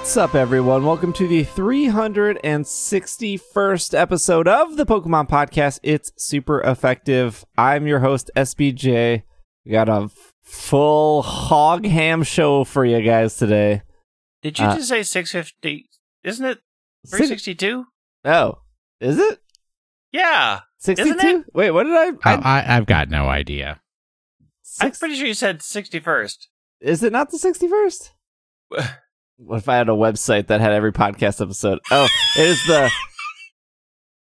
What's up, everyone? Welcome to the 361st episode of the Pokemon Podcast. It's super effective. I'm your host, SBJ. We got a full hog ham show for you guys today. Did you Uh, just say 650? Isn't it 362? oh, is it? Yeah. 62? Wait, what did I? Oh, I I, I've got no idea. I'm pretty sure you said 61st. Is it not the 61st? What if I had a website that had every podcast episode? Oh, it is the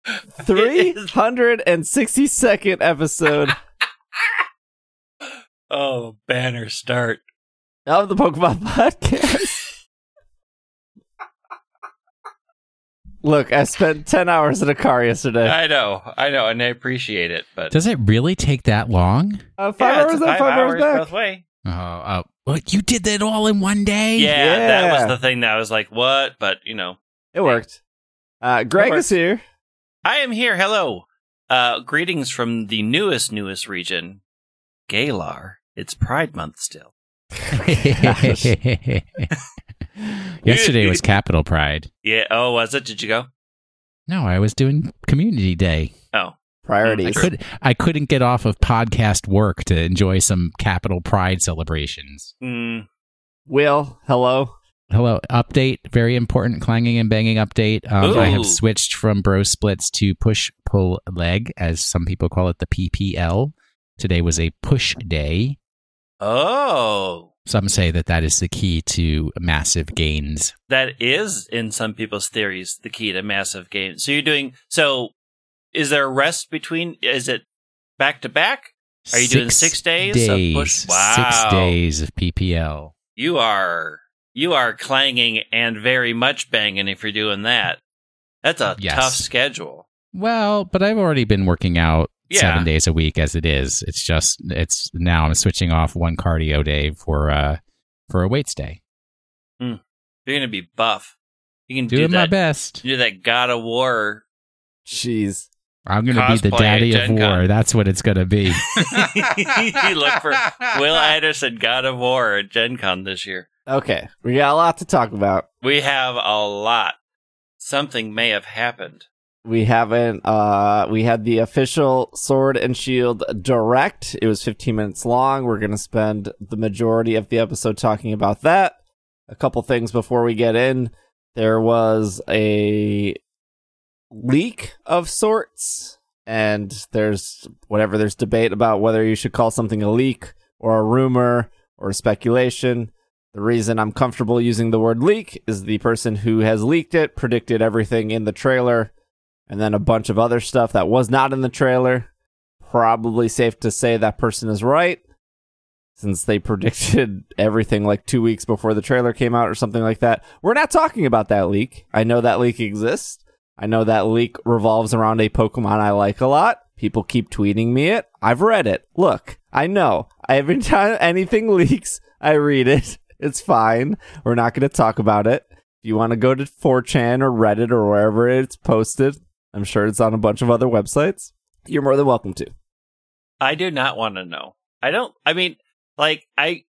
362nd episode oh, banner start. of the Pokemon Podcast. Look, I spent 10 hours in a car yesterday. I know, I know, and I appreciate it, but Does it really take that long? Uh, five yeah, hours it's five, five hours hours back. both way. Oh, oh, well, you did that all in one day. Yeah, that was the thing that I was like, what? But you know, It worked. Uh, Greg is here. I am here. Hello. Uh, greetings from the newest, newest region, Galar. It's Pride Month still. Yesterday was Capital Pride. Yeah. Oh, was it? Did you go? No, I was doing Community Day. Oh, I Priorities. could I couldn't get off of podcast work to enjoy some Capital Pride celebrations. mm, Will, hello. Hello, update. Very important clanging and banging update. Um, I have switched from bro splits to push pull leg, as some people call it, the PPL. Today was a push day. oh. Some say that that is the key to massive gains. That is, in some people's theories, the key to massive gains. So you're doing. So, is there a rest between? Is it back to back? Are you doing six days of push- Wow. Six days of PPL. You are you are clanging and very much banging if you're doing that. That's a Yes. tough schedule. Well, but I've already been working out Yeah. seven days a week as it is. It's just it's now I'm switching off one cardio day for uh for a weights day. You're gonna be buff. You can Doing do my that. best. Do that God of War. Jeez. I'm gonna be the daddy of Gen war. Con. That's what it's gonna be. you look for Will Anderson, God of War at Gen Con this year. Okay, we got a lot to talk about. We have a lot. Something may have happened. We haven't, uh, we had the official Sword and Shield direct. It was 15 minutes long. We're going to spend the majority of the episode talking about that. A couple things before we get in. There was a leak of sorts, and there's whatever, there's debate about whether you should call something a leak or a rumor or speculation. The reason I'm comfortable using the word leak is the person who has leaked it predicted everything in the trailer and then a bunch of other stuff that was not in the trailer. Probably safe to say that person is right since they predicted everything like two weeks before the trailer came out or something like that. We're not talking about that leak. I know that leak exists. I know that leak revolves around a Pokemon I like a lot. People keep tweeting me it. I've read it. Look, I know. Every time anything leaks, I read it. It's fine. We're not going to talk about it. If you want to go to 4chan or Reddit or wherever it's posted, I'm sure it's on a bunch of other websites. You're more than welcome to. I do not want to know. I don't. I mean, like I,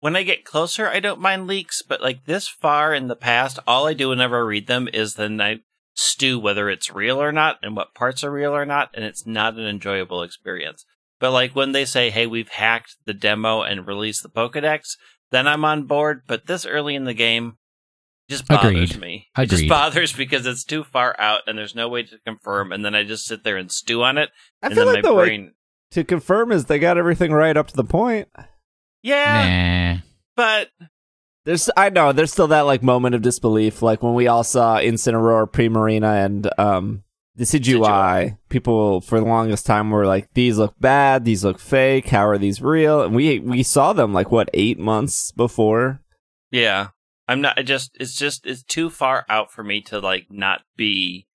when I get closer, I don't mind leaks. But like this far in the past, all I do whenever I read them is then I stew whether it's real or not and what parts are real or not, and it's not an enjoyable experience. But like when they say, "Hey, we've hacked the demo and released the Pokedex," then I'm on board. But this early in the game just bothers Agreed. me. It just bothers because it's too far out and there's no way to confirm, and then I just sit there and stew on it, I and feel then like my the way brain. to confirm is they got everything right up to the point. Yeah, Nah. but There's, I know, there's still that like moment of disbelief, like when we all saw Incineroar, Primarina, and um, Decidueye. Decidueye. People for the longest time were like, "These look bad. These look fake. How are these real?" And we we saw them like what eight months before. yeah, I'm not. I just it's just it's too far out for me to like not be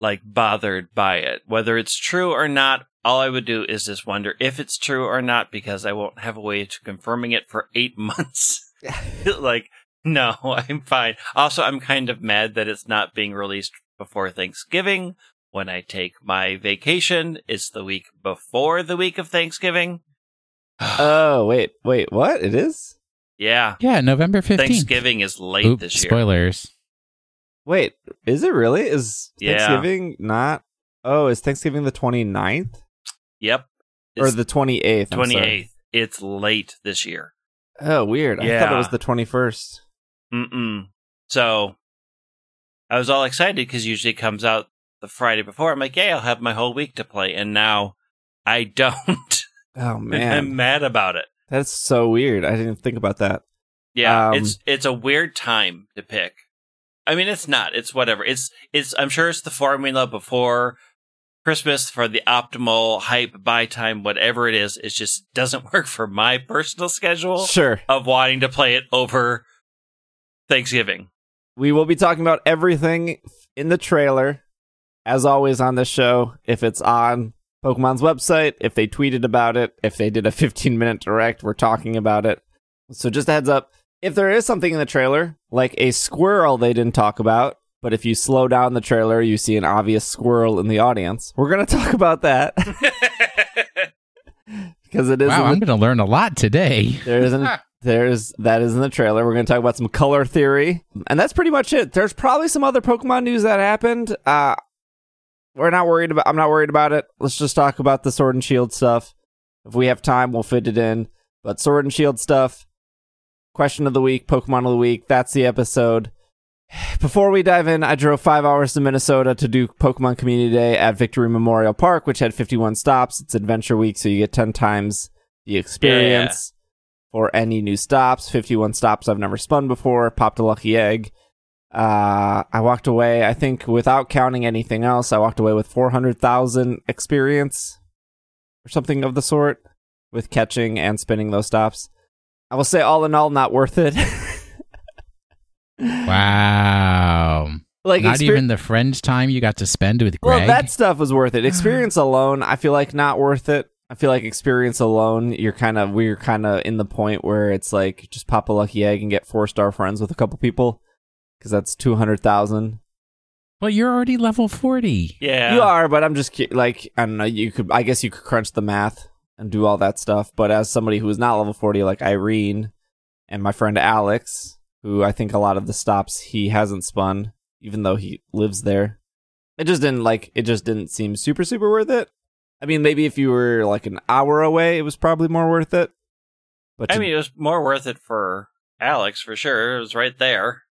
like bothered by it, whether it's true or not. All I would do is just wonder if it's true or not because I won't have a way to confirming it for eight months. like, no, I'm fine. Also, I'm kind of mad that it's not being released before Thanksgiving. When I take my vacation, it's the week before the week of Thanksgiving. Oh wait, wait, what? It is? Yeah. Yeah, November 15th. Thanksgiving is late Oop, this year. spoilers. Wait, is it really? Is Yeah. Thanksgiving not? Oh, is Thanksgiving the 29th? Yep. or the 28th? I'm sorry. It's late this year. Oh, weird. I thought it was the 21st. Mm-mm. So I was all excited because usually it comes out the Friday before. I'm like, yeah, I'll have my whole week to play, and now I don't. Oh, man. I'm mad about it. That's so weird. I didn't even think about that. Yeah, Um, it's it's a weird time to pick. I mean, it's not. It's whatever. It's it's. I'm sure it's the formula before Christmas for the optimal hype buy time, whatever it is. It just doesn't work for my personal schedule Sure. of wanting to play it over Thanksgiving. We will be talking about everything in the trailer, as always on this show. If it's on Pokemon's website, if they tweeted about it, if they did a 15 minute direct, we're talking about it. So just a heads up if there is something in the trailer, like a squirrel they didn't talk about, but if you slow down the trailer, you see an obvious squirrel in the audience, we're going to talk about that because it is. Wow, in I'm the- going to learn a lot today. there isn't. There's that is in the trailer. We're going to talk about some color theory, and that's pretty much it. There's probably some other Pokemon news that happened. Uh, we're not worried about. I'm not worried about it. Let's just talk about the Sword and Shield stuff. If we have time, we'll fit it in. But Sword and Shield stuff. Question of the week, Pokemon of the week. That's the episode. Before we dive in, I drove five hours to Minnesota to do Pokemon Community Day at Victory Memorial Park, which had 51 stops. It's Adventure Week, so you get 10 times the experience for any new stops. 51 stops I've never spun before. Popped a lucky egg. Uh, I walked away, I think, without counting anything else, I walked away with 400,000 experience or something of the sort with catching and spinning those stops. I will say, all in all, not worth it. Wow. like Not exper- even the friend time you got to spend with Greg. Well, that stuff was worth it. Experience alone, I feel like not worth it. I feel like experience alone, you're kind of we're kind of in the point where it's like just pop a lucky egg and get four star friends with a couple people because that's two hundred thousand. well, you're already level 40. yeah, You are, but I'm just like I don't know. You could, I guess, you could crunch the math and do all that stuff. But as somebody who is not level forty, like Irene and my friend Alex, who I think a lot of the stops he hasn't spun, even though he lives there, it just didn't like. It just didn't seem super super worth it. I mean, maybe if you were like an hour away, it was probably more worth it. But I to- mean, it was more worth it for Alex for sure. It was right there.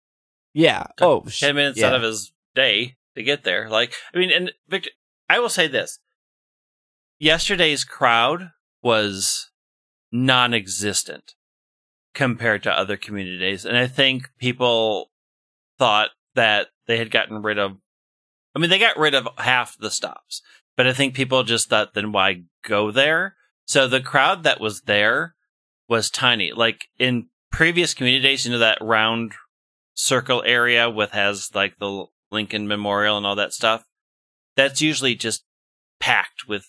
yeah. took Oh, sh- ten minutes yeah. out of his day to get there. Like, I mean, and Victor, I will say this: yesterday's crowd was non-existent compared to other communities. and I think people thought that they had gotten rid of. I mean, they got rid of half the stops, but I think people just thought, then why go there? So the crowd that was there was tiny. Like in previous community days, you know that round circle area with has like the Lincoln Memorial and all that stuff. That's usually just packed with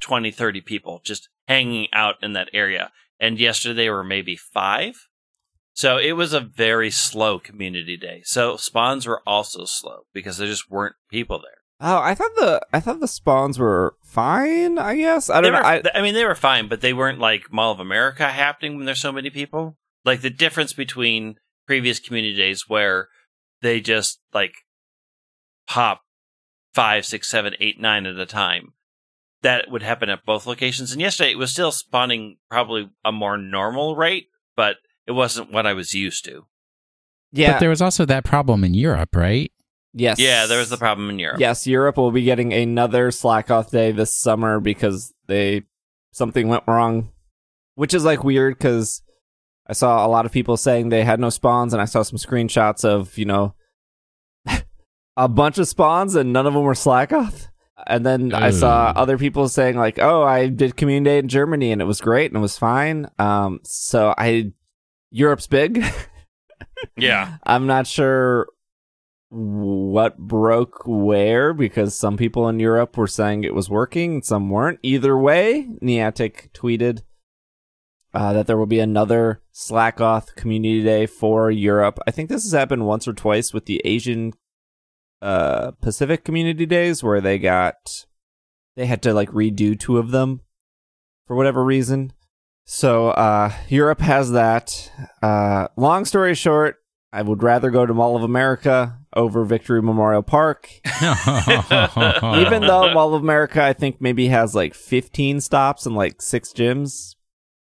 20, 30 people just hanging out in that area. And yesterday were maybe five. So it was a very slow community day. So spawns were also slow because there just weren't people there. Oh, I thought the I thought the spawns were fine. I guess I don't know. I, I mean, they were fine, but they weren't like Mall of America happening when there's so many people. Like the difference between previous community days where they just like pop five, six, seven, eight, nine at a time. That would happen at both locations. And yesterday it was still spawning probably a more normal rate, but it wasn't what I was used to. yeah. But there was also that problem in Europe, right? yes. Yeah, there was the problem in Europe. Yes, Europe will be getting another Slakoth day this summer because they something went wrong, which is like weird because I saw a lot of people saying they had no spawns, and I saw some screenshots of you know a bunch of spawns and none of them were Slakoth. And then I saw other people saying like, "Oh, I did community day in Germany and it was great and it was fine." Um, so I Europe's big. Yeah. I'm not sure what broke where because some people in Europe were saying it was working, and some weren't. Either way, Niantic tweeted uh, that there will be another Slakoth Community Day for Europe. I think this has happened once or twice with the Asian uh, Pacific Community Days, where they got they had to like redo two of them for whatever reason. So uh, Europe has that. Uh, long story short, I would rather go to Mall of America over Victory Memorial Park. Even though Mall of America, I think maybe has like 15 stops and like six gyms,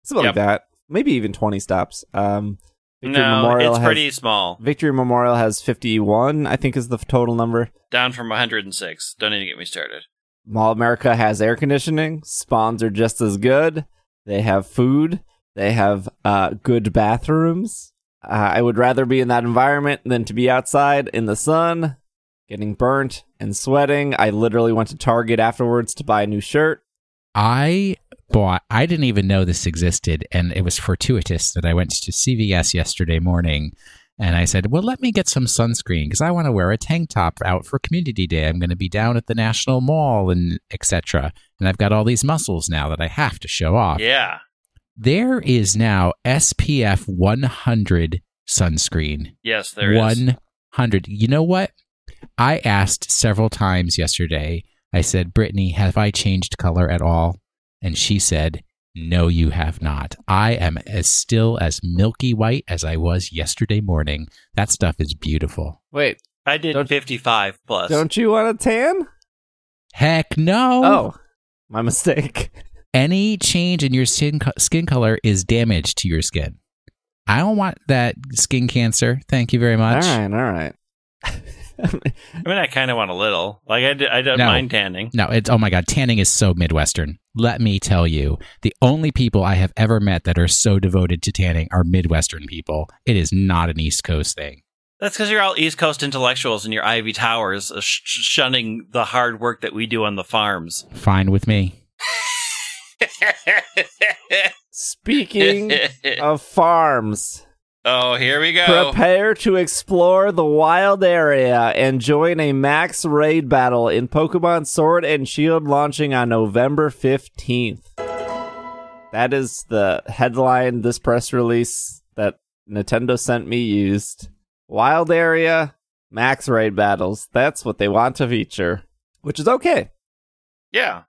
something Yep. like that. Maybe even 20 stops. Um, Victory no, Memorial it's has, pretty small. Victory Memorial has 51, I think is the total number. Down from 106. Don't even get me started. Mall America has air conditioning. Spawns are just as good. They have food. They have uh, good bathrooms. Uh, I would rather be in that environment than to be outside in the sun, getting burnt and sweating. I literally went to Target afterwards to buy a new shirt. I I didn't even know this existed, and it was fortuitous that I went to CVS yesterday morning and I said, Well, let me get some sunscreen because I want to wear a tank top out for Community Day. I'm going to be down at the National Mall and etc. And I've got all these muscles now that I have to show off. Yeah. There is now SPF 100 sunscreen. Yes, there is. 100. You know what? I asked several times yesterday. I said, Brittany, have I changed color at all? And she said, No, you have not. I am as still as milky white as I was yesterday morning. That stuff is beautiful. Wait, I did Don't- 55 plus. don't you want a tan? Heck no. Oh, my mistake. Any change in your skin, co- skin color is damage to your skin. I don't want that skin cancer. Thank you very much. right, all right. I mean, I kind of want a little. Like, I, d- I don't No. mind tanning. No, it's oh my god, tanning is so Midwestern. Let me tell you, the only people I have ever met that are so devoted to tanning are Midwestern people. It is not an East Coast thing. That's because you're all East Coast intellectuals in your Ivy Towers, uh, sh- shunning the hard work that we do on the farms. Fine with me. Speaking of farms, oh, here we go. Prepare to explore the wild area and join a max raid battle in Pokemon Sword and Shield launching on November 15th. That is the headline this press release that Nintendo sent me used. Wild area, max raid battles. That's what they want to feature, which is okay. Yeah.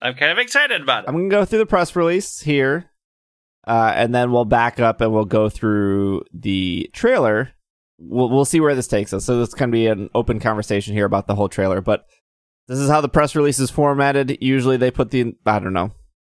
I'm kind of excited about it. I'm going to go through the press release here, uh, and then we'll back up and we'll go through the trailer. We'll, we'll see where this takes us. So, this can be an open conversation here about the whole trailer, but this is how the press release is formatted. Usually, they put the, I don't know,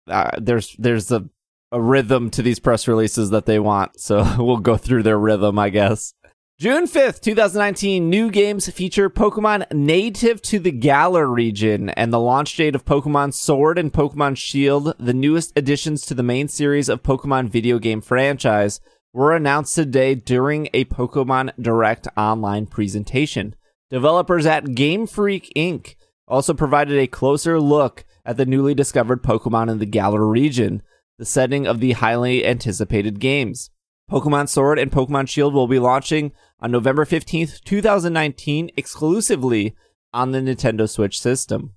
uh, there's, there's a, a rhythm to these press releases that they want. So, we'll go through their rhythm, I guess. June 5th, 2019, new games feature Pokemon native to the Galar region and the launch date of Pokemon Sword and Pokemon Shield, the newest additions to the main series of Pokemon video game franchise, were announced today during a Pokemon Direct online presentation. Developers at Game Freak Inc. also provided a closer look at the newly discovered Pokemon in the Galar region, the setting of the highly anticipated games. Pokemon Sword and Pokemon Shield will be launching on November 15th, 2019, exclusively on the Nintendo Switch system.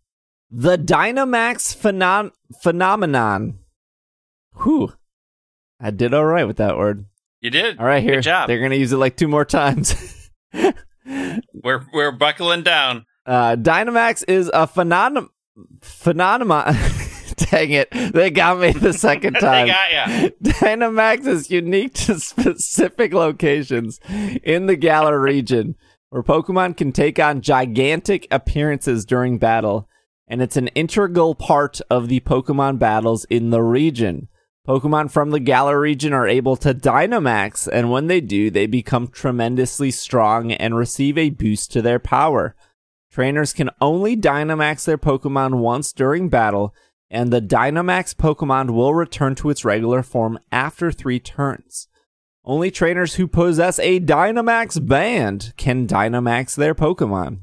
The Dynamax phenom- phenomenon. Whew. I did all right with that word. You did. All right, here. Good job. They're going to use it like two more times. We're we're buckling down. Uh, Dynamax is a phenom- phenomenon. Dang it. They got me the second they time. got ya. Dynamax is unique to specific locations in the Galar region where Pokemon can take on gigantic appearances during battle, and it's an integral part of the Pokemon battles in the region. Pokemon from the Galar region are able to Dynamax, and when they do, they become tremendously strong and receive a boost to their power. Trainers can only Dynamax their Pokemon once during battle, and the Dynamax Pokemon will return to its regular form after three turns. Only trainers who possess a Dynamax band can Dynamax their Pokemon.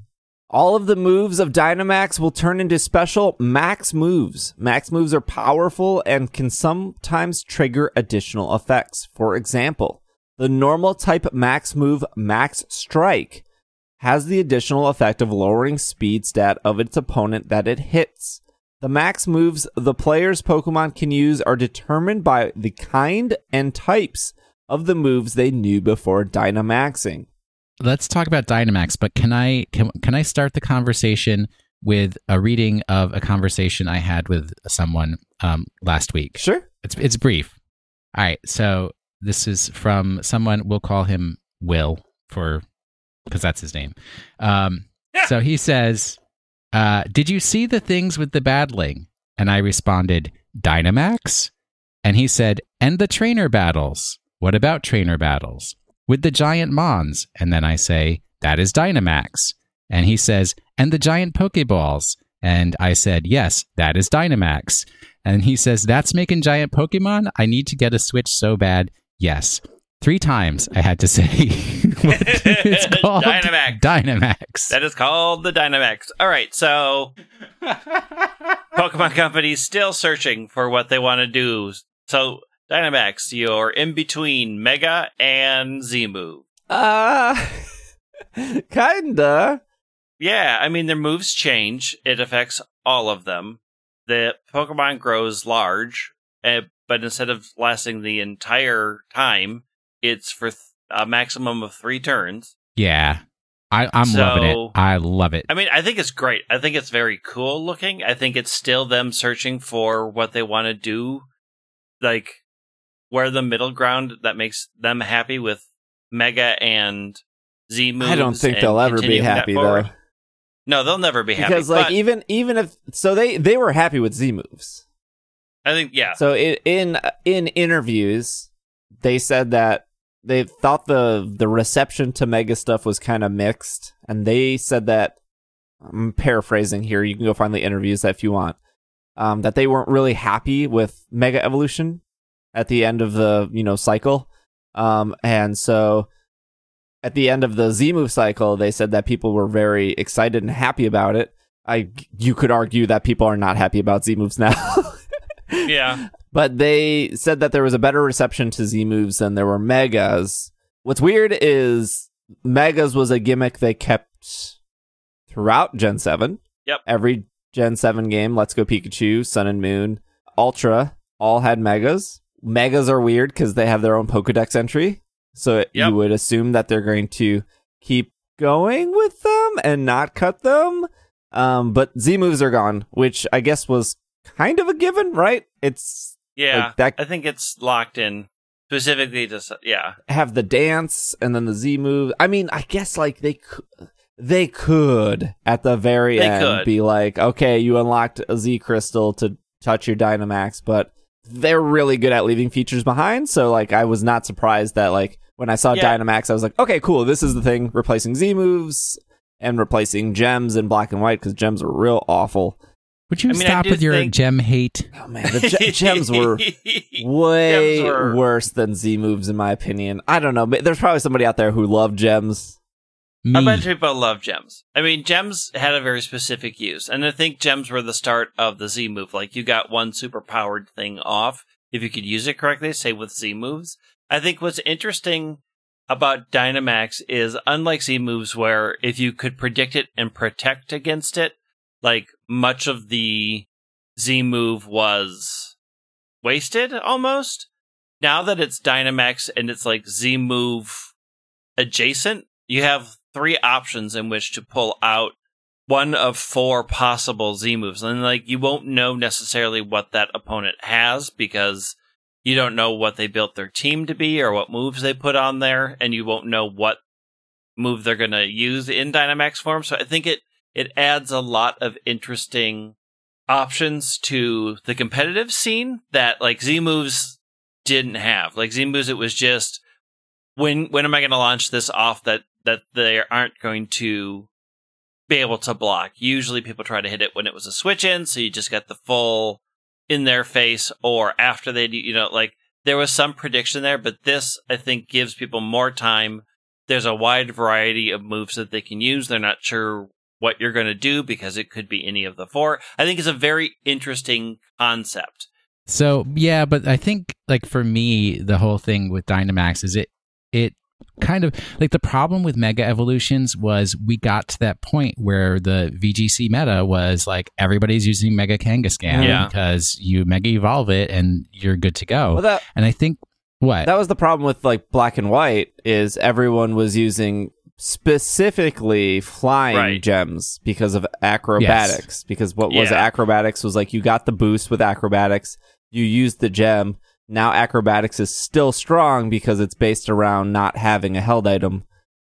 All of the moves of Dynamax will turn into special max moves. Max moves are powerful and can sometimes trigger additional effects. For example, the normal type max move Max Strike has the additional effect of lowering speed stat of its opponent that it hits. The max moves the player's Pokemon can use are determined by the kind and types of the moves they knew before Dynamaxing. Let's talk about Dynamax, but can I can, can I start the conversation with a reading of a conversation I had with someone um, last week? Sure. It's it's brief. All right, so this is from someone. We'll call him Will for because that's his name. Um, so he says, uh, "Did you see the things with the battling? And I responded, "Dynamax." And he said, "And the trainer battles. What about trainer battles with the giant mons?" And then I say, "That is Dynamax." And he says, "And the giant Pokeballs." And I said, "Yes, that is Dynamax." And he says, That's making giant Pokemon? I need to get a Switch so bad. Yes. Three times I had to say what it's called Dynamax. Dynamax. That is called the Dynamax. All right, so Pokemon Company's still searching for what they want to do. So Dynamax, you're in between Mega and Z move. Uh, kinda. Yeah, I mean their moves change. It affects all of them. The Pokemon grows large, uh, but instead of lasting the entire time, it's for th- a maximum of three turns. yeah. I, I'm loving it. I love it. I mean, I think it's great. I think it's very cool looking. I think it's still them searching for what they want to do, like where the middle ground that makes them happy with Mega and Z moves. I don't think they'll ever be happy though, No, they'll never be happy. because like but even even if so, they they were happy with Z moves. I think yeah, So in in in interviews, they said that they thought the the reception to Mega stuff was kind of mixed, and they said that I'm paraphrasing here. You can go find the interviews if you want. Um, that they weren't really happy with Mega Evolution at the end of the you know cycle, um, and so at the end of the Z move cycle, they said that people were very excited and happy about it. I you could argue that people are not happy about Z moves now. yeah. But they said that there was a better reception to Z moves than there were megas. What's weird is megas was a gimmick they kept throughout Gen 7. Yep. Every Gen 7 game, Let's Go Pikachu, Sun and Moon, Ultra, all had megas. Megas are weird because they have their own Pokedex entry. So Yep. you would assume that they're going to keep going with them and not cut them. Um, but Z moves are gone, which I guess was kind of a given, right? It's Yeah, Like that- I think it's locked in specifically to yeah. have the dance and then the Z move. I mean, I guess like they could, they could at the very They end could. be like, okay, you unlocked a Z crystal to touch your Dynamax, but they're really good at leaving features behind. So like, I was not surprised that like when I saw Yeah. Dynamax, I was like, okay, cool, this is the thing replacing Z moves and replacing gems in black and white because gems are real awful. Would you I mean, stop with your think- gem hate? Oh man, the ge- gems were way Gems were- worse than Z moves in my opinion. I don't know, but there's probably somebody out there who loved gems. Me. A bunch of people love gems. I mean, gems had a very specific use, and I think gems were the start of the Z move. Like you got one super powered thing off if you could use it correctly. Say with Z moves. I think what's interesting about Dynamax is unlike Z moves, where if you could predict it and protect against it, like much of the Z move was wasted almost. Now that it's Dynamax and it's like Z move adjacent, you have three options in which to pull out one of four possible Z moves. And like you won't know necessarily what that opponent has because you don't know what they built their team to be or what moves they put on there, and you won't know what move they're gonna use in Dynamax form. So I think it it adds a lot of interesting options to the competitive scene that like Z moves didn't have. Like Z moves, it was just when when am I going to launch this off that that they aren't going to be able to block. Usually, people try to hit it when it was a switch in, so you just got the full in their face, or after they you know, like there was some prediction there, but this I think gives people more time. There's a wide variety of moves that they can use. They're not sure what you're going to do because it could be any of the four. I think it's a very interesting concept. So yeah, but I think like for me, the whole thing with Dynamax is it it kind of like the problem with Mega Evolutions was we got to that point where the VGC meta was like everybody's using Mega Kangaskhan Yeah. because you Mega Evolve it and you're good to go. Well, that and I think what that was the problem with like black and white is everyone was using specifically flying Right. gems because of acrobatics because what was acrobatics was like you got the boost with acrobatics you used the gem Now acrobatics is still strong because it's based around not having a held item.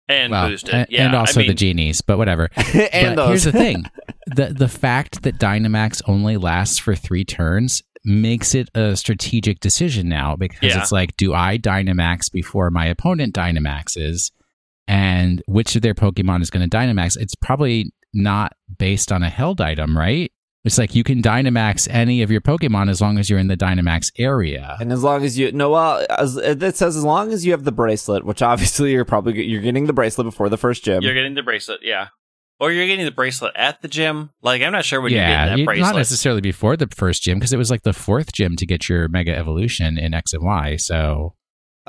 and well, boosted. and, yeah, and also I mean, the genies, but whatever. and but here's the thing: the the fact that Dynamax only lasts for three turns makes it a strategic decision now because Yeah. it's like, do I Dynamax before my opponent Dynamaxes, and which of their Pokemon is going to Dynamax? It's probably not based on a held item, right? It's like you can Dynamax any of your Pokemon as long as you're in the Dynamax area. And as long as you no, well, as, it says as long as you have the bracelet, which obviously you're probably you're getting the bracelet before the first gym. you're getting the bracelet, yeah. Or you're getting the bracelet at the gym. Like I'm not sure when you're getting that bracelet. not necessarily before the first gym because it was like the fourth gym to get your Mega Evolution in X and Y. So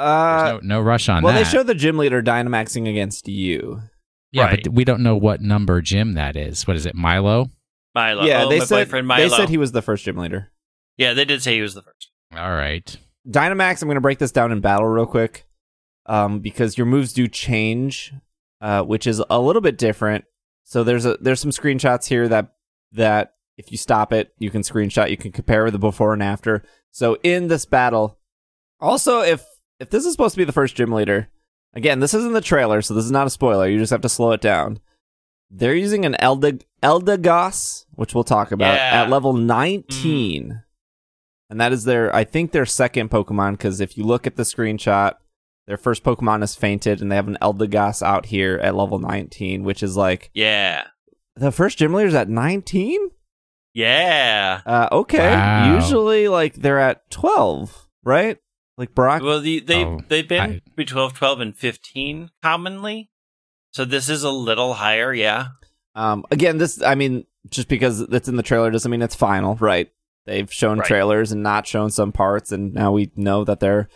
uh, there's no, no rush on well, that. Well, they show the gym leader dynamaxing against you. yeah, Right. but we don't know what number gym that is. What is it, Milo? Milo. yeah, oh, they my said boyfriend Milo. they said he was the first gym leader. yeah, they did say he was the first. All right. Dynamax, I'm going to break this down in battle real quick, um, because your moves do change, uh, which is a little bit different. So there's a there's some screenshots here that that if you stop it, you can screenshot, you can compare the before and after. So in this battle, also if if this is supposed to be the first gym leader, again, this isn't the trailer, so this is not a spoiler. You just have to slow it down. They're using an Eldag Eldegoss, which we'll talk about, Yeah. at level 19. And that is their, I think, their second Pokemon, because if you look at the screenshot, their first Pokemon is fainted, and they have an Eldegoss out here at level 19, which is like, Yeah. the first gym leader's at 19? Yeah. Uh, okay. Wow. Usually, like, they're at 12, right? Like, Brock. Well, the, they Oh, they've been I- between 12, 12, and 15 commonly. So this is a little higher, yeah. Um, again, this, I mean, just because it's in the trailer doesn't mean it's final, right? They've shown Right. trailers and not shown some parts, and now we know that they're.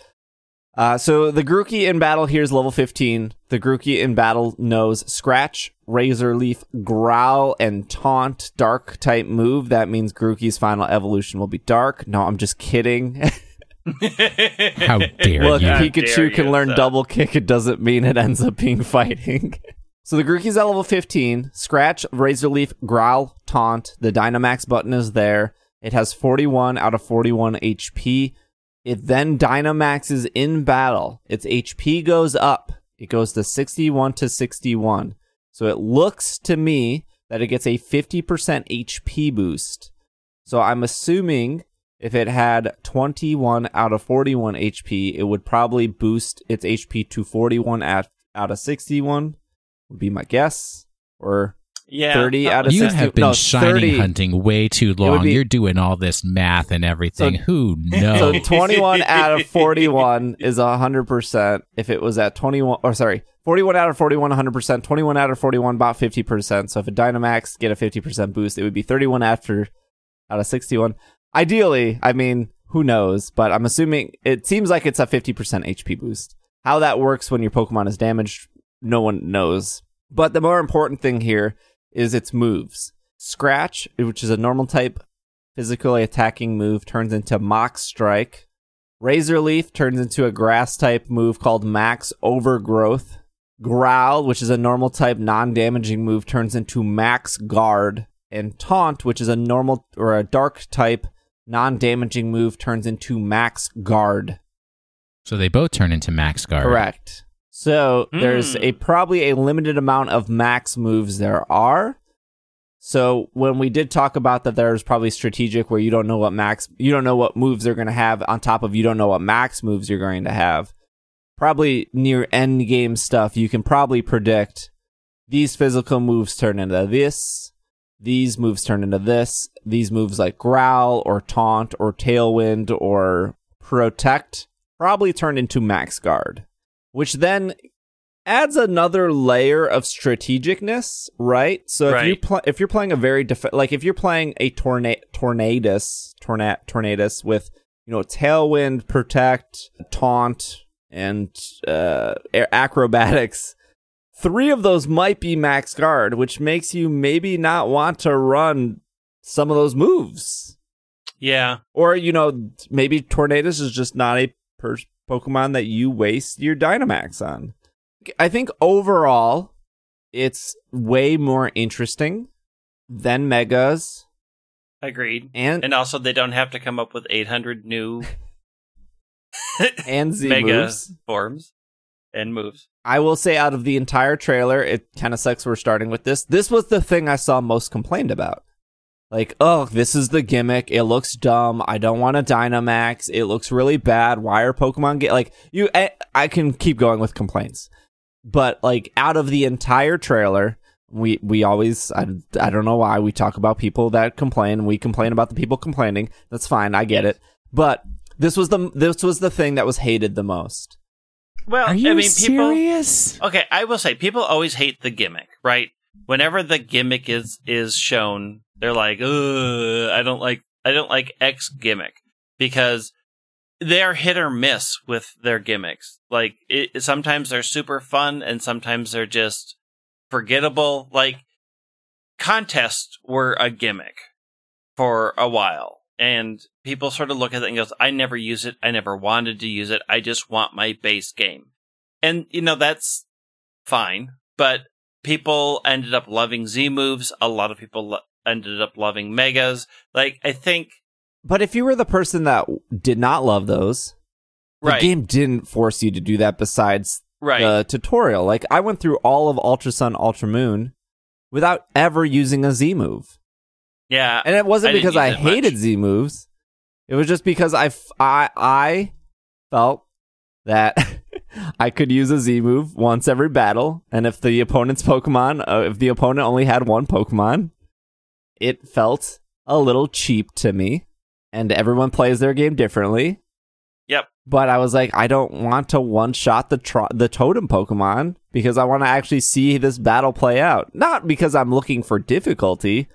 Uh, so the Grookey in battle here is level 15. The Grookey in battle knows Scratch, Razor Leaf, Growl, and Taunt Dark type move. That means Grookey's final evolution will be Dark. No, I'm just kidding. How dare Look, you? How Pikachu dare can you, learn so- double kick. It doesn't mean it ends up being fighting. so the Grookey's at level 15. Scratch, Razor Leaf, Growl, Taunt. The Dynamax button is there. It has 41 out of 41 HP. It then Dynamaxes in battle. Its HP goes up. It goes to 61 to 61. So it looks to me that it gets a 50% HP boost. So I'm assuming if it had 21 out of 41 HP, it would probably boost its HP to 41 at, out of 61, would be my guess. Or yeah. 30 uh, out of You 60 have been no, shining 30. hunting way too long. be- You're doing all this math and everything. So- Who So 21 out of 41 is 100%. If it was at 21, or sorry, 41 out of 41, 100%. 21 out of 41, about 50%. So if a Dynamax get a 50% boost, it would be 31 after out of 61. Ideally, I mean, who knows? But I'm assuming it seems like it's a 50% HP boost. How that works when your Pokemon is damaged, no one knows. But the more important thing here is its moves. Scratch, which is a normal type physically attacking move, turns into Max Strike. Razor Leaf turns into a grass type move called Max Overgrowth. Growl, which is a normal type non damaging move, turns into Max Guard. And Taunt, which is a normal or a dark type non damaging move, turns into Max Guard. so they both turn into Max Guard. Correct. So there's Hmm. a probably a limited amount of max moves there are. So when we did talk about that, there's probably strategic where you don't know what max, you don't know what moves they're going to have on top of you don't know what max moves you're going to have. Probably near end game stuff, you can probably predict these physical moves turn into this, these moves turn into this, these moves like growl or taunt or tailwind or protect probably turn into max guard which then adds another layer of strategicness, right? So if you pl- if you're playing a very def- like if you're playing a tornado tornadus torna- tornadus with you know tailwind, protect, taunt, and uh, acrobatics, three of those might be max guard, which makes you maybe not want to run some of those moves. Yeah. Or, you know, maybe Tornadus is just not a per- Pokemon that you waste your Dynamax on. I think overall, it's way more interesting than Megas. Agreed. And, And also, they don't have to come up with 800 new and Z Mega moves. forms and moves. I will say, out of the entire trailer, it kind of sucks we're starting with this. This was the thing I saw most complained about. Like, oh, this is the gimmick. It looks dumb. I don't want a Dynamax. It looks really bad. Why are Pokemon get like you? I, I can keep going with complaints, but like out of the entire trailer, we we always I, I don't know why we talk about people that complain. We complain about the people complaining. That's fine. I get it. But this was the this was the thing that was hated the most. Well, Are you I mean, people. serious? Okay, I will say people always hate the gimmick, right? Whenever the gimmick is is shown, they're like, "Ugh, I don't like I don't like X gimmick," because they're hit or miss with their gimmicks. Like it, sometimes they're super fun, and sometimes they're just forgettable. Like contests were a gimmick for a while, and people sort of look at it and goes, "I never use it. I never wanted to use it. I just want my base game." And you know that's fine, but people ended up loving Z moves. A lot of people lo- ended up loving megas. Like I think, But if you were the person that did not love those, the right, game didn't force you to do that besides right, the tutorial. Like I went through all of Ultra Sun, Ultra Moon without ever using a Z move. Yeah, And it wasn't I because I it much. hated Z moves. It was just because I, f- I, I felt that I could use a Z move once every battle. And if the opponent's Pokemon, uh, if the opponent only had one Pokemon, it felt a little cheap to me. And everyone plays their game differently. Yep. But I was like, I don't want to one shot the tro- the totem Pokemon because I want to actually see this battle play out. Not because I'm looking for difficulty,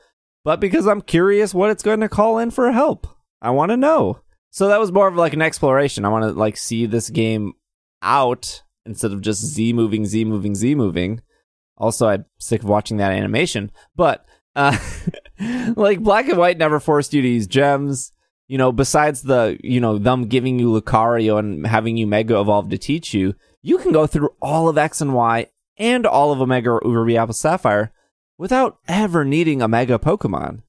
but because I'm curious what it's going to call in for help. I want to know. So that was more of like an exploration. I want to like see this game out instead of just Z moving, Z moving, Z moving. Also, I'm sick of watching that animation. But uh, like Black and White never forced you to use gems. You know, besides the you know them giving you Lucario and having you Mega Evolve to teach you, you can go through all of X and Y and all of Omega Ruby Alpha Sapphire without ever needing a Mega Pokemon.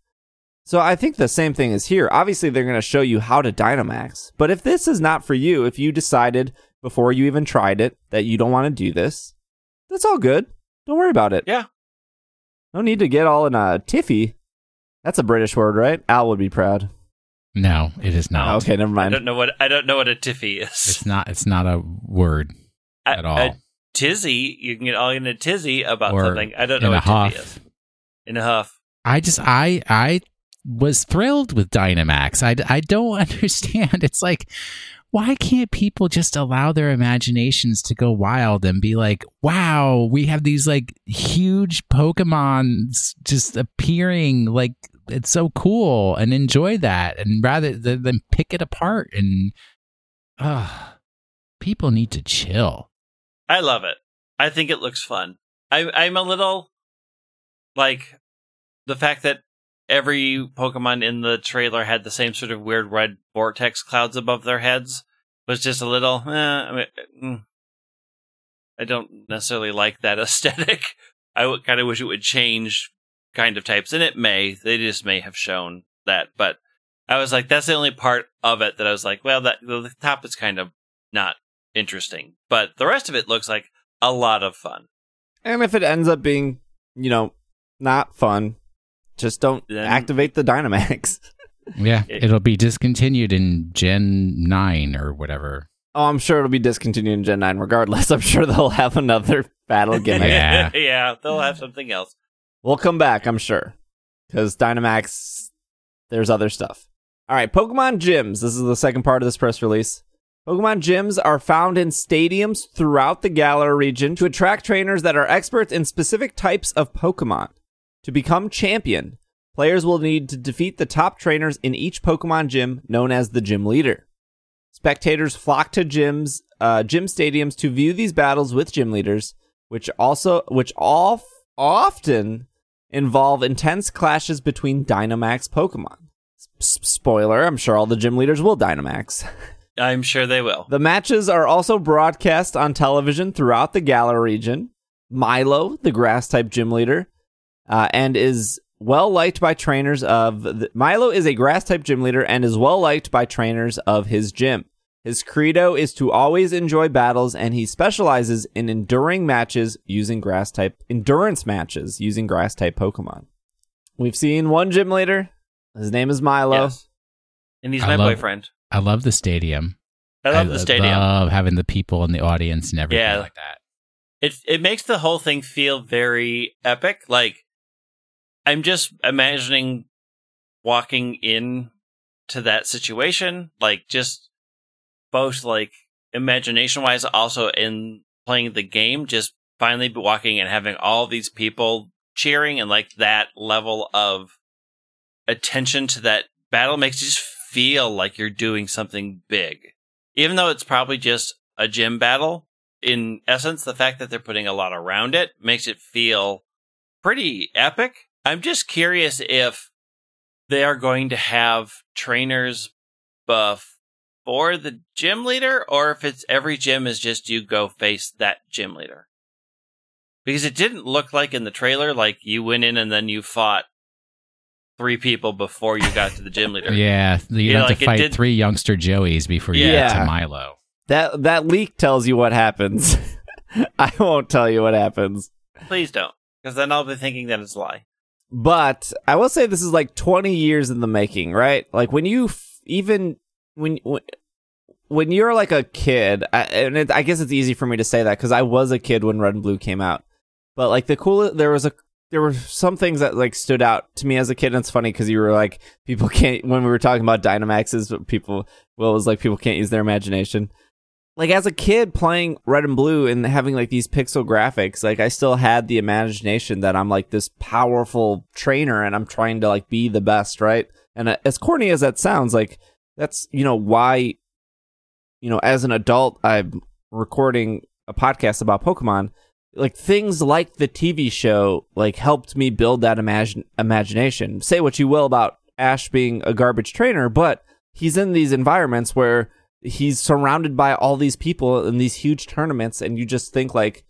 So I think the same thing is here. Obviously, they're going to show you how to Dynamax. But if this is not for you, if you decided before you even tried it that you don't want to do this, that's all good. Don't worry about it. Yeah. No need to get all in a tiffy. That's a British word, right? Al would be proud. No, it is not. okay, never mind. I mind. don't know what I don't know what a tiffy is. It's not. It's not a word A- at all. A tizzy, you can get all in a tizzy about Or something. I don't know what huff. tiffy is. In a huff. I just I I was thrilled with Dynamax. I I don't understand. It's like why can't people just allow their imaginations to go wild and be like, "Wow, we have these like huge Pokemon just appearing like it's so cool and enjoy that and rather than pick it apart and uh people need to chill. I love it. I think it looks fun. I, I'm a little like the fact that every Pokemon in the trailer had the same sort of weird red vortex clouds above their heads was just a little. Eh, I, mean, mm. I don't necessarily like that aesthetic. I kind of wish it would change kind of types, and it may. They just may have shown that, but I was like, that's the only part of it that I was like, well, that the top is kind of not interesting, but the rest of it looks like a lot of fun. And if it ends up being, you know, not fun, just don't Then- activate the Dynamax. Yeah, It- it'll be discontinued in Gen 9 or whatever. oh, I'm sure it'll be discontinued in Gen 9 regardless. I'm sure they'll have another battle gimmick. Yeah. yeah, they'll have something else. We'll come back, I'm sure. Because Dynamax, there's other stuff. All right, Pokemon gyms. This is the second part of this press release. Pokemon gyms are found in stadiums throughout the Galar region to attract trainers that are experts in specific types of Pokemon. To become champion, players will need to defeat the top trainers in each Pokemon gym known as the gym leader. Spectators flock to gyms, uh, gym stadiums to view these battles with gym leaders, which also, which all often involve intense clashes between Dynamax Pokemon. S- spoiler: I'm sure all the gym leaders will Dynamax. I'm sure they will. The matches are also broadcast on television throughout the Galar region. Milo, the grass type gym leader, uh, and is well liked by trainers of the, Milo is a grass type gym leader and is well liked by trainers of his gym. His credo is to always enjoy battles, and he specializes in enduring matches using grass type endurance matches using grass type Pokemon. We've seen one gym leader. His name is Milo. Yes. And he's I my love- boyfriend. I love the stadium. I love the stadium. I love having the people in the audience and everything Yeah. like that. it it makes the whole thing feel very epic. Like I'm just imagining walking in to that situation, like just both like imagination wise, also in playing the game, just finally walking and having all these people cheering and like that level of attention to that battle makes you just feel like you're doing something big. Even though it's probably just a gym battle, in essence, the fact that they're putting a lot around it makes it feel pretty epic. I'm just curious if they are going to have trainers before the gym leader or if it's every gym is just you go face that gym leader. Because it didn't look like in the trailer like you went in and then you fought three people before you got to the gym leader. Yeah, you Yeah, have like to it fight did- three youngster Joeys before you get to Milo. That that leak tells you what happens. I won't tell you what happens. Please don't. Because then I'll be thinking that it's a lie. But I will say this is like 20 years in the making, right? Like when you f- even when when, when you're like a kid, I, and it, I guess it's easy for me to say that because I was a kid when Red and Blue came out. But like the cool, there was a there were some things that like stood out to me as a kid. And it's funny because you were like people can't when we were talking about Dynamaxes, people well it was like people can't use their imagination. Like as a kid playing Red and Blue and having like these pixel graphics, like I still had the imagination that I'm like this powerful trainer and I'm trying to like be the best, right? And uh, as corny as that sounds, like that's you know why you know as an adult I'm recording a podcast about Pokemon. Like things like the TV show like helped me build that imagine imagination. Say what you will about Ash being a garbage trainer, but he's in these environments where he's surrounded by all these people in these huge tournaments and you just think like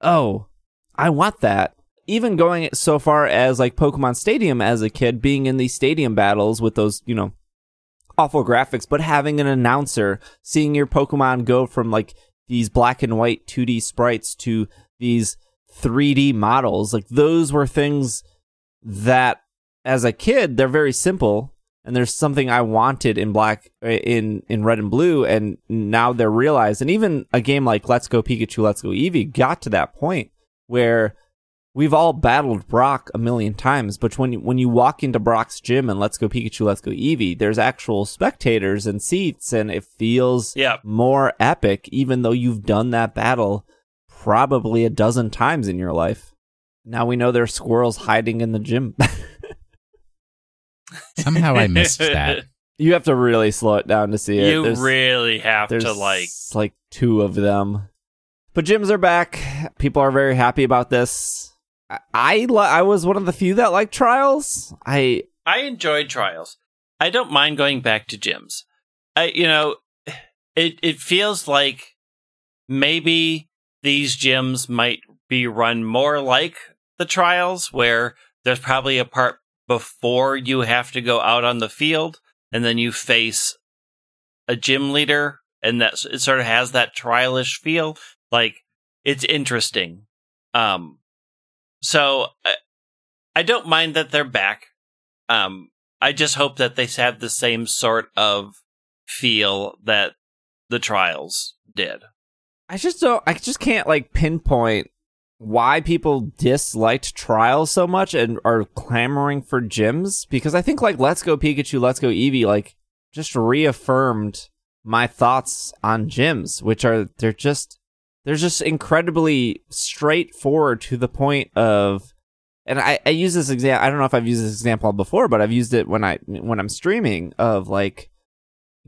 oh i want that even going so far as like pokemon stadium as a kid being in these stadium battles with those you know awful graphics but having an announcer seeing your pokemon go from like these black and white 2d sprites to these 3d models like those were things that as a kid they're very simple and there's something I wanted in black uh, in in red and blue and now they're realized and even a game like Let's Go Pikachu Let's Go Eevee got to that point where we've all battled Brock a million times but when you, when you walk into Brock's gym and Let's Go Pikachu Let's Go Eevee there's actual spectators and seats and it feels Yeah. more epic even though you've done that battle probably a dozen times in your life now we know there's squirrels hiding in the gym Somehow I missed that. You have to really slow it down to see it. you There's- really have there's to like like two of them. But gyms are back. People are very happy about this. I I, li- I was one of the few that liked trials. I I enjoyed trials. I don't mind going back to gyms. I you know, it it feels like maybe these gyms might be run more like the trials where there's probably a part before you have to go out on the field and then you face a gym leader and that it sort of has that trialish feel. Like it's interesting. Um so I, I don't mind that they're back. Um i just hope that they have the same sort of feel that the trials did I just don't. I just can't like pinpoint why people disliked trials so much and are clamoring for gyms because I think like Let's Go Pikachu, Let's Go Eevee, like just reaffirmed my thoughts on gyms, which are they're just they're just incredibly straightforward to the point of and I, I use this example I don't know if I've used this example before, but I've used it when I when I'm streaming of like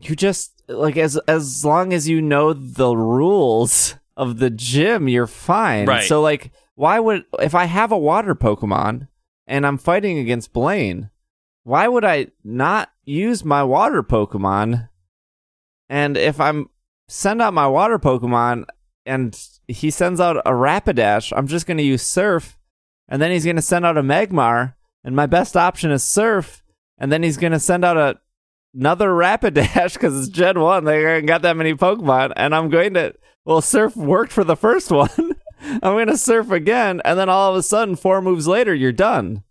you just like as as long as you know the rules of the gym, you're fine. Right. So like why would if I have a water Pokemon and I'm fighting against Blaine, why would I not use my water Pokemon? And if I'm send out my water Pokemon and he sends out a Rapidash, I'm just gonna use Surf, and then he's gonna send out a Magmar, and my best option is Surf, and then he's gonna send out a another Rapidash because it's Gen 1. They ain't got that many Pokemon. And I'm going to, well, Surf worked for the first one. I'm going to Surf again. And then all of a sudden, four moves later, you're done.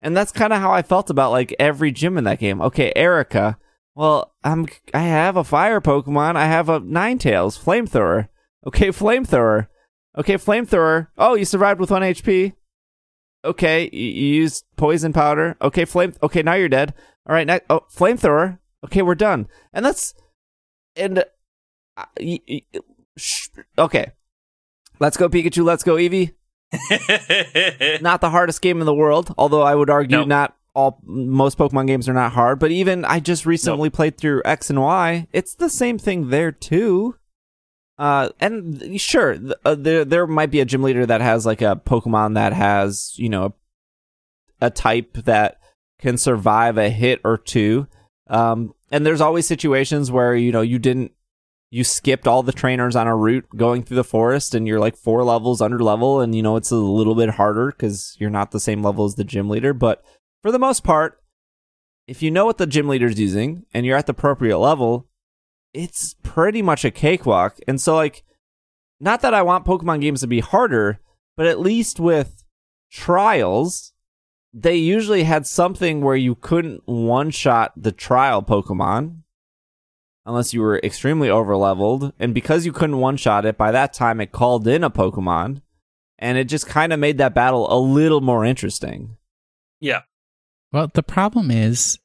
And that's kind of how I felt about like every gym in that game. Okay, Erica. Well, I'm I have a fire Pokemon. I have a Ninetales flamethrower. Okay, flamethrower. Okay, flamethrower. Oh, you survived with one HP. Okay, you, you used poison powder. Okay, flame. Okay, now you're dead. All right, next. Oh, flamethrower. Okay, we're done. And that's and uh, y- y- sh- okay. Let's go Pikachu. Let's go Eevee. Not the hardest game in the world, although I would argue Nope. not all most Pokemon games are not hard. But even I just recently played through X and Y. It's the same thing there too. Uh, and sure, th- uh, there there might be a gym leader that has like a Pokemon that has you know a type that can survive a hit or two. Um, and there's always situations where you know you didn't you skipped all the trainers on a route going through the forest and you're like four levels under level and you know it's a little bit harder because you're not the same level as the gym leader. But for the most part if you know what the gym leader's using and you're at the appropriate level it's pretty much a cakewalk. And so like not that i want pokemon games to be harder but at least with trials they usually had something where you couldn't one shot the trial pokemon unless you were extremely over leveled. And because you couldn't one shot it, by that time it called in a Pokemon. And it just kind of made that battle a little more interesting. yeah. Well, the problem is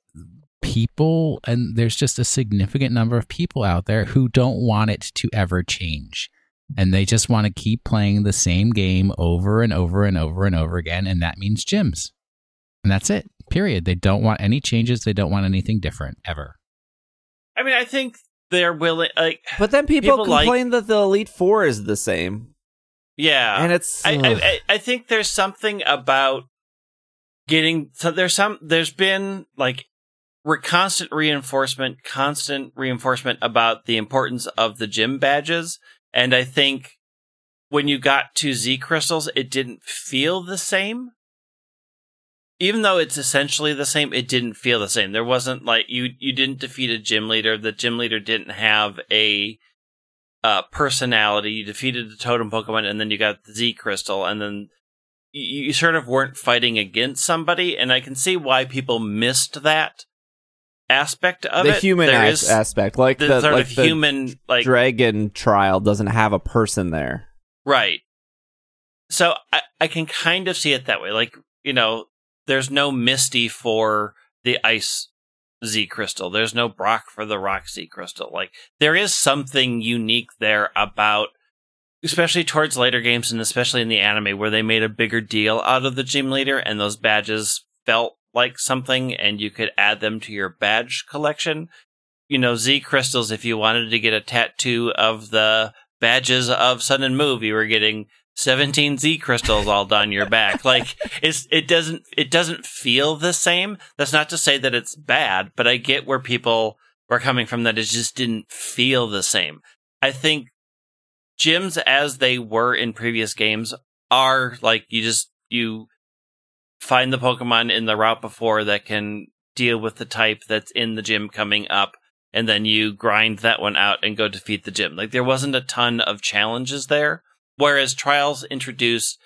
people, and there's just a significant number of people out there who don't want it to ever change. And they just want to keep playing the same game over and over and over and over again. And that means gyms. And that's it, period. They don't want any changes. They don't want anything different ever. I mean, I think they're willing. Like, But then people, People like- complain that the Elite Four is the same. yeah, and it's. I. I, I- I think there's something about getting so there's some there's been like re- constant reinforcement constant reinforcement about the importance of the gym badges and i think when you got to z crystals it didn't feel the same even though it's essentially the same it didn't feel the same there wasn't like you you didn't defeat a gym leader the gym leader didn't have a uh, personality. You defeated the totem Pokemon, and then you got the Z Crystal, and then you, you sort of weren't fighting against somebody. And I can see why people missed that aspect of the it. human There as- aspect, like the, the, sort like of the human, like dragon trial, doesn't have a person there. Right. So I, I can kind of see it that way. Like, you know, there's no Misty for the ice Z crystal. There's no Brock for the rock Z crystal. Like, there is something unique there about, especially towards later games and especially in the anime where they made a bigger deal out of the gym leader and those badges felt like something and you could add them to your badge collection. You know, Z crystals, if you wanted to get a tattoo of the badges of Sun and Moon, you were getting 17 Z crystals all down your back. Like it's it doesn't it doesn't feel the same. That's not to say that it's bad, but I get where people were coming from that it just didn't feel the same. I think gyms as they were in previous games are like you just you find the Pokemon in the route before that can deal with the type that's in the gym coming up and then you grind that one out and go defeat the gym. Like there wasn't a ton of challenges there. Whereas trials introduced,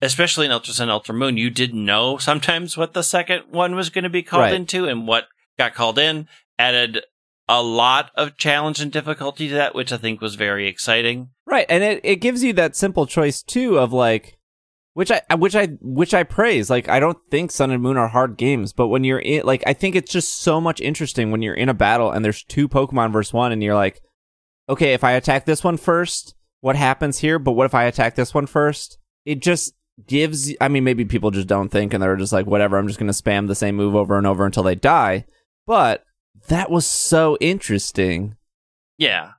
especially in Ultra Sun, Ultra Moon, you didn't know sometimes what the second one was going to be called Right. into and what got called in. Added a lot of challenge and difficulty to that, which I think was very exciting. Right, and it, it gives you that simple choice too of like, which I which I which I praise. Like I don't think Sun and Moon are hard games, but when you're in, like I think it's just so much interesting when you're in a battle and there's two Pokemon versus one, and you're like, okay, if I attack this one first, what happens here? But what if I attack this one first? It just gives. I mean, maybe people just don't think, and they're just like, whatever. I'm just gonna spam the same move over and over until they die. But that was so interesting. Yeah.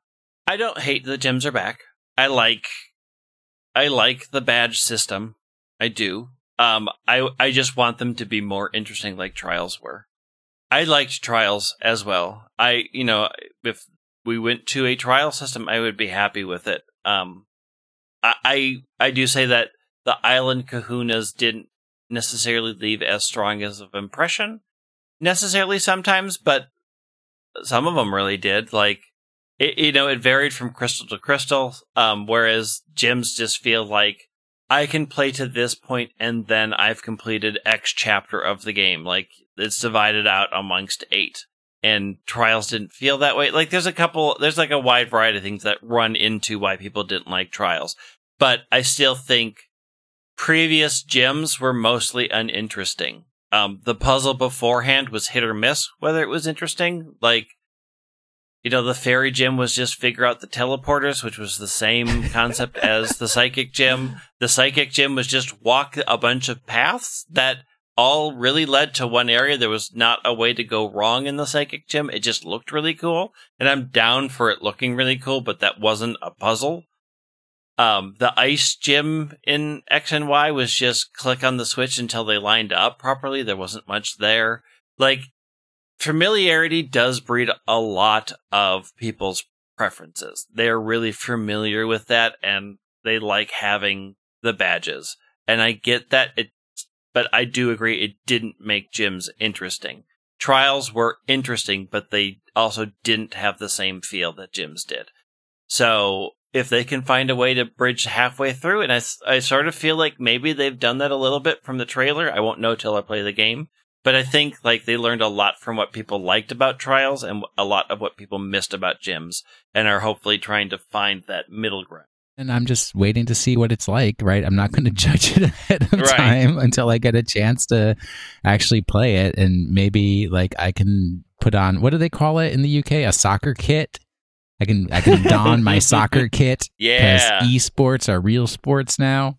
I don't hate the gyms are back. I like I like the badge system. I do. Um I I just want them to be more interesting like trials were. I liked trials as well. I you know, if we went to a trial system, I would be happy with it. Um I I, I do say that the island kahunas didn't necessarily leave as strong as of impression necessarily sometimes, but some of them really did. Like, it, you know, it varied from crystal to crystal. Um, whereas gyms just feel like I can play to this point and then I've completed X chapter of the game. Like, it's divided out amongst eight. And trials didn't feel that way. Like, there's a couple, there's like a wide variety of things that run into why people didn't like trials. But I still think previous gyms were mostly uninteresting. Um, the puzzle beforehand was hit or miss whether it was interesting. Like, you know, the fairy gym was just figure out the teleporters, which was the same concept as the psychic gym. The psychic gym was just walk a bunch of paths that all really led to one area. There was not a way to go wrong in the psychic gym. It just looked really cool. And I'm down for it looking really cool, but that wasn't a puzzle. Um, the ice gym in X and Y was just click on the switch until they lined up properly. There wasn't much there. Like, familiarity does breed a lot of people's preferences. They're really familiar with that and they like having the badges. And I get that it, but I do agree it didn't make gyms interesting. Trials were interesting, but they also didn't have the same feel that gyms did. So if they can find a way to bridge halfway through. And I, I sort of feel like maybe they've done that a little bit from the trailer. I won't know till I play the game. But I think like they learned a lot from what people liked about trials and a lot of what people missed about gyms and are hopefully trying to find that middle ground. And I'm just waiting to see what it's like, right? I'm not going to judge it ahead of Right. time until I get a chance to actually play it. And maybe like I can put on, what do they call it in the UK? A soccer kit. I can, I can don my soccer kit Yeah. because Yeah. esports are real sports now.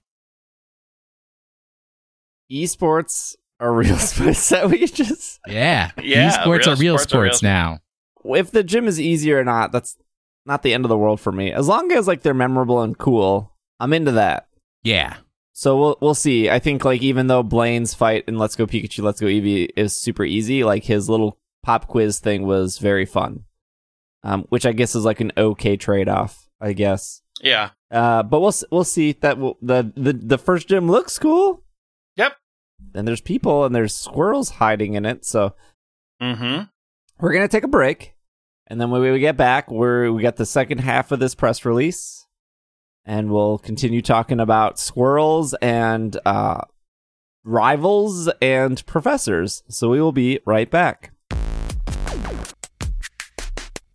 Esports are real sports. Is that what you just? Yeah. Yeah, Esports real are real sports are real now. If the gym is easy or not, that's not the end of the world for me. As long as like they're memorable and cool, I'm into that. Yeah. So we'll we'll see. I think like even though Blaine's fight in Let's Go Pikachu, Let's Go Eevee is super easy, like his little pop quiz thing was very fun. Um, which I guess is like an okay trade off, I guess. Yeah. Uh, but we'll we'll see that will, the the the first gym looks cool. Yep. And there's people and there's squirrels hiding in it, so Mm-hmm. we're gonna take a break, and then when we get back, we're we got the second half of this press release, and we'll continue talking about squirrels and uh, rivals and professors. So we will be right back.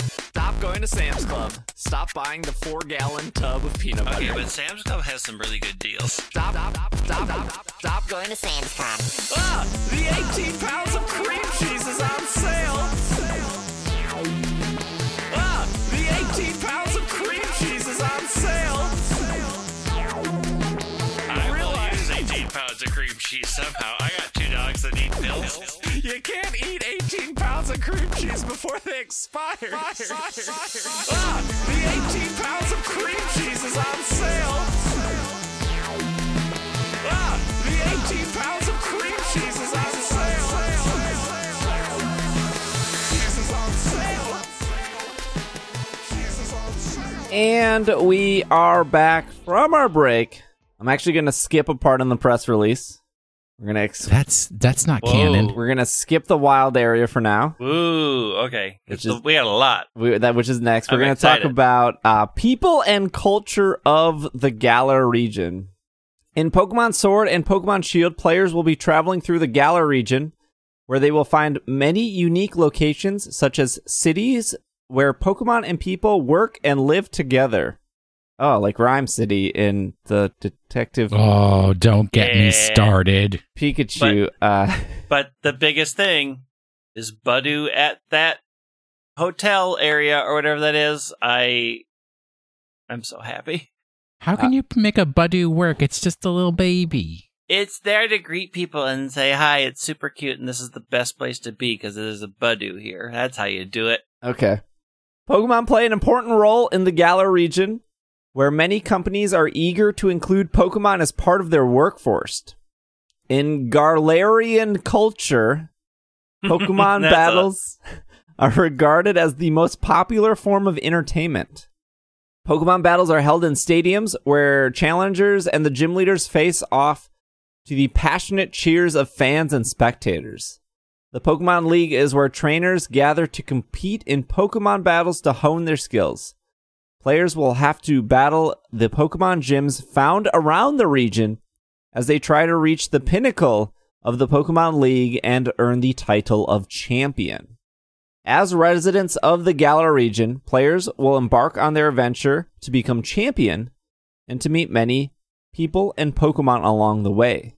Stop going to Sam's Club. Stop buying the four gallon tub of peanut butter. Okay, but Sam's Club has some really good deals. Stop, stop, stop, stop, stop, stop. Going to Sam's Club. Ah, the 18 pounds of cream cheese is on cheese somehow. I got two dogs that need pills. You can't eat 18 pounds of cream cheese before they expire. ah, the 18 pounds of cream cheese is on sale. Ah, the 18 pounds of cream cheese is on sale. Cheese is on sale. Cheese is on sale. And we are back from our break. I'm actually going to skip a part in the press release. We're gonna ex- That's, that's not Whoa. canon. we're gonna skip the wild area for now. Ooh, okay. Which is- we got a lot. We, that which is next. We're I'm gonna excited. talk about uh, people and culture of the Galar region. In Pokemon Sword and Pokemon Shield, players will be traveling through the Galar region, where they will find many unique locations, such as cities where Pokemon and people work and live together. Oh, like Rhyme City in the Detective Oh, don't get me started. Pikachu. uh, But the biggest thing is Budew at that hotel area or whatever that is. I I'm so happy. How can you make a Budew work? It's just a little baby. It's there to greet people and say hi. It's super cute, and this is the best place to be because there's a Budew here. That's how you do it. Okay. Pokemon play an important role in the Galar region, where many companies are eager to include Pokemon as part of their workforce. In Galarian culture, Pokemon That's a- battles are regarded as the most popular form of entertainment. Pokemon battles are held in stadiums where challengers and the gym leaders face off to the passionate cheers of fans and spectators. The Pokemon League is where trainers gather to compete in Pokemon battles to hone their skills. Players will have to battle the Pokemon gyms found around the region as they try to reach the pinnacle of the Pokemon League and earn the title of champion. As residents of the Galar region, players will embark on their adventure to become champion and to meet many people and Pokemon along the way.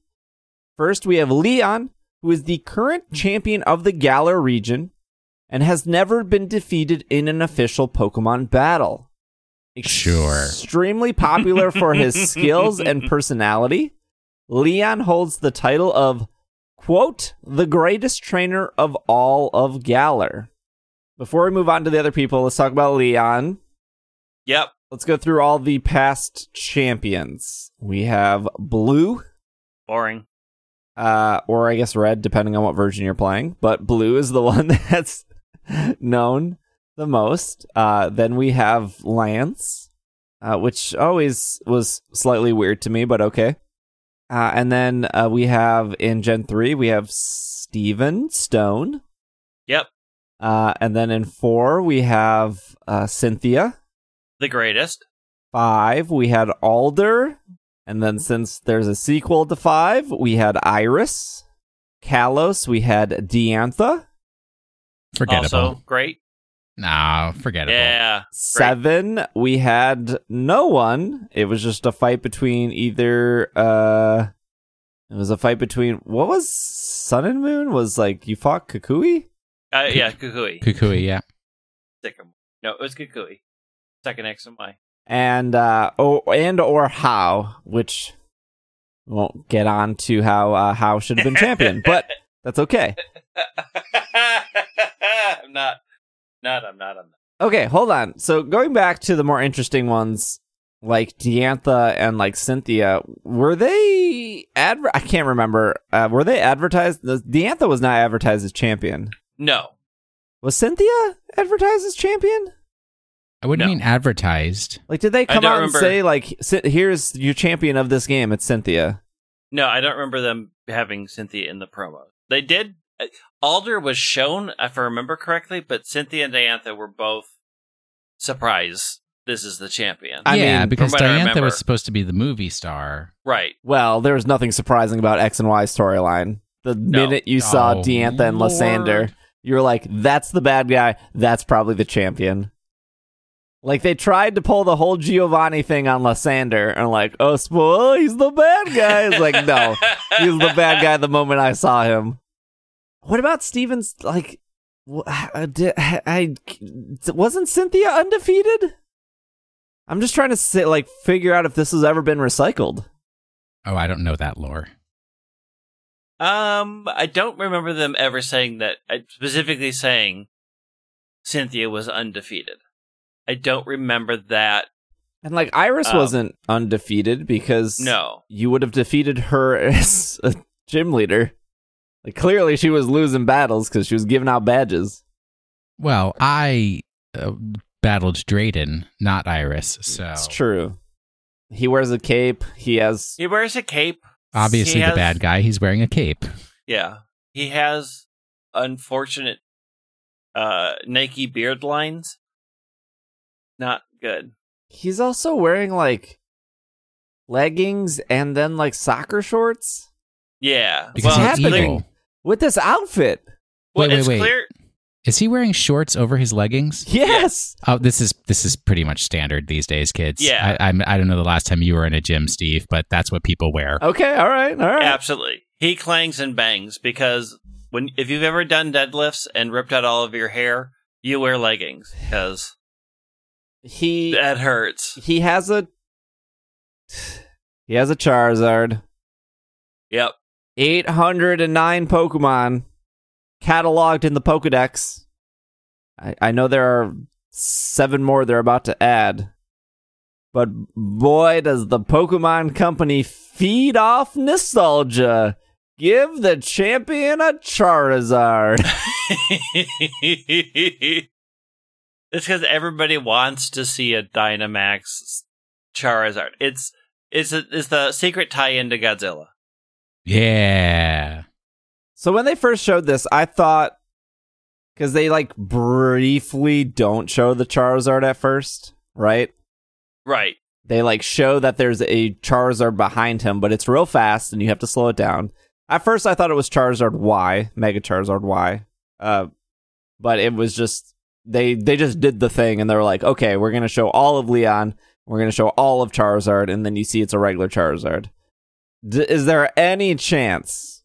First, we have Leon, who is the current champion of the Galar region and has never been defeated in an official Pokemon battle. Sure. Extremely popular for his skills and personality, Leon holds the title of, quote, the greatest trainer of all of Galar. Before we move on to the other people, let's talk about Leon. Yep. Let's go through all the past champions. We have Blue, Boring. uh, or I guess Red, depending on what version you're playing. But Blue is the one that's known the most. Uh, then we have Lance, uh, which always was slightly weird to me, but okay. Uh, and then uh, we have in Gen 3, we have Steven Stone. Yep. Uh, and then in 4, we have uh, Cynthia. The greatest. Five, we had Alder. And then since there's a sequel to five, we had Iris. Kalos, we had Diantha. Forgettable. Also great. No, it. Yeah. Seven, we had no one. It was just a fight between either uh it was a fight between what was Sun and Moon? Was like you fought Kukui? Uh, yeah, Kukui. Kukui, yeah. Second. No, it was Kukui. Second X and Y. And uh oh and or Hau, which won't get on to how uh Hau should have been champion, but that's okay. I'm not. Not. I'm not. I'm not. Okay, hold on. So going back to the more interesting ones, like Diantha and like Cynthia, were they adver- I can't remember. Uh, were they advertised? The- Diantha was not advertised as champion. No. Was Cynthia advertised as champion? I wouldn't No. mean advertised. Like, did they come out remember. and say like, "Here's your champion of this game"? It's Cynthia. No, I don't remember them having Cynthia in the promo. They did. Uh, Alder was shown, if I remember correctly, but Cynthia and Diantha were both surprised. This is the champion. I yeah, mean, because from I Diantha was supposed to be the movie star. right. Well, there was nothing surprising about X and Y storyline. The minute you saw Oh, Diantha and Lysandre, you were like, "That's the bad guy. That's probably the champion." Like they tried to pull the whole Giovanni thing on Lysandre, and like, "Oh, spoil, he's the bad guy." It's like, no, he's the bad guy the moment I saw him. What about Stevens? Like, wh- uh, did, I wasn't Cynthia undefeated. I'm just trying to say, like, figure out if this has ever been recycled. Oh, I don't know that lore. Um, I don't remember them ever saying that. Specifically saying Cynthia was undefeated. I don't remember that. And like Iris Um, wasn't undefeated because No. you would have defeated her as a gym leader. Like clearly she was losing battles because she was giving out badges. Well, I uh, battled Drayden, not Iris. So It's true. He wears a cape. He has He wears a cape. obviously He the has- bad guy. He's wearing a cape. Yeah. He has unfortunate uh Nike beard lines. Not good. he's also wearing like leggings and then like soccer shorts Yeah. Because well, he's it's clear, evil. With this outfit. well, Wait, wait, wait. clear Is he wearing shorts over his leggings? Yes. Oh, this is this is pretty much standard these days, kids. Yeah. I, I'm, I don't know the last time you were in a gym, Steve, but that's what people wear. Okay. All right. All right. Absolutely. He clangs and bangs because when if you've ever done deadlifts and ripped out all of your hair, you wear leggings because He that hurts. he has a he has a Charizard. Yep. 809 Pokemon cataloged in the Pokedex. I, I know there are seven more they're about to add. But boy, does the Pokemon Company feed off nostalgia. Give the champion a Charizard. it's because everybody wants to see a Dynamax Charizard. It's it's a, it's the secret tie into Godzilla. Yeah. So when they first showed this, I thought because they like briefly don't show the Charizard at first, right? Right. They like show that there's a Charizard behind him, but it's real fast and you have to slow it down. At first, I thought it was Charizard Y, Mega Charizard Y, uh, but it was just they they just did the thing and they were like, okay, we're gonna show all of Leon, we're gonna show all of Charizard, and then you see it's a regular Charizard. D- is there any chance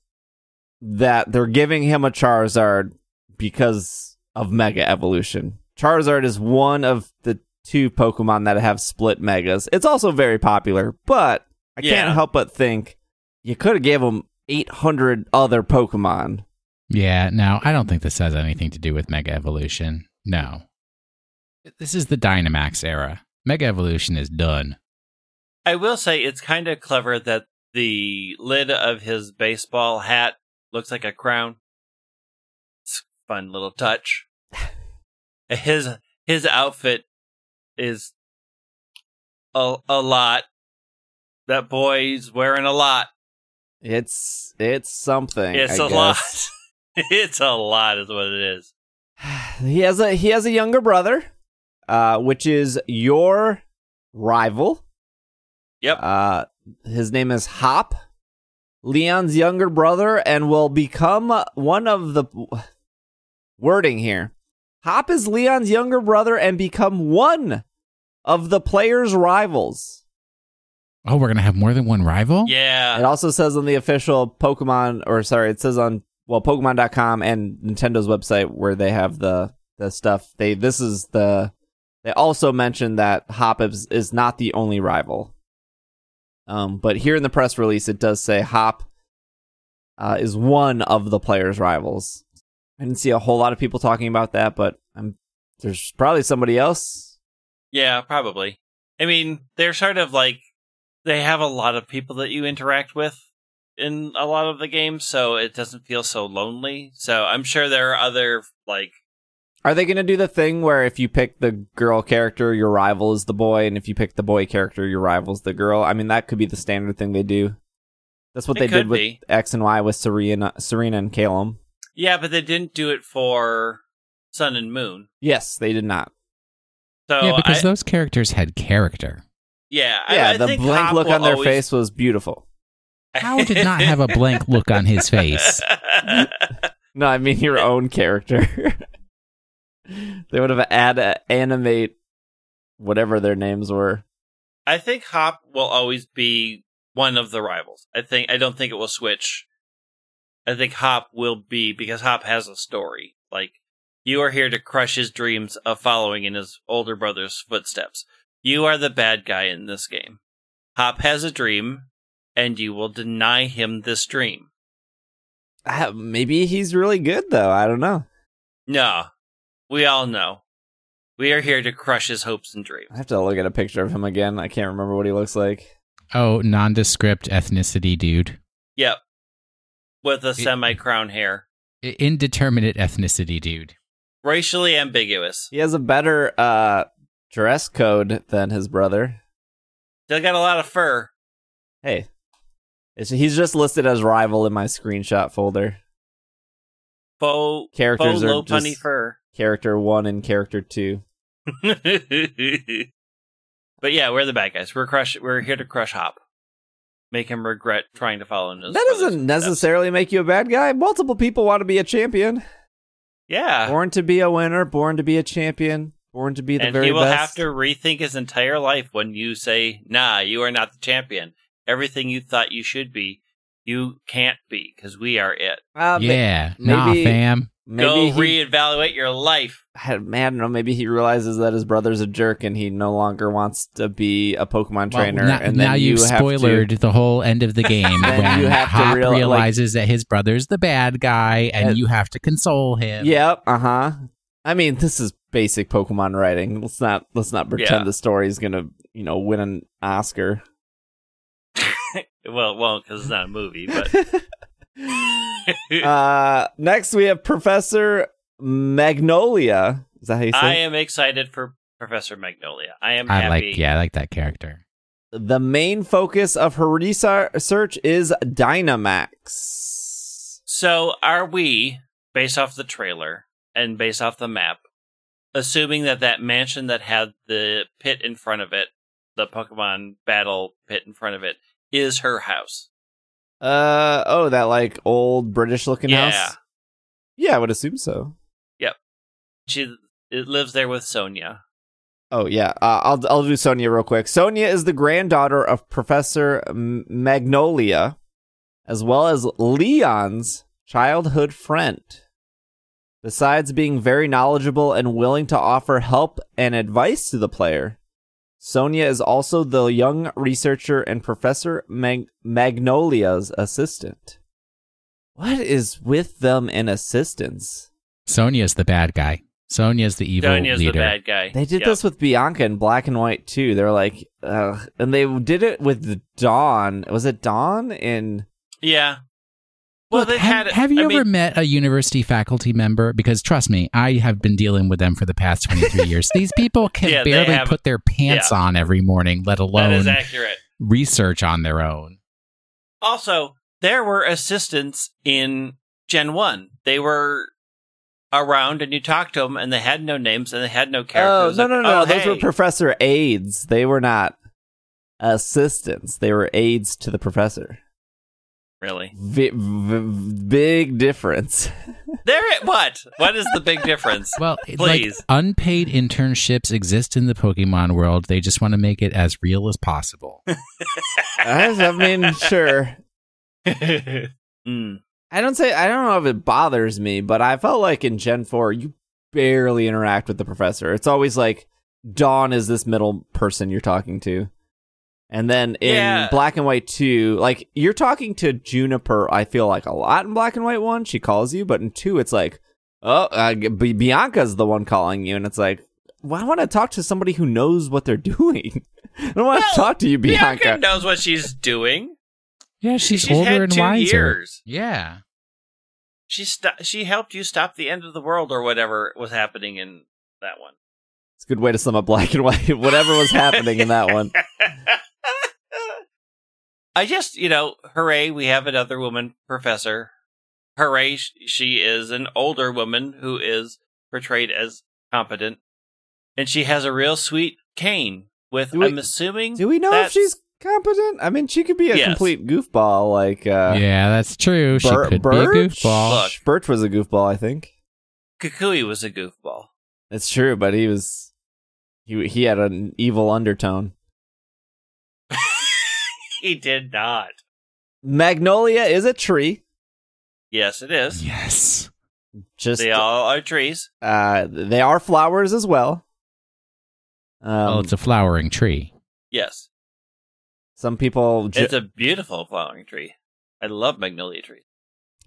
that they're giving him a Charizard because of Mega Evolution? Charizard is one of the two Pokemon that have split Megas. It's also very popular, but I Yeah. can't help but think you could have gave him 800 other Pokemon. Yeah, no, I don't think this has anything to do with Mega Evolution. No. This is the Dynamax era. Mega Evolution is done. I will say it's kind of clever that the lid of his baseball hat looks like a crown. It's a fun little touch. his his outfit is a a lot. That boy's wearing a lot. It's it's something. It's a a lot. it's a lot, is what it is. he has a he has a younger brother, uh, which is your rival. Yep. Uh, his name is Hop, Leon's younger brother, and will become one of the wording here. Hop is Leon's younger brother and become one of the player's rivals. Oh, we're going to have more than one rival? Yeah. It also says on the official Pokemon, or sorry, it says on well Pokemon.com and Nintendo's website where they have the the stuff. They this is the they also mentioned that Hop is, is not the only rival. Um, but here in the press release, it does say Hop uh, is one of the players' rivals. I didn't see a whole lot of people talking about that, but I'm, there's probably somebody else. Yeah, probably. I mean, they're sort of like they have a lot of people that you interact with in a lot of the games, so it doesn't feel so lonely. So I'm sure there are other like Are they going to do the thing where if you pick the girl character, your rival is the boy, and if you pick the boy character, your rival's the girl? I mean, that could be the standard thing they do. That's what It they did with be. X and Y with Serena, Serena and Calem. yeah, but they didn't do it for Sun and Moon. Yes, they did not. So yeah, because I, those characters had character. yeah, yeah, I, the think blank Hop look on their always- face was beautiful. How did not have a blank look on his face? No, I mean your own character. they would have to animate whatever their names were. I think Hop will always be one of the rivals. I think I don't think it will switch. I think Hop will be because Hop has a story. Like you are here to crush his dreams of following in his older brother's footsteps. You are the bad guy in this game. Hop has a dream, and you will deny him this dream. Uh, maybe he's really good though. I don't know. No, we all know. We are here to crush his hopes and dreams. I have to look at a picture of him again. I can't remember what he looks like. Oh, nondescript ethnicity dude. Yep. With a semi crown hair. Indeterminate ethnicity dude. Racially ambiguous. He has a better uh dress code than his brother. Still got a lot of fur. Hey, he's just listed as rival in my screenshot folder. Faux, Characters faux are low just punny fur. Character one and character two. but yeah, we're the bad guys. We're crush. We're here to crush Hop, make him regret trying to follow in his. that doesn't footsteps. necessarily make you a bad guy. Multiple people want to be a champion. Yeah, Born to be a winner, born to be a champion, born to be the and very he will best. have to rethink his entire life when you say, "Nah, you are not the champion. Everything you thought you should be, you can't be because we are it." Uh, ma- yeah. nah, maybe- fam. Maybe Go he, reevaluate your life. I man, I don't know. Maybe he realizes that his brother's a jerk and he no longer wants to be a Pokemon Well, trainer. now, and now you you've have spoilered the whole end of the game when you have to Hop real- like- realizes that his brother's the bad guy and you have to console him. yep. Uh huh. I mean, this is basic Pokemon writing. Let's not let's not pretend Yeah. the story is gonna you know win an Oscar. Well, it won't because it's not a movie, but uh, next we have Professor Magnolia. Is that how you say? I it? am excited for Professor Magnolia. I am I happy. like yeah, I like that character. the main focus of her research is Dynamax. So, are we, based off the trailer and based off the map, assuming that that mansion that had the pit in front of it, the Pokemon battle pit in front of it, is her house? Uh oh, that like old British looking Yeah. house. Yeah, I would assume so. Yep, she it lives there with Sonia. Oh yeah, uh, I'll I'll do Sonia real quick. Sonia is the granddaughter of Professor M- Magnolia, as well as Leon's childhood friend. Besides being very knowledgeable and willing to offer help and advice to the player, Sonia is also the young researcher and Professor Mag- Magnolia's assistant. What is with them and assistants? Sonia's the bad guy. Sonia's the evil Sonia's leader. the bad guy. They did Yep. this with Bianca in black and white too. They're like, Ugh. and they did it with Dawn. Was it Dawn in? Yeah. Well, Look, they have, had. have you I ever mean, met a university faculty member? Because trust me, I have been dealing with them for the past 23 years. These people can Yeah, barely have- put their pants on every morning, let alone research on their own. Also, there were assistants in Gen 1. They were around and you talked to them and they had no names and they had no characters. Oh characters. no Like, no no! oh, Those were. Professor aides. They were not assistants. They were aides to the professor. Really? V- v- big difference. There it what? What is the big difference? Well, it- like Please. unpaid internships exist in the Pokemon world. They just want to make it as real as possible. I, I mean, sure. Mm. I don't say I don't know if it bothers me, but I felt like in Gen 4 you barely interact with the professor. It's always like Dawn is this middle person you're talking to. And then in Yeah. Black and White 2, like you're talking to Juniper, I feel like a lot in Black and White 1, she calls you, but in 2 it's like, oh, uh, B- Bianca's the one calling you and it's like, well, I want to talk to somebody who knows what they're doing. I don't want Well, to talk to you, Bianca. Bianca knows what she's doing. Yeah, she's, She's older had and two wiser. years. Yeah. She sto- she helped you stop the end of the world or whatever was happening in that one. It's a good way to sum up Black and White. Whatever was happening in that one. I just, you know, hooray, we have another woman professor. Hooray, she is an older woman who is portrayed as competent. And she has a real sweet cane with, we- I'm assuming. Do we know if she's competent? I mean, she could be a Yes. complete goofball. Like, uh, yeah, that's true. She Bir- could Birch? be a goofball. Look. Birch was a goofball, I think. Kukui was a goofball. It's true, but he was he he had an evil undertone. He did not. Magnolia is a tree. Yes, it is. Yes. Just They all are trees. uh, they are flowers as well. Um, well, it's a flowering tree. Yes. some people, ju- It's a beautiful flowering tree. I love magnolia trees.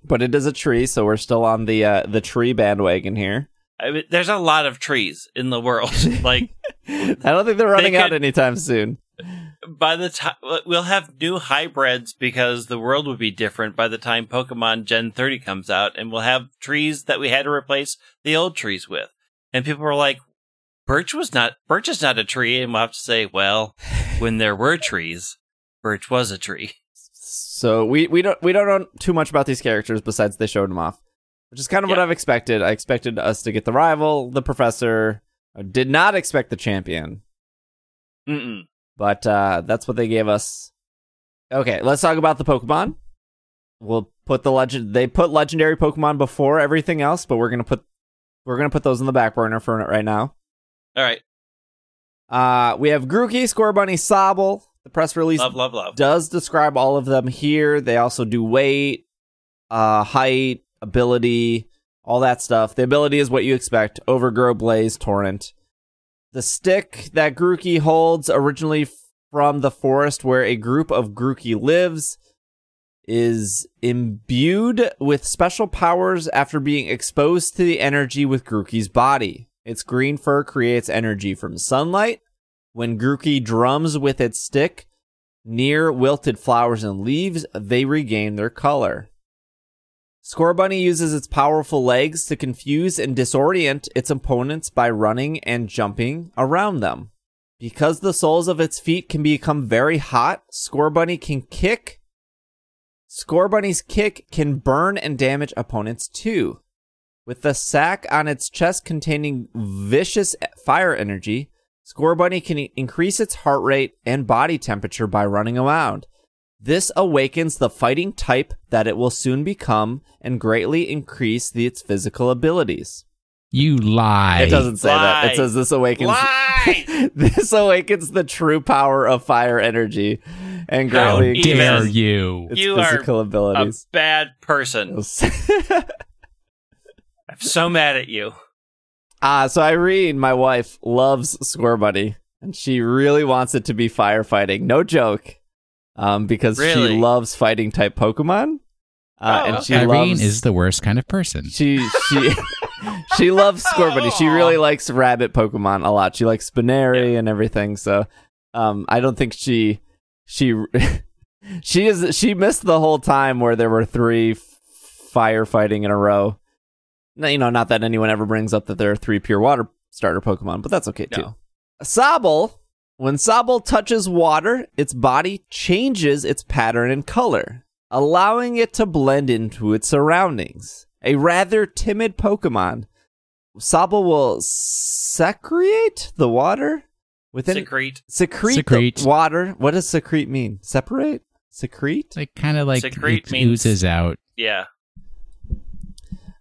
but it is a tree, so we're still on the uh, the tree bandwagon here. I mean, there's a lot of trees in the world. like I don't think they're running out could- anytime soon. By the time we'll have new hybrids because the world would be different by the time Pokemon Gen 30 comes out, and we'll have trees that we had to replace the old trees with. And people were like, "Birch was not Birch is not a tree," and we'll have to say, "Well, when there were trees, Birch was a tree." So we we don't we don't know too much about these characters besides they showed them off, which is kind of what I've expected. I expected us to get the rival, the professor. I did not expect the champion, Mm-mm. But uh, that's what they gave us. Okay, let's talk about the Pokemon. We'll put the legend. They put legendary Pokemon before everything else, but we're gonna put we're gonna put those in the back burner for right now. All right, Uh, we have Grookey, Scorbunny, Sobble. The press release love, love, love. does describe all of them here. They also do weight, uh, height, ability, all that stuff. The ability is what you expect: Overgrow, Blaze, Torrent. The stick that Grookey holds, originally from the forest where a group of Grookey lives, is imbued with special powers after being exposed to the energy with Grookey's body. Its green fur creates energy from sunlight. When Grookey drums with its stick near wilted flowers and leaves, they regain their color. Scorbunny uses its powerful legs to confuse and disorient its opponents by running and jumping around them. Because the soles of its feet can become very hot, Scorbunny can kick Scorbunny's kick can burn and damage opponents too. With the sack on its chest containing vicious fire energy, Scorbunny can increase its heart rate and body temperature by running around. This awakens the fighting type that it will soon become and greatly increase the, its physical abilities. You lie. It doesn't say that. It says this awakens Lies! this awakens the true power of fire energy and How greatly even- Dare you? its You are physical A bad person. I'm so mad at you. Ah, so Irene, my wife, loves Scorbunny, and she really wants it to be firefighting. No joke, um, because Really? she loves fighting type Pokemon, uh, Oh, and she okay. Irene loves is the worst kind of person. she she she loves Scorbunny. She really likes rabbit Pokemon a lot. She likes Spinary and everything. So, um, I don't think she she she is she missed the whole time where there were three f- firefighting in a row. No, you know, not that anyone ever brings up that there are three pure water starter Pokemon, but that's okay too. No. Sobble. When Sobble touches water, its body changes its pattern and color, allowing it to blend into its surroundings. A rather timid Pokemon, Sobble will secrete the water within Secrete. secrete, Secrete. the water. What does secrete mean? Separate? Secrete? Like kind of like Secrete it means- oozes out. Yeah.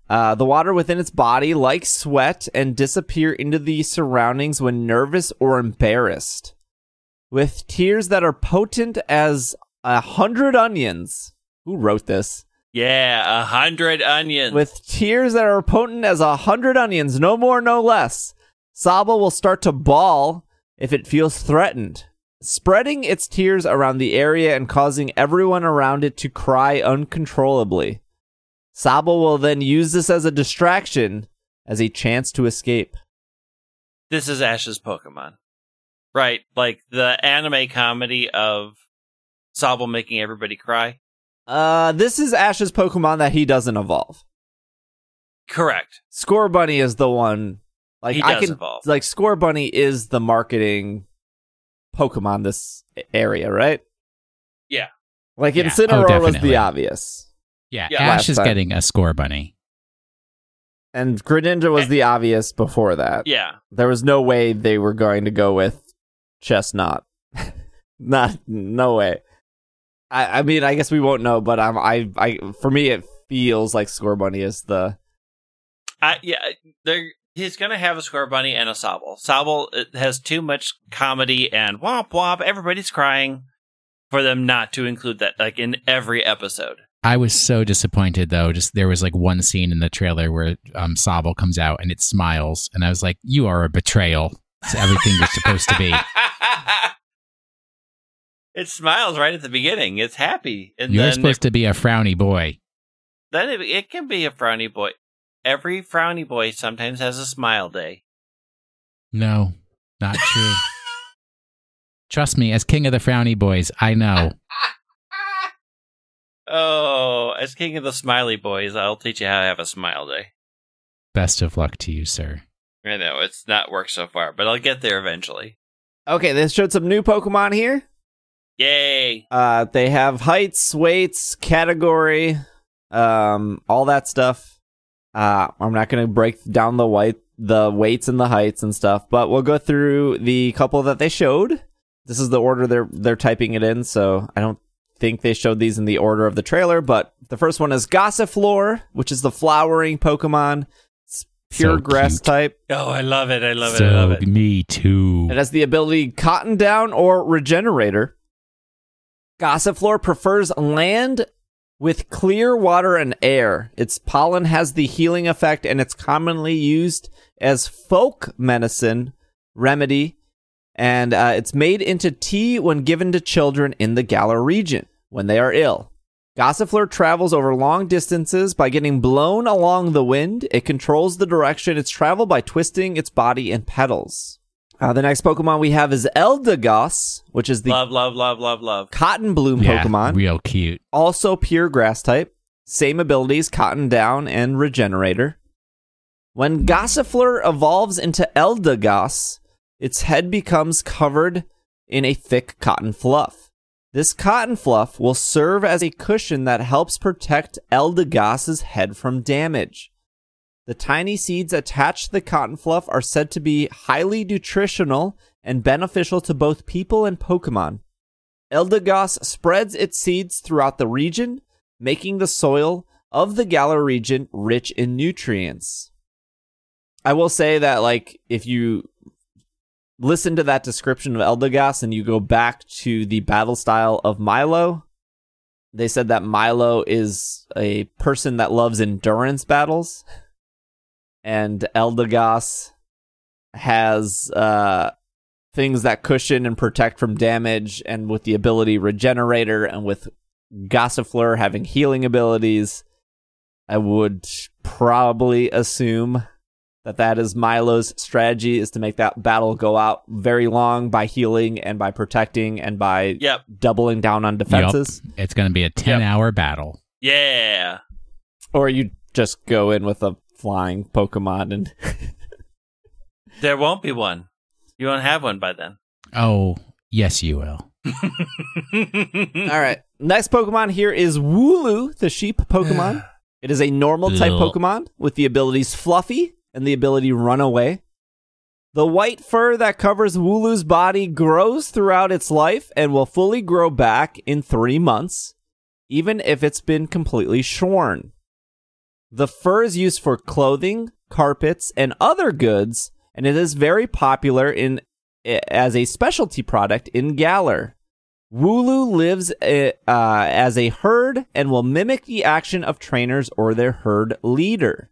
Uh, the water within its body, like sweat, and disappear into the surroundings when nervous or embarrassed. With tears that are potent as a hundred onions. Who wrote this? Yeah. A hundred onions. With tears that are potent as a hundred onions, no more, no less. Sobble will start to bawl if it feels threatened, spreading its tears around the area and causing everyone around it to cry uncontrollably. Sobble will then use this as a distraction as a chance to escape. this is Ash's Pokemon. Right. Like the anime comedy of Sobble making everybody cry. Uh, this is Ash's Pokemon that he doesn't evolve. Correct. Scorbunny is the one. Like He I does can, evolve. like Scorbunny is the marketing Pokemon this area, right? Yeah. Like Yeah. Incineroar Oh, was the obvious, Yeah, Yeah. Ash is time. getting a Scorbunny. and Greninja was the obvious before that. Yeah. There was no way they were going to go with Chesnaught. Not no way. I, I mean, I guess we won't know, but I'm I I for me it feels like Scorbunny is the I yeah, they're he's gonna have a Scorbunny and a Sobble. Sobble it has too much comedy and womp womp. Everybody's crying for them not to include that like in every episode. I was so disappointed though. Just there was like one scene in the trailer where um Sobble comes out and it smiles, and I was like, "You are a betrayal." It's everything you're supposed to be. it smiles right at the beginning. It's happy, and You're supposed to be a frowny boy. then it, it can be a frowny boy. Every frowny boy sometimes has a smile day. No, not true. Trust me, as king of the frowny boys, I know. Oh, as king of the smiley boys, I'll teach you how to have a smile day. Best of luck to you, sir. I know it's not worked so far, but I'll get there eventually. Okay, they showed some new Pokemon here. Yay! Uh, they have heights, weights, category, um, all that stuff. Uh, I'm not going to break down the white, the weights and the heights and stuff, but we'll go through the couple that they showed. This is the order they're they're typing it in, so I don't think they showed these in the order of the trailer. But the first one is Gossifleur, which is the flowering Pokemon. It's pure So grass cute. type. Oh, I love it! I love it! so I love it! me too. It has the ability Cotton Down or Regenerator. Gossifleur prefers land with clear water and air. Its pollen has the healing effect and it's commonly used as folk medicine remedy. And uh, it's made into tea when given to children in the Galar region when they are ill. Gossifleur travels over long distances by getting blown along the wind. It controls the direction it's travel by twisting its body and petals. Uh, the next Pokemon we have is Eldegoss, which is the love, love, love, love, love. Cotton Bloom yeah, Pokemon. real cute. also pure grass type. Same abilities, Cotton Down and Regenerator. When Gossifleur evolves into Eldegoss, its head becomes covered in a thick cotton fluff. This cotton fluff will serve as a cushion that helps protect Eldegoss's head from damage. The tiny seeds attached to the cotton fluff are said to be highly nutritional and beneficial to both people and Pokemon. Eldegoss spreads its seeds throughout the region, making the soil of the Galar region rich in nutrients. I will say that, like, if you listen to that description of Eldegoss and you go back to the battle style of Milo, they said that Milo is a person that loves endurance battles, and Eldegoss has uh, things that cushion and protect from damage, and with the ability Regenerator, and with Gossifleur having healing abilities, I would probably assume that that is Milo's strategy is to make that battle go out very long by healing and by protecting and by Yep. doubling down on defenses. It's going to be a 10 hour battle. Yeah. Or you just go in with a flying Pokemon and There won't be one. You won't have one by then. Oh, yes, you will. All right. Next Pokemon here is Wooloo, the sheep Pokemon. It is a normal type Pokemon with the abilities Fluffy and the ability Run Away. The white fur that covers Wooloo's body grows throughout its life and will fully grow back in three months, even if it's been completely shorn. The fur is used for clothing, carpets, and other goods, and it is very popular in as a specialty product in Galar. Wooloo lives uh, uh, as a herd and will mimic the action of trainers or their herd leader.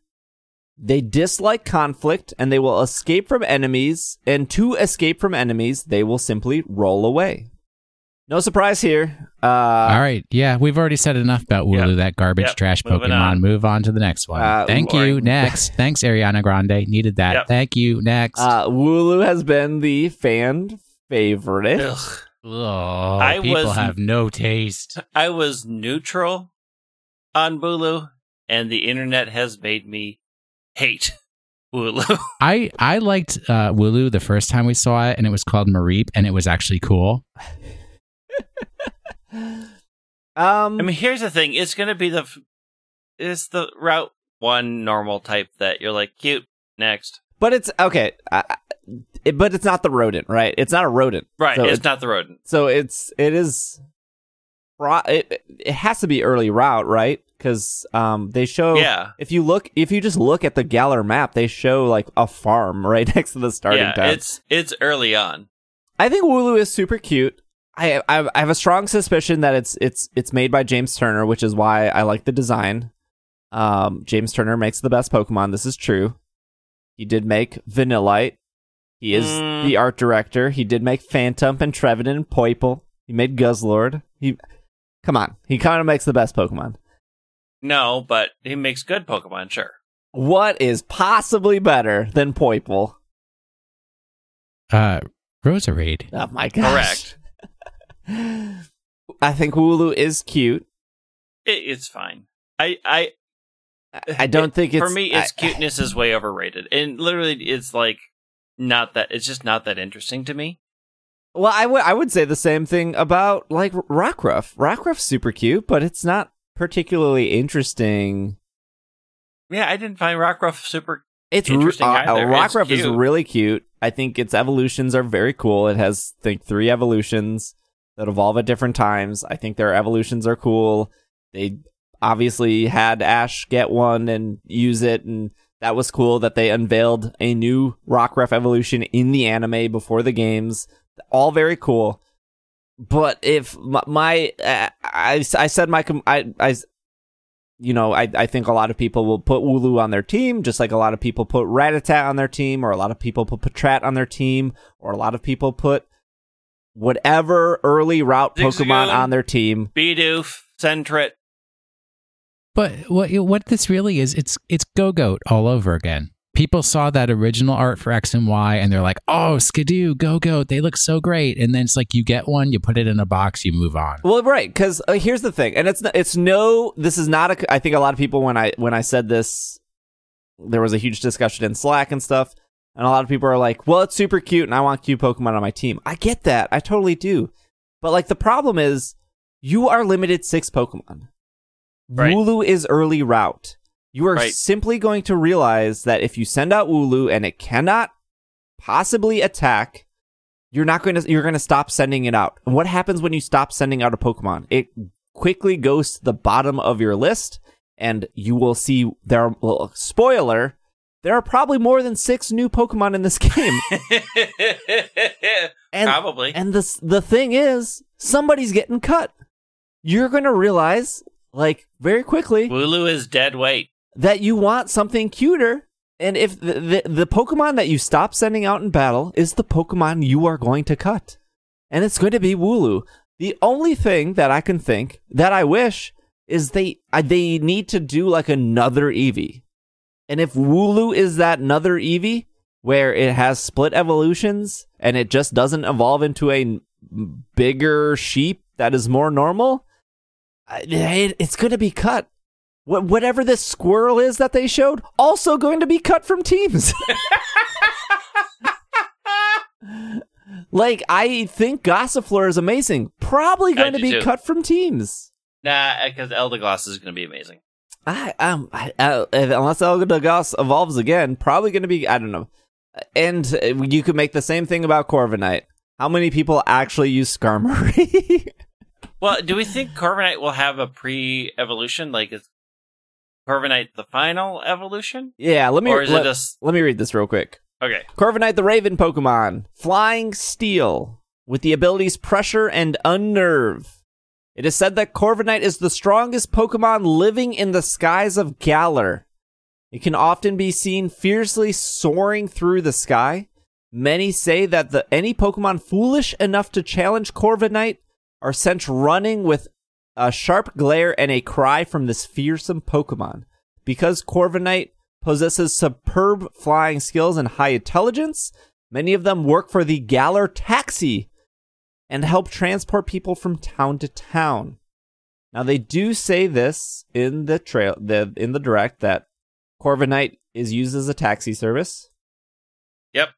They dislike conflict and they will escape from enemies, and to escape from enemies, they will simply roll away. No surprise here. Uh, All right. Yeah, we've already said enough about Wooloo, Yep. that garbage Yep. trash Moving Pokemon. on. Move on to the next one. Uh, Thank you. Next. Thanks, Ariana Grande. Needed that. Yep. Thank you. Next. Uh, Wooloo has been the fan favorite. Ugh. oh, I people was- have no taste. I was neutral on Wooloo, and the internet has made me hate Wooloo. I I liked uh, Wooloo the first time we saw it, and it was called Mareep, and it was actually cool. Um, I mean, here's the thing: it's gonna be the, f- it's the route one normal type that you're like cute. Next, but it's okay. Uh, it, but it's not the rodent, right? It's not a rodent, right? So it's it- not the rodent. So it's it is. It it has to be early route, right? Because um they show Yeah, if you look if you just look at the Galar map, they show like a farm right next to the starting yeah. tab. It's it's early on. I think Wooloo is super cute. I, I I have a strong suspicion that it's it's it's made by James Turner, which is why I like the design. Um, James Turner makes the best Pokemon. This is true. He did make Vanillite. He is Mm. the art director. He did make Phantump and Trevenant and Poipole. He made Guzzlord. He, come on, he kind of makes the best Pokemon. No, but he makes good Pokemon. Sure. What is possibly better than Poipole? Uh, Roserade. Oh my gosh! Correct. I think Wooloo is cute. It, it's fine. I I I don't think it's for me. Its I- cuteness is way overrated, and literally, it's like not that. It's just not that interesting to me. Well, I would I would say the same thing about like Rockruff. Rockruff's super cute, but it's not particularly interesting. Yeah, I didn't find Rockruff super. It's Interesting uh, either. Rockruff is really cute. I think its evolutions are very cool. It has I think three evolutions that evolve at different times. I think their evolutions are cool. They obviously had Ash get one and use it and that was cool that they unveiled a new Rockruff evolution in the anime before the games. All very cool. But if my, my uh, I, I said my com- I, I you know, I, I think a lot of people will put Wooloo on their team, just like a lot of people put Rattata on their team, or a lot of people put Patrat on their team, or a lot of people put whatever early route Pokemon Zigzagoon. on their team. Bidoof, Sentret. But what what this really is, it's it's Gogoat all over again. People saw that original art for X and Y, and they're like, "Oh, Skiddo, Go go. they look so great." And then it's like you get one, you put it in a box, you move on. Well, right, because uh, here's the thing, and it's it's no, this is not a. I think a lot of people when I when I said this, there was a huge discussion in Slack and stuff, and a lot of people are like, "Well, it's super cute, and I want cute Pokemon on my team." I get that, I totally do, But like the problem is, you are limited six Pokemon. Right. Wooloo is early route. You are Right. simply going to realize that if you send out Wooloo and it cannot possibly attack, you're not going to you're going to stop sending it out. And what happens when you stop sending out a Pokemon? It quickly goes to the bottom of your list, and you will see there. Are, well, spoiler: there are probably more than six new Pokemon in this game. And Probably. and the the thing is, somebody's getting cut. You're going to realize, like very quickly, Wooloo is dead weight. That you want something cuter. And if the, the the Pokemon that you stop sending out in battle is the Pokemon you are going to cut, and it's going to be Wooloo. The only thing that I can think that I wish is they uh, they need to do like another Eevee, and if Wooloo is that another Eevee where it has split evolutions and it just doesn't evolve into a bigger sheep that is more normal, it, it's going to be cut. Wh- whatever this squirrel is that they showed, also going to be cut from teams. like I think Gossifleur is amazing, probably I going to be too. cut from teams. Nah, because Eldegoss is going to be amazing. I um I, uh, unless Eldegoss evolves again, probably going to be I don't know. And uh, you could make the same thing about Corviknight. How many people actually use Skarmory? Well, do we think Corviknight will have a pre-evolution? Like, is Corviknight the final evolution? yeah, let me or is let, it just let me read this real quick. okay? Corviknight the Raven Pokemon. Flying Steel. With the abilities Pressure and Unnerve. It is said that Corviknight is the strongest Pokemon living in the skies of Galar. It can often be seen fiercely soaring through the sky. Many say that the any Pokemon foolish enough to challenge Corviknight are sent running with a sharp glare and a cry from this fearsome Pokemon. Because Corviknight possesses superb flying skills and high intelligence, many of them work for the Galar Taxi and help transport people from town to town. Now they do say this in the trail the in the direct that Corviknight is used as a taxi service. Yep.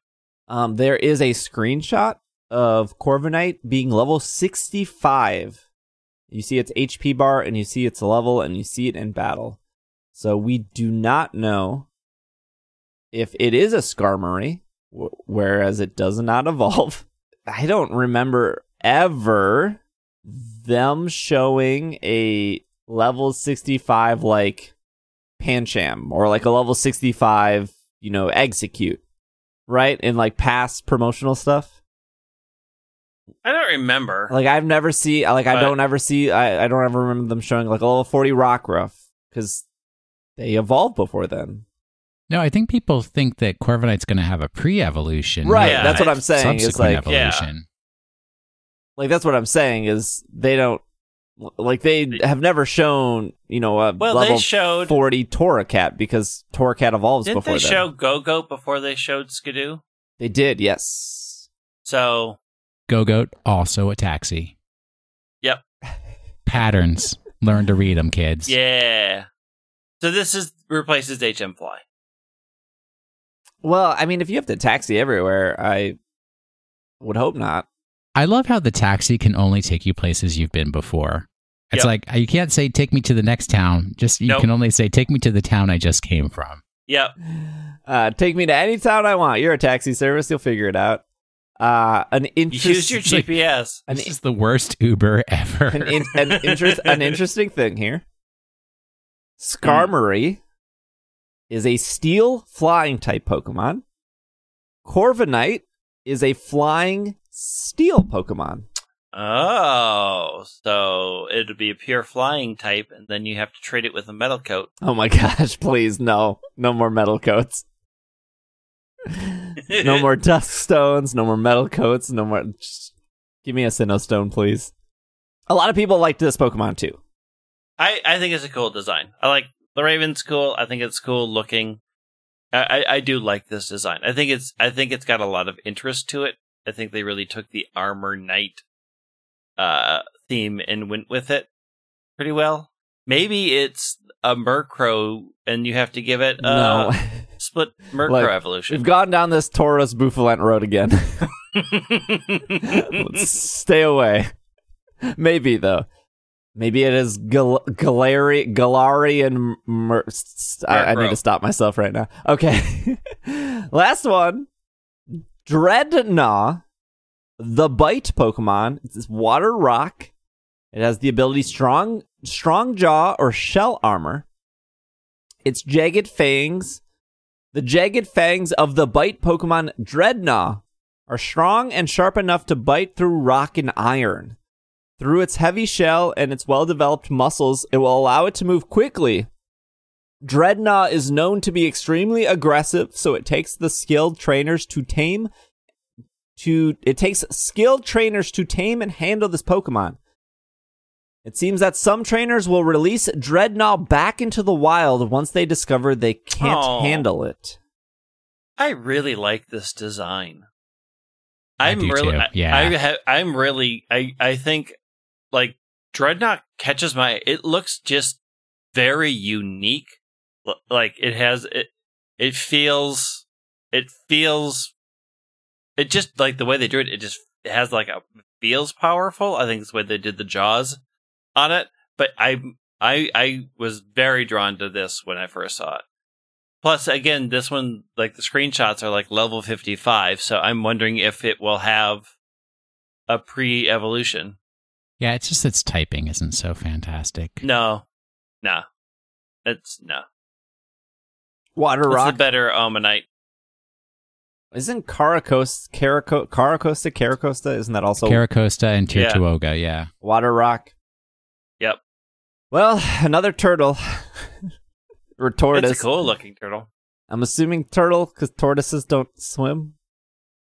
Um, there is a screenshot of Corviknight being level 65. You see its HP bar and you see its level and you see it in battle. So we do not know if it is a Skarmory, wh- whereas it does not evolve. I don't remember ever them showing a level 65 like Pancham or like a level 65, you know, Exeggcute, right? In like past promotional stuff. I don't remember. Like I've never see like I don't ever see I, I don't ever remember them showing like a level 40 rock Rockruff because they evolved before then. No, I think people think that Corviknight's going to have a pre-evolution, Right, Yeah, that's what I- I'm saying. It's subsequent like Yeah. evolution. like that's what I'm saying is they don't like they have never shown, you know, a Well, level they showed. 40 Torracat because Torracat evolves Didn't before they then. show Gogoat before they showed Skiddo? They did, yes. So Gogoat, also a taxi. Yep. Patterns. Learn to read them, kids. yeah. So this is replaces HM Fly. Well, I mean, if you have to taxi everywhere, I would hope not. I love how the taxi can only take you places you've been before. It's Yep. like you can't say take me to the next town. Just you Nope. can only say take me to the town I just came from. Yep. Uh, take me to any town I want. You're a taxi service. You'll figure it out. Uh, an You interesting, use your GPS. an, This is the worst Uber ever. an, in, an, interest, an interesting thing here. Skarmory is a steel flying type Pokemon. Corviknight is a flying steel Pokemon. Oh, so it'd be a pure flying type, and then you have to trade it with a metal coat. Oh my gosh, please, no. No more metal coats. No more dust stones, no more metal coats, no more. Just give me a Sinnoh stone, please. A lot of people like this Pokemon too. I, I think it's a cool design. I like the Raven's cool. I think it's cool looking. I, I, I do like this design. I think it's I think it's got a lot of interest to it. I think they really took the armor knight uh theme and went with it pretty well. Maybe it's a Murkrow and you have to give it a no, split Murkrow Like, evolution. we've gone down this Tauros Bouffalant road again. Let's stay away. Maybe though. Maybe it is Gal- Galari Galari and Mer- I, I need to stop myself right now. Okay. Last one. Drednaw, the bite Pokemon. It's water rock. It has the ability strong strong jaw or shell armor. Its jagged fangs. The jagged fangs of the bite Pokemon Drednaw are strong and sharp enough to bite through rock and iron. Through its heavy shell and its well developed muscles, it will allow it to move quickly. Drednaw is known to be extremely aggressive, so it takes the skilled trainers to tame to it takes skilled trainers to tame and handle this Pokemon. It seems that some trainers will release Drednaw back into the wild once they discover they can't Aw. handle it. I really like this design. I I'm do really, too, I- yeah. I, ha- I'm really, I, I think, like Drednaw catches my. It looks just very unique. Like it has it. It feels. It feels. It just like the way they do it. It just it has like a feels powerful. I think it's the way they did the jaws on it. But I, I, I was very drawn to this when I first saw it. Plus, again, this one, like the screenshots are like level 55, so I'm wondering if it will have a pre evolution. Yeah, it's just its typing isn't so fantastic. No. No. It's no. Water It's rock the better Omanyte. isn't Caracos Caraco Carracosta Carracosta isn't that also Carracosta and Yeah. Tirtouga, yeah. water rock? Yep. Well, another turtle or tortoise. It's a cool looking turtle. I'm assuming turtle because tortoises don't swim,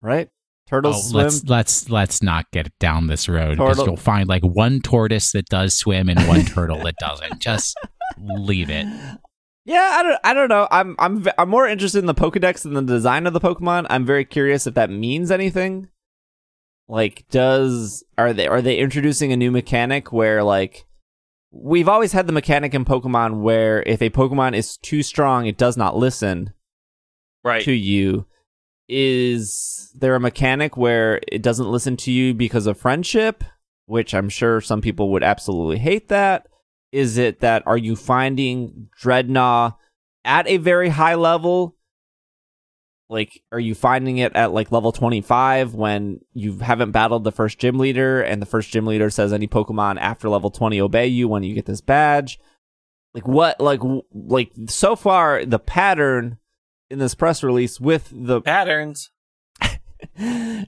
right? Turtles Oh, swim. let's let's let's not get down this road because you'll find like one tortoise that does swim and one turtle that doesn't. Just leave it. Yeah, I don't. I don't know. I'm. I'm. v- I'm more interested in the Pokedex than the design of the Pokemon. I'm very curious if that means anything. Like, does are they are they introducing a new mechanic where like we've always had the mechanic in Pokemon where if a Pokemon is too strong, it does not listen Right. to you. Is there a mechanic where it doesn't listen to you because of friendship? Which I'm sure some people would absolutely hate that. Is it that are you finding Drednaw at a very high level? Like, are you finding it at like level 25 when you haven't battled the first gym leader and the first gym leader says any Pokemon after level 20 obey you when you get this badge? Like, what, like, like, so far, the pattern in this press release with the Patterns.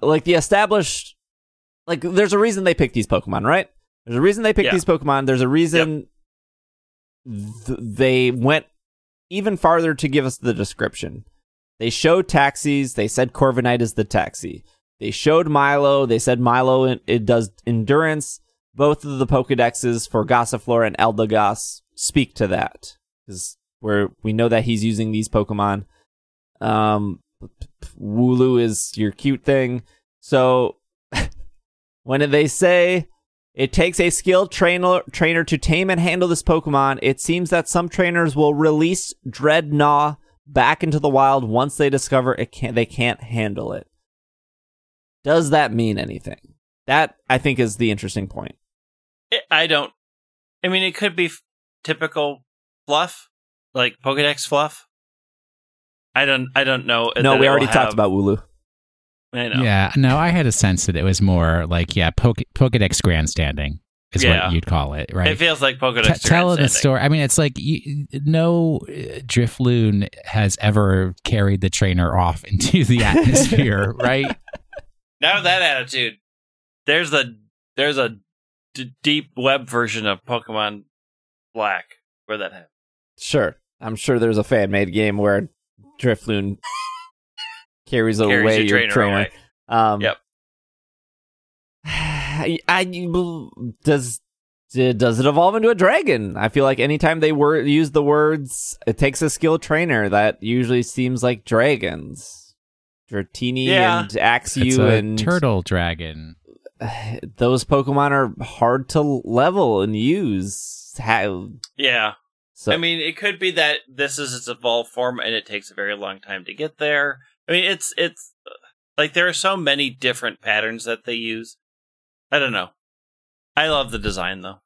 like the established like there's a reason they picked these pokemon right there's a reason they picked Yeah. these pokemon there's a reason th- they went even farther to give us the description they showed taxis. They said corviknight is the taxi. They showed milo. They said milo it, it does endurance. Both of the pokedexes for gossifleur and eldegoss speak to that because where we know that he's using these pokemon. Um Wooloo is your cute thing. So when they say it takes a skilled trainer trainer to tame and handle this Pokemon, it seems that some trainers will release Drednaw back into the wild once they discover it can't they can't handle it. Does that mean anything? That I think is the interesting point. It, I don't. I mean, it could be f- typical fluff, like Pokedex fluff. I don't. I don't know. no, we it will already talked have- about Wooloo. I know. Yeah, no, I had a sense that it was more like yeah, Poke- Pokedex grandstanding is Yeah. what you'd call it, right? It feels like Pokedex. T- tell the story. I mean, it's like you, no uh, Drifloon has ever carried the trainer off into the atmosphere, right? Now that attitude, there's a there's a d- deep web version of Pokemon Black where that happened. Sure. I'm sure there's a fan made game where Drifloon carries, Carries away your your trainer trainer. away. Um, Yep. I, I does does it evolve into a dragon? I feel like anytime they word use the words, it takes a skilled trainer. That usually seems like dragons. Dratini Yeah. and Axew It's a and turtle dragon. those Pokemon are hard to level and use. How, Yeah, so I mean, it could be that this is its evolved form, and it takes a very long time to get there. I mean, it's it's like there are so many different patterns that they use. I don't know. I love the design though.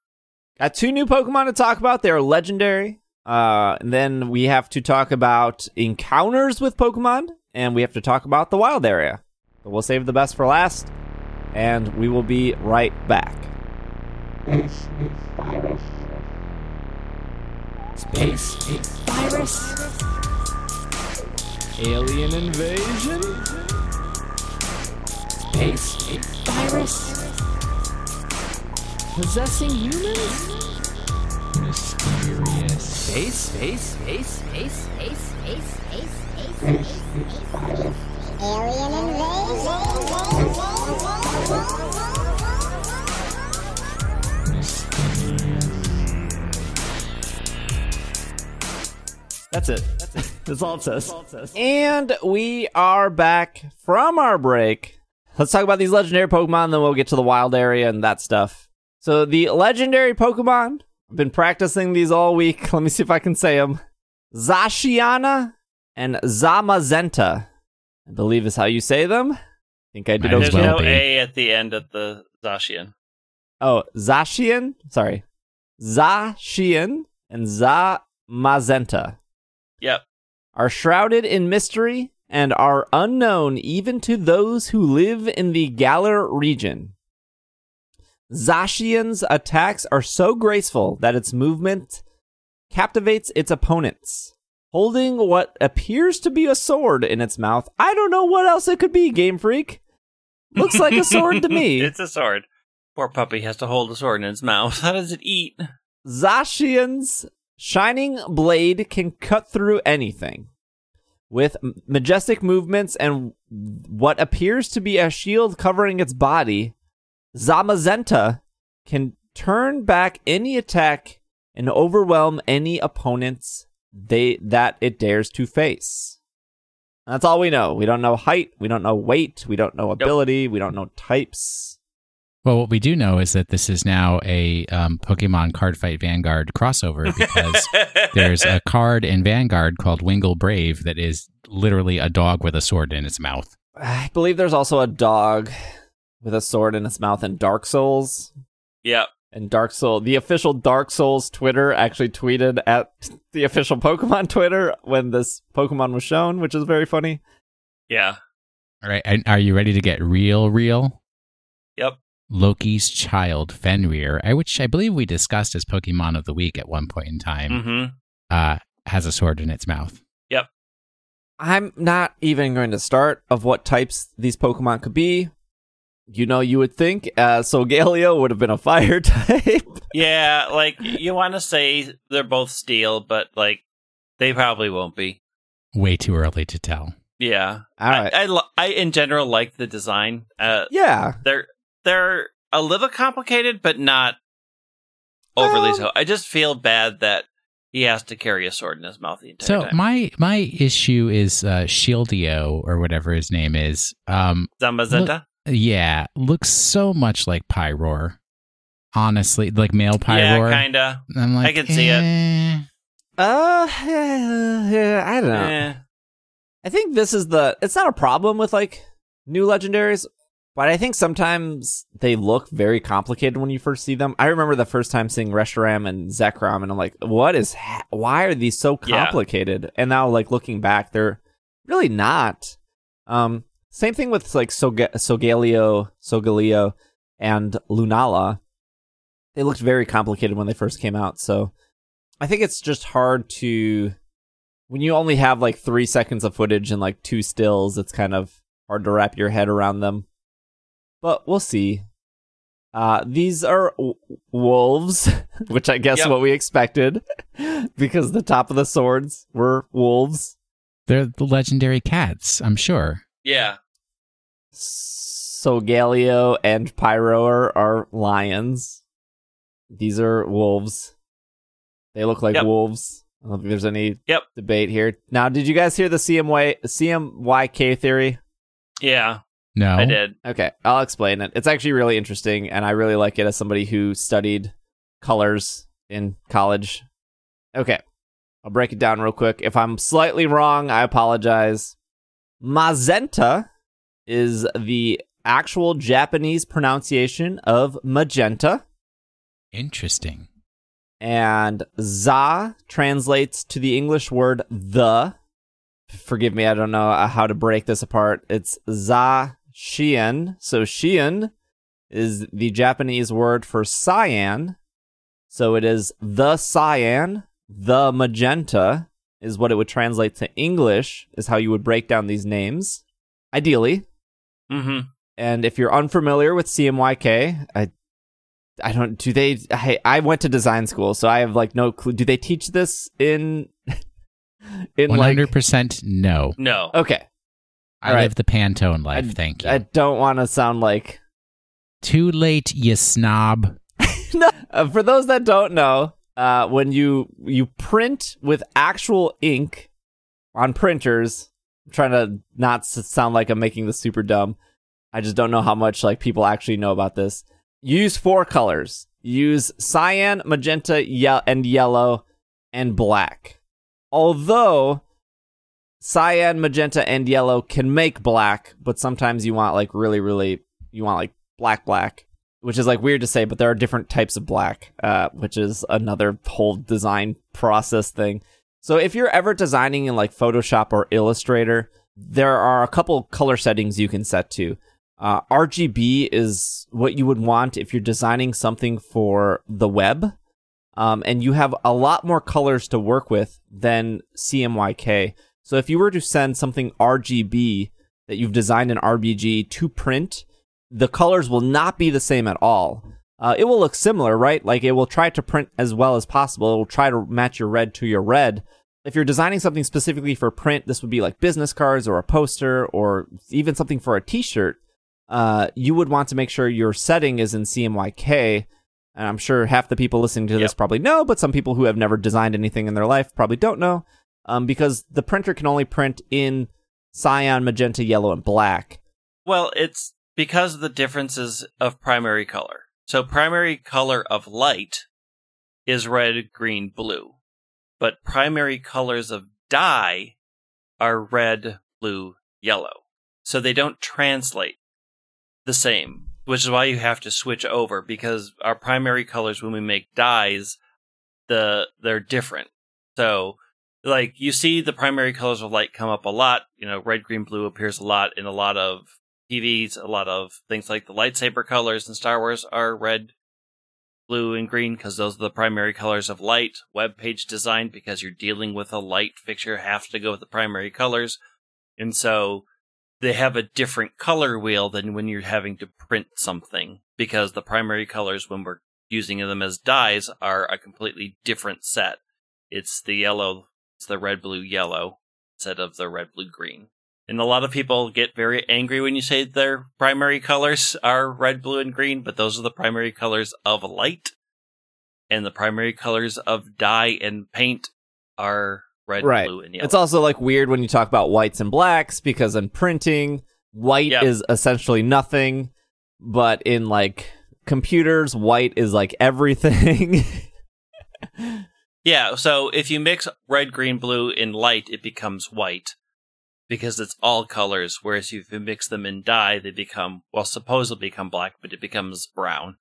Got two new Pokemon to talk about. They're legendary. Uh, and then we have to talk about encounters with Pokemon, and we have to talk about the wild area. But we'll save the best for last, and we will be right back. Space virus. Alien invasion? Space virus. Possessing humans? Mysterious. Space, space, space, space, space, space, space, space, space. Alien That's it. That's it. That's all it says. And we are back from our break. Let's talk about these legendary Pokemon, then we'll get to the wild area and that stuff. So, the legendary Pokemon, I've been practicing these all week. Let me see if I can say them. Zashiana and Zamazenta, I believe is how you say them. I think I did Might okay. There's well no. A at the end of the Zacian. Oh, Zacian? Sorry. Zacian and Zamazenta. Yep. are shrouded in mystery and are unknown even to those who live in the Galar region. Zacian's attacks are so graceful that its movement captivates its opponents. Holding what appears to be a sword in its mouth, I don't know what else it could be, Game Freak. Looks like a sword to me. it's a sword. Poor puppy has to hold a sword in its mouth. How does it eat? Zacian's shining blade can cut through anything. With majestic movements and what appears to be a shield covering its body, Zamazenta can turn back any attack and overwhelm any opponents they that it dares to face. That's all we know. We don't know height, we don't know weight, we don't know ability, we don't know types. Well, what we do know is that this is now a um, Pokemon Card Fight Vanguard crossover because there's a card in Vanguard called Wingal Brave that is literally a dog with a sword in its mouth. I believe there's also a dog with a sword in its mouth in Dark Souls. Yep. And Dark Soul, the official Dark Souls Twitter actually tweeted at the official Pokemon Twitter when this Pokemon was shown, which is very funny. Yeah. All right, and are you ready to get real, real? Yep. Loki's child, Fenrir, which I believe we discussed as Pokemon of the Week at one point in time, Mm-hmm. uh, has a sword in its mouth. Yep. I'm not even going to start of what types these Pokemon could be. You know, you would think uh, Solgaleo would have been a fire type. Yeah, like you want to say they're both steel, but like they probably won't be. Way too early to tell. Yeah. All right. I, I, I in general like the design. Uh, yeah. they're they're a little complicated, but not overly Um, so. I just feel bad that he has to carry a sword in his mouth the entire So time. my my issue is uh, Shieldio or whatever his name is. Um, Zamazenta. Yeah, looks so much like Pyroar. Honestly, like male Yeah, Pyroar. kinda. I'm like, I can see it. eh. Uh, yeah, I don't know. Eh. I think this is the. It's not a problem with like new legendaries, but I think sometimes they look very complicated when you first see them. I remember the first time seeing Reshiram and Zekrom, and I'm like, "What is? Ha- why are these so Yeah. complicated?" And now, like looking back, they're really not. Um, same thing with like Soga- Sogaleo, Sogaleo, and Lunala. They looked very complicated when they first came out, so I think it's just hard to when you only have like three seconds of footage and like two stills, it's kind of hard to wrap your head around them. But we'll see. Uh, these are w- wolves, which I guess Yep. what we expected, because the top of the swords were wolves. They're the legendary cats, I'm sure. Yeah. So Galio and Pyro are, are lions. These are wolves. They look like Yep. wolves. I don't think there's any Yep. debate here. Now, did you guys hear the CMY CMYK theory? Yeah. No, I did. Okay, I'll explain it. It's actually really interesting, and I really like it as somebody who studied colors in college. Okay, I'll break it down real quick. If I'm slightly wrong, I apologize. Magenta is the actual Japanese pronunciation of magenta. Interesting. And za translates to the English word the. Forgive me, I don't know how to break this apart. It's za shian. So shian is the Japanese word for cyan. So it is the cyan, the magenta is what it would translate to English, is how you would break down these names, ideally. Mm-hmm. And if you're unfamiliar with CMYK, I I don't do they hey I went to design school, so I have like no clue. Do they teach this in in like hundred percent no. No. Okay. I all right. live the Pantone life. I, thank you. I don't want to sound like Too late, you snob. no. Uh, for those that don't know, uh, when you you print with actual ink on printers, I'm trying to not sound like I'm making this super dumb. I just don't know how much like people actually know about this. Use four colors. Use cyan, magenta, ye- and yellow, and black. Although cyan, magenta, and yellow can make black, but sometimes you want like really, really, you want like black, black which is like weird to say, but there are different types of black, uh, which is another whole design process thing. So if you're ever designing in like Photoshop or Illustrator, there are a couple color settings you can set to. Uh, RGB is what you would want if you're designing something for the web. Um, and you have a lot more colors to work with than CMYK. So if you were to send something RGB that you've designed in RBG to print, the colors will not be the same at all. Uh, it will look similar, right? Like it will try to print as well as possible. It will try to match your red to your red. If you're designing something specifically for print, this would be like business cards or a poster or even something for a t-shirt. Uh, you would want to make sure your setting is in CMYK. And I'm sure half the people listening to this Yep. probably know, but some people who have never designed anything in their life probably don't know. Um, because the printer can only print in cyan, magenta, yellow, and black. Well, it's because of the differences of primary color. So primary color of light is red, green, blue. But primary colors of dye are red, blue, yellow. So they don't translate the same, which is why you have to switch over because our primary colors when we make dyes, the they're different. So like you see the primary colors of light come up a lot, you know, red, green, blue appears a lot in a lot of TVs, a lot of things like the lightsaber colors in Star Wars are red, blue, and green because those are the primary colors of light. Web page design because you're dealing with a light fixture have to go with the primary colors, and so they have a different color wheel than when you're having to print something because the primary colors when we're using them as dyes are a completely different set. It's the yellow, it's the red, blue, yellow instead of the red, blue, green. And a lot of people get very angry when you say their primary colors are red, blue, and green, but those are the primary colors of light. And the primary colors of dye and paint are red, Right. blue, and yellow. It's also like weird when you talk about whites and blacks because in printing, white Yep. is essentially nothing, but in like computers, white is like everything. yeah, so if you mix red, green, blue in light, it becomes white because it's all colors. Whereas if you mix them in dye, they become, well, supposedly become black, but it becomes brown.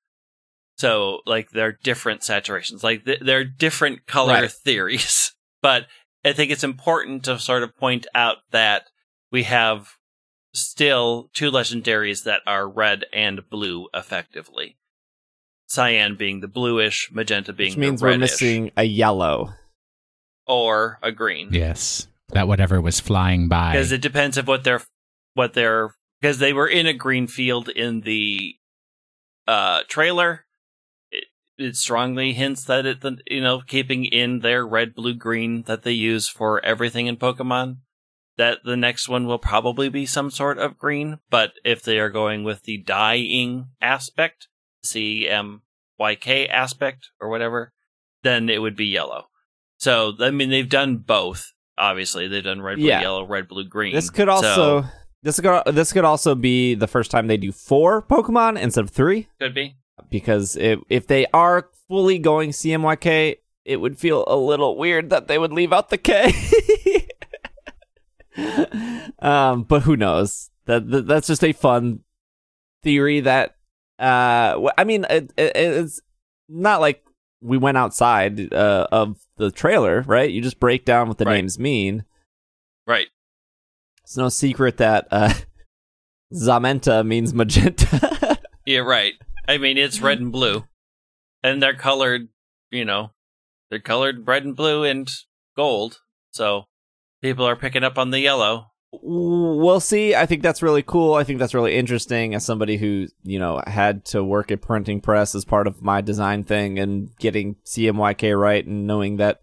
So, like, they're different saturations. Like, th- they're different color Right. theories. But I think it's important to sort of point out that we have still two legendaries that are red and blue effectively. Cyan being the bluish, magenta being which means the we're missing a yellow. or a green. Yes. That whatever was flying by. because it depends of what they're what they're because they were in a green field in the uh trailer. It, it strongly hints that it you know keeping in their red blue green that they use for everything in pokemon that the next one will probably be some sort of green. But if they are going with the dyeing aspect cmyk aspect or whatever then it would be yellow. So i mean they've done both obviously they've done red blue Yeah. yellow red blue green This could So- also this could this could also be the first time they do four Pokemon instead of three. could be because if if they are fully going CMYK, it would feel a little weird that they would leave out the K. um, but who knows? That, that that's just a fun theory that uh I mean it, it, it's not like we went outside uh, of the trailer, right? You just break down what the Right. names mean. Right. It's no secret that uh, Zamazenta means magenta. Yeah, right. I mean, it's red and blue, and they're colored. You know, they're colored red and blue and gold. So people are picking up on the yellow. We'll see. I think that's really cool. I think that's really interesting as somebody who, you know, had to work at printing press as part of my design thing and getting CMYK right and knowing that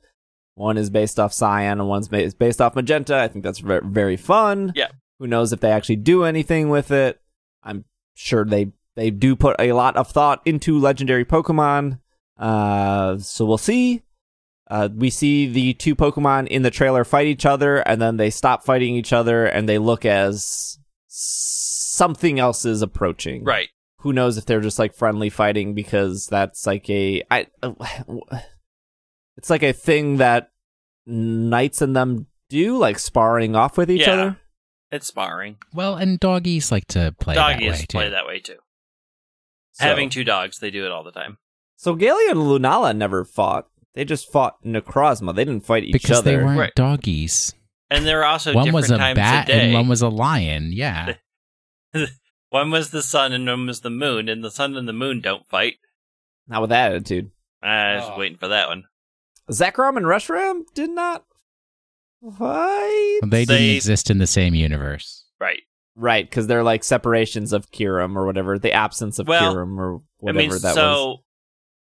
one is based off cyan and one's is based off magenta. I think that's very, very fun. Yeah. Who knows if they actually do anything with it? I'm sure they they do put a lot of thought into legendary Pokemon. Uh, so we'll see. Uh, we see the two Pokemon in the trailer fight each other, and then they stop fighting each other, and they look as something else is approaching. Right. Who knows if they're just like friendly fighting because that's like a I. It's like a thing that knights and them do, like sparring off with each Yeah. other. It's sparring. Well, and doggies like to play that Doggies way too. play that way too. So, Having two dogs, they do it all the time. so Galia and Lunala never fought. They just fought Necrozma. They didn't fight each because other. Because they weren't Right. doggies. And there are also one different was a times bat a day. and one was a lion. Yeah. One was the sun and one was the moon, and the sun and the moon don't fight. Not with that attitude. I was Oh. waiting for that one. Zekrom and Reshiram did not fight. they didn't They- exist in the same universe. Right. Right, because they're like separations of Kyurem or whatever, the absence of Well, Kyurem or I whatever mean, that was. so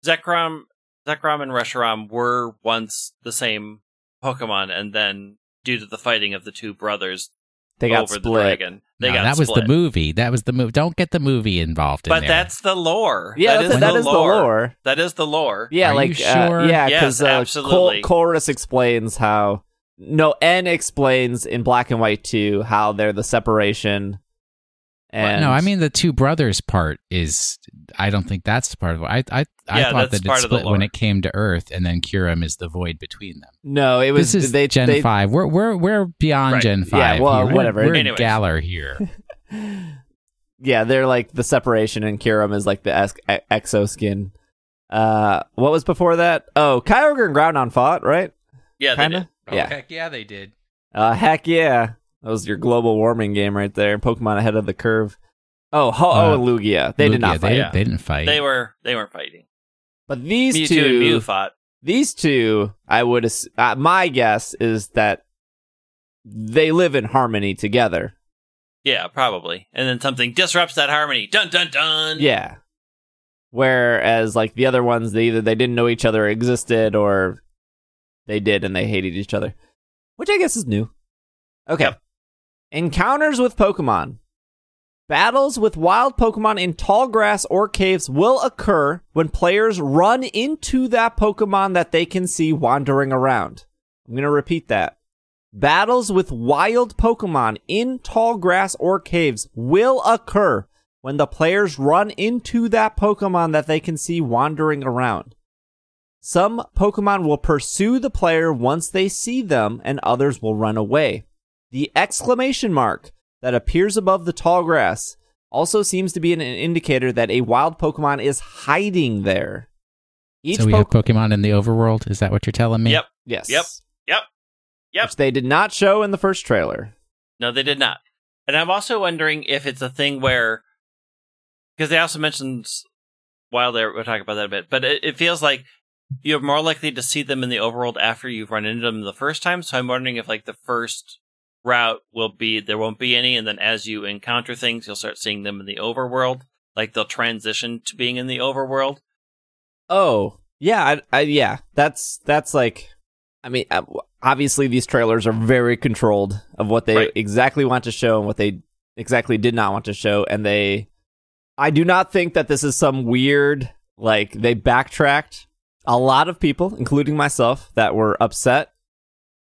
Zekrom, Zekrom and Reshiram were once the same Pokemon, and then due to the fighting of the two brothers They got over the split. dragon, they No, got that was the movie. That was the movie. Don't get the movie involved in But there. that's the lore. Yeah, that's, that the, is lore. the lore. That is the lore. Yeah, Are like you uh, sure? yeah, Yes, because uh. Col- Chorus explains how no N explains in Black and White too how they're the separation. And no, I mean the two brothers part is. I don't think that's the part of it. I I, I Yeah, thought that it part of the split when it came to Earth, and then Kyurem is the void between them. no, it was this is they Gen they, five. We're we're we're beyond Right. Gen Yeah, five. well, here. We're- whatever. We're, Anyways. Galar here. yeah, they're like the separation, and Kyurem is like the ex- e- exo skin. Uh, what was before that? Oh, Kyogre and Groudon fought, right? Yeah, Kinda. did. Yeah. heck yeah, they did. Uh, heck yeah. That was your global warming game right there. Pokemon ahead of the curve. Oh, Ho Oh Uh, and Lugia. They did not fight. They, Yeah. they didn't fight. They were they weren't fighting. But these Mewtwo two, and Mew fought. these two, I would, uh, my guess is that they live in harmony together. Yeah, probably. And then something disrupts that harmony. Dun dun dun. Yeah. Whereas, like the other ones, they either they didn't know each other existed or they did and they hated each other, which I guess is new. Okay. Yep. Encounters with Pokemon. Battles with wild Pokemon in tall grass or caves will occur when players run into that Pokemon that they can see wandering around. I'm going to repeat that. Battles with wild Pokemon in tall grass or caves will occur when the players run into that Pokemon that they can see wandering around. Some Pokemon will pursue the player once they see them, and others will run away. The exclamation mark that appears above the tall grass also seems to be an indicator that a wild Pokemon is hiding there. Each so we Pokemon. have Pokemon in the overworld. Is that what you're telling me? Yep. yes. Yep. Yep. Yep. Which they did not show in the first trailer. No, they did not. And I'm also wondering if it's a thing where, because they also mentioned while they're we'll talk about that a bit, but it, it feels like you're more likely to see them in the overworld after you've run into them the first time. So I'm wondering if like the first route will be there won't be any, and then as you encounter things, you'll start seeing them in the overworld. Like they'll transition to being in the overworld. Oh, yeah, I, I, yeah. That's that's like, I mean, uh, obviously these trailers are very controlled of what they Right. exactly want to show and what they exactly did not want to show, and they. I do not think that this is some weird like they backtracked. A lot of people, including myself, that were upset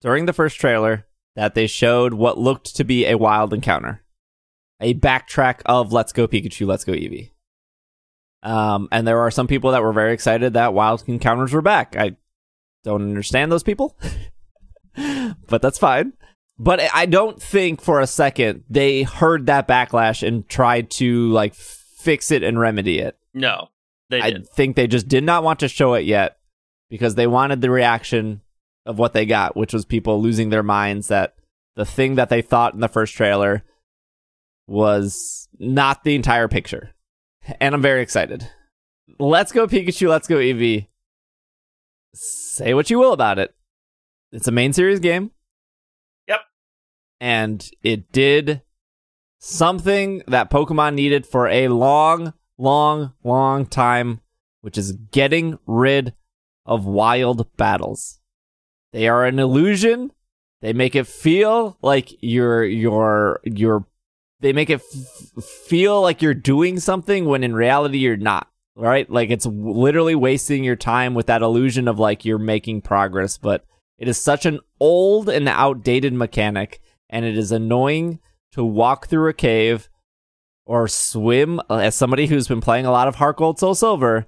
during the first trailer that they showed what looked to be a wild encounter, a backtrack of "Let's Go Pikachu, Let's Go Eevee." Um, and there are some people that were very excited that wild encounters were back. I don't understand those people, but that's fine. But I don't think for a second they heard that backlash and tried to like fix it and remedy it. No, They I think they just did not want to show it yet because they wanted the reaction of what they got, which was people losing their minds that the thing that they thought in the first trailer was not the entire picture. And I'm very excited. Let's go Pikachu, let's go Eevee. Say what you will about it. It's a main series game. Yep. And it did something that Pokemon needed for a long, long, long time, which is getting rid of wild battles. They are an illusion. They make it feel like you're you're you're they make it f- feel like you're doing something when in reality you're not. Right? Like it's literally wasting your time with that illusion of like you're making progress, but it is such an old and outdated mechanic and it is annoying to walk through a cave or swim uh, as somebody who's been playing a lot of Heart Gold Soul Silver,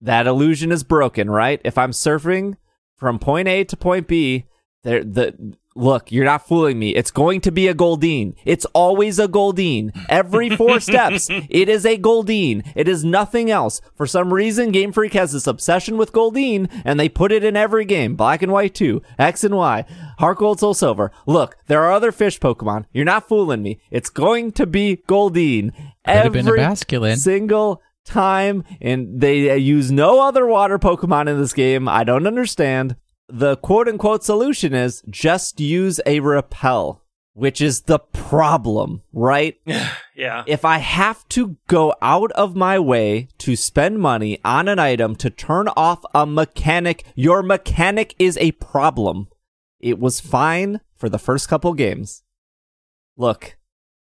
that illusion is broken, right? If I'm surfing from point A to point B, there the look, you're not fooling me. It's going to be a Goldeen. It's always a Goldeen. Every four steps, it is a Goldeen. It is nothing else. For some reason, Game Freak has this obsession with Goldeen, and they put it in every game. Black and White 2, X and Y, Heart Gold Soul Silver. Look, there are other fish Pokemon. You're not fooling me. It's going to be Goldeen. Could have been a Every single time, and they uh, use no other water Pokemon in this game. I don't understand. The quote unquote solution is just use a repel, which is the problem, right? Yeah. if I have to go out of my way to spend money on an item to turn off a mechanic, your mechanic is a problem. It was fine for the first couple games. Look,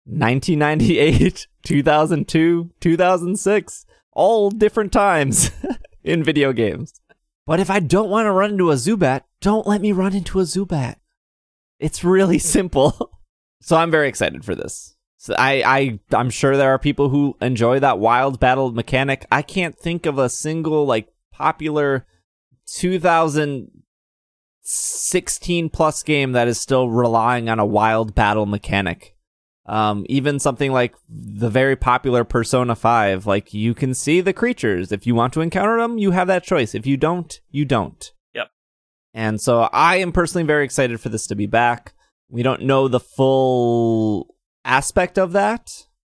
1998, 2002, 2006, all different times in video games. But if I don't want to run into a Zubat, don't let me run into a Zubat. It's really simple. So I'm very excited for this. So I, I, I'm sure there are people who enjoy that wild battle mechanic. I can't think of a single like popular 2016 plus game that is still relying on a wild battle mechanic. Um, even something like the very popular Persona 5, like you can see the creatures. If you want to encounter them, you have that choice. If you don't, you don't. Yep. And so I am personally very excited for this to be back. We don't know the full aspect of that,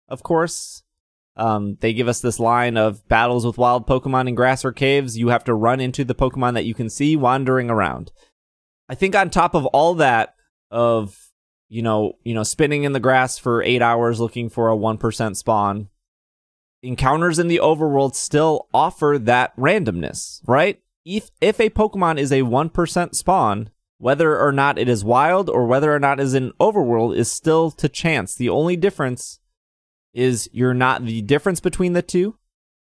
of course. Um, they give us this line of battles with wild Pokemon in grass or caves. You have to run into the Pokemon that you can see wandering around. I think on top of all that, of you know, you know, spinning in the grass for eight hours looking for a one percent spawn, encounters in the overworld still offer that randomness, right? If if a Pokemon is a one percent spawn, whether or not it is wild or whether or not it is in overworld is still to chance. The only difference is you're not the difference between the two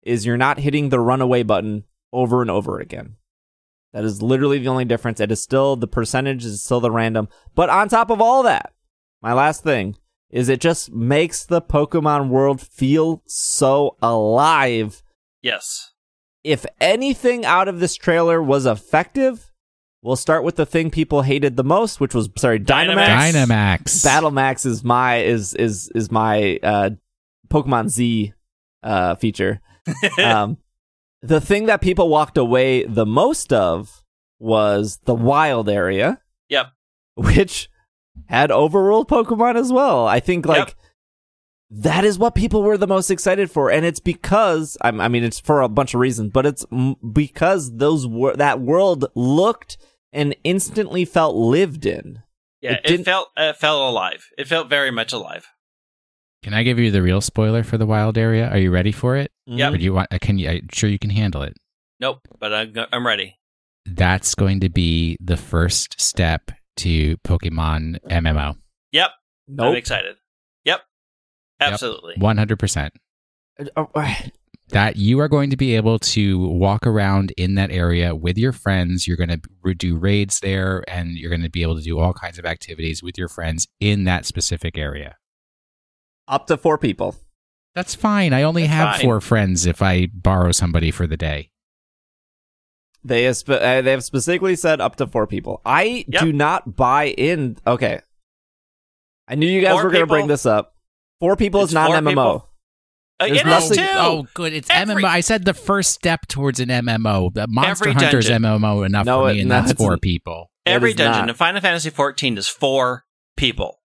is you're not hitting the runaway button over and over again. That is literally the only difference. It is still the percentage is still the random. But on top of all that, my last thing is it just makes the Pokemon world feel so alive. Yes. If anything out of this trailer was effective, we'll start with the thing people hated the most, which was sorry, Dynamax. Dynamax. Dynamax. Battle Max is my is is is my uh Pokemon Z uh feature. um the thing that people walked away the most of was the wild area, Yep. which had overworld Pokemon as well. I think like Yep. that is what people were the most excited for, and it's because I'm, I mean it's for a bunch of reasons, but it's m- because those wor- that world looked and instantly felt lived in. Yeah. It It, felt it felt alive. It felt very much alive. Can I give you the real spoiler for the wild area? Are you ready for it? Yeah. Or do you want? uh, Can you? I'm sure you can handle it. Nope. But I'm I'm ready. That's going to be the first step to Pokemon MMO. Yep. I'm excited. Yep. Absolutely. One hundred percent. Uh, uh, That you are going to be able to walk around in that area with your friends. You're going to do raids there, and you're going to be able to do all kinds of activities with your friends in that specific area. Up to four people. That's fine. I only That's have fine. four friends if I borrow somebody for the day. They have, spe- uh, they have specifically said up to four people. I Yep. do not buy in. Okay. I knew you guys Four were going to bring this up. Four people is not an MMO. Uh, There's it is nothing- too. Oh, good. It's Every- MMO. I said the first step towards an MMO. The Monster Every Hunter's dungeon. MMO enough No, for it- me, and no, that's it's four n- people. Every dungeon not. in Final Fantasy 14 is four people.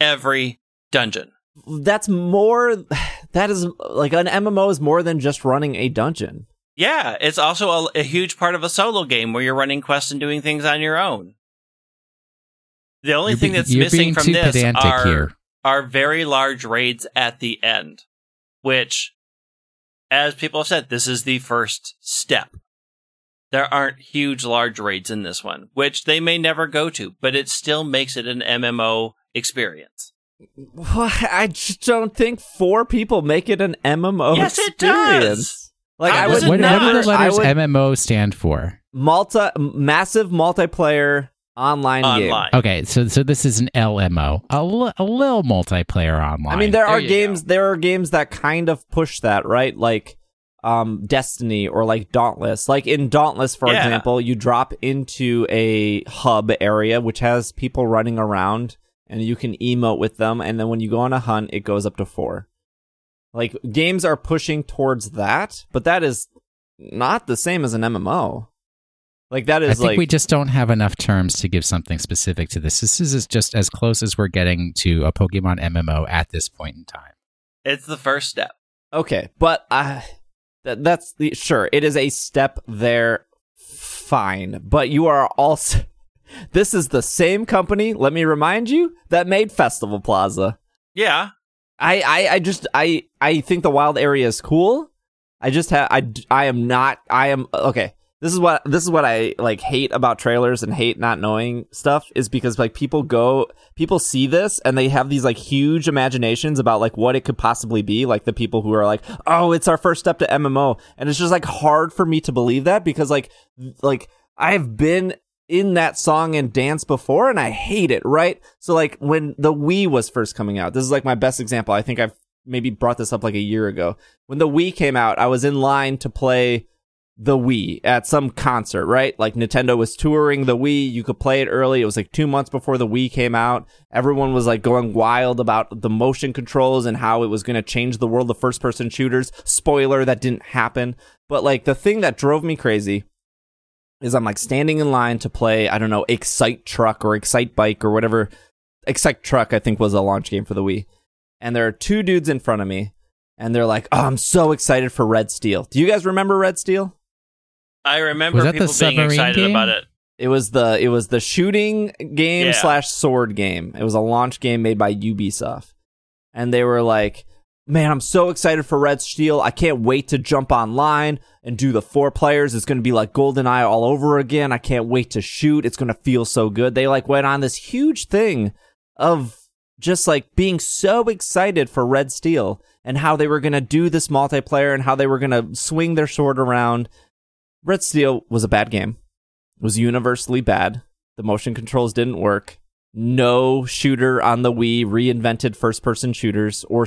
Every dungeon. That's more. That is like an MMO is more than just running a dungeon. Yeah, it's also a, a huge part of a solo game where you're running quests and doing things on your own. The only You're thing be- that's missing from this are, here. are very large raids at the end, which, as people have said, this is the first step. There aren't huge, large raids in this one, which they may never go to, but it still makes it an MMO experience. Well, I just don't think four people make it an MMO Yes, it does. Like How I does would it What, what do the letters would MMO stand for? multi massive multiplayer online, game. Online. Okay, so so this is an LMO, a, little multiplayer online. I mean, there, There are games. go. There are games that kind of push that, right? Like um, Destiny or like Dauntless. Like in Dauntless, for Yeah. example, you drop into a hub area which has people running around, and you can emote with them. And then when you go on a hunt, it goes up to four. Like games are pushing towards that, but that is not the same as an MMO. Like that is. I think like we just don't have enough terms to give something specific to this. This is just as close as we're getting to a Pokemon MMO at this point in time. It's the first step. Okay, but uh, th- that's the sure. It is a step there. Fine, but you are also. This is the same company. Let me remind you that made Festival Plaza. Yeah. I, I, I just I I think the wild area is cool. I just have I I am not I am okay. This is what this is what I like hate about trailers and hate not knowing stuff is because like people go people see this and they have these like huge imaginations about like what it could possibly be like the people who are like oh it's our first step to MMO and it's just like hard for me to believe that because like like I've been in that song and dance before and I hate it, right? So like when the Wii was first coming out, this is like my best example. I think I've maybe brought this up like a year ago. When the Wii came out, I was in line to play the Wii at some concert, right? Like Nintendo was touring the Wii. You could play it early. It was like two months before the Wii came out. Everyone was like going wild about the motion controls and how it was going to change the world of first person shooters. Spoiler, that didn't happen. But like the thing that drove me crazy is I'm like standing in line to play, I don't know, Excite Truck or Excite Bike or whatever. Excite Truck, I think, was a launch game for the Wii. And there are two dudes in front of me, and they're like, oh, I'm so excited for Red Steel. Do you guys remember Red Steel? I remember Was that the people being excited game? about it. It was the it was the shooting game Yeah. slash sword game. It was a launch game made by Ubisoft, and they were like, "Man, I'm so excited for Red Steel! I can't wait to jump online and do the four players. It's going to be like GoldenEye all over again. I can't wait to shoot. It's going to feel so good." They like went on this huge thing of just like being so excited for Red Steel and how they were going to do this multiplayer and how they were going to swing their sword around. Red Steel was a bad game It was universally bad. The motion controls didn't work. No shooter on the Wii reinvented first person shooters or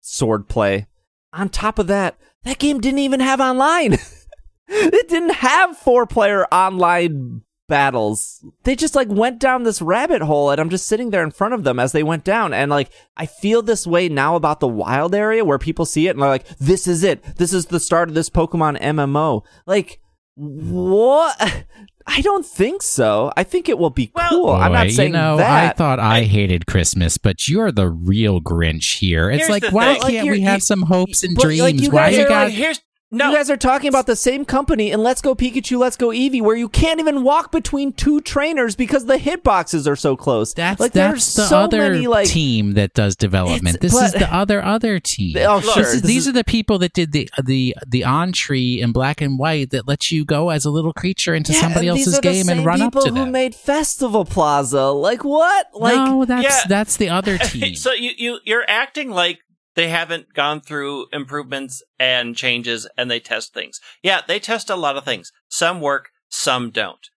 sword play. On top of that, that game didn't even have online. it didn't have four player online battles. They just like went down this rabbit hole and I'm just sitting there in front of them as they went down and like I feel this way now about the wild area where people see it and they're like this is it. This is the start of this Pokemon MMO. Like what? I don't think so. I think it will be Well- cool. I'm not saying you know, that. I thought I, hated Christmas, but you're the real Grinch here. It's like, why thing. Can't you're- we have some hopes and dreams? like, you why guys you are, got? like, Here's no. You guys are talking about the same company in Let's Go Pikachu, Let's Go Eevee, where you can't even walk between two trainers because the hitboxes are so close. that's like that's there's the so other many like team that does development. It's- This is the other other team. Oh, Look, sure. This is- This these is- are the people that did the the the entree in black and white that lets you go as a little creature into Yeah, somebody else's game and run up to them. people who made Festival Plaza. Like what? Like no, that's Yeah. that's the other team. so you you you're acting like they haven't gone through improvements and changes and they test things. Yeah, they test a lot of things. Some work, some don't.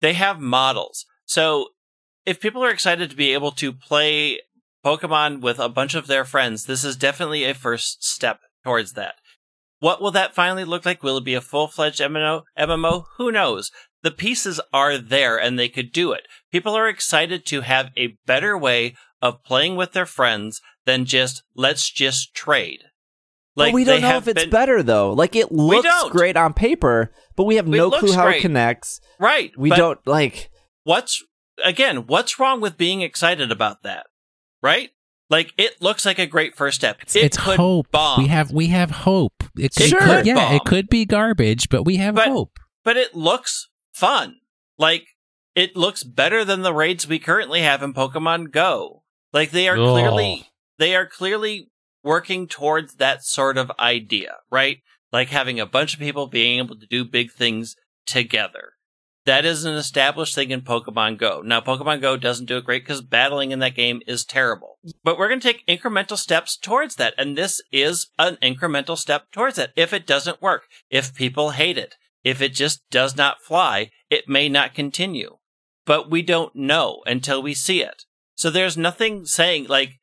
They have models. So if people are excited to be able to play Pokemon with a bunch of their friends, this is definitely a first step towards that. What will that finally look like? Will it be a full-fledged MMO? MMO? Who knows? The pieces are there and they could do it. People are excited to have a better way of playing with their friends than just let's just trade. Like but we don't know if it's been- better though. Like it looks great on paper, but we have It no clue how great. it connects. right. We but don't like. What's again? What's wrong with being excited about that? Right? Like it looks like a great first step. It's, it it's could hope. bomb. We have we have hope. It, it Sure. could, yeah, bomb. it could be garbage, but we have But- hope. but it looks fun. Like it looks better than the raids we currently have in Pokemon Go. Like they are Ugh. clearly oh. they are clearly working towards that sort of idea, right? Like having a bunch of people being able to do big things together. That is an established thing in Pokemon Go. Now, Pokemon Go doesn't do it great because battling in that game is terrible. But we're going to take incremental steps towards that. And this is an incremental step towards that. If it doesn't work, if people hate it, if it just does not fly, it may not continue. But we don't know until we see it. So there's nothing saying, like,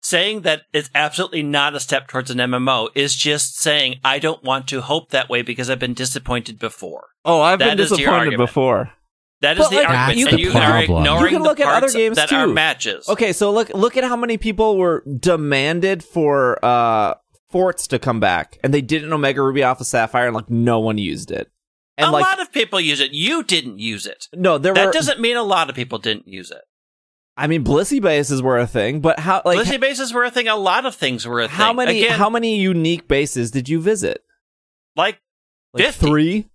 saying that it's absolutely not a step towards an MMO is just saying, I don't want to hope that way because I've been disappointed before. Oh, I've That been disappointed before. That is But, the like, argument, that's and the you are ignoring You can look the at other games, that too. are matches. Okay, so look look at how many people were demanded for uh forts to come back, and they did an Omega Ruby Alpha Sapphire, and like no one used it. And a like lot of people use it. You didn't use it. no, there that were. doesn't mean a lot of people didn't use it. I mean, Blissey bases were a thing, but how like Blissey bases were a thing. A lot of things were a thing. how many Again, how many unique bases did you visit? like Like 50. three.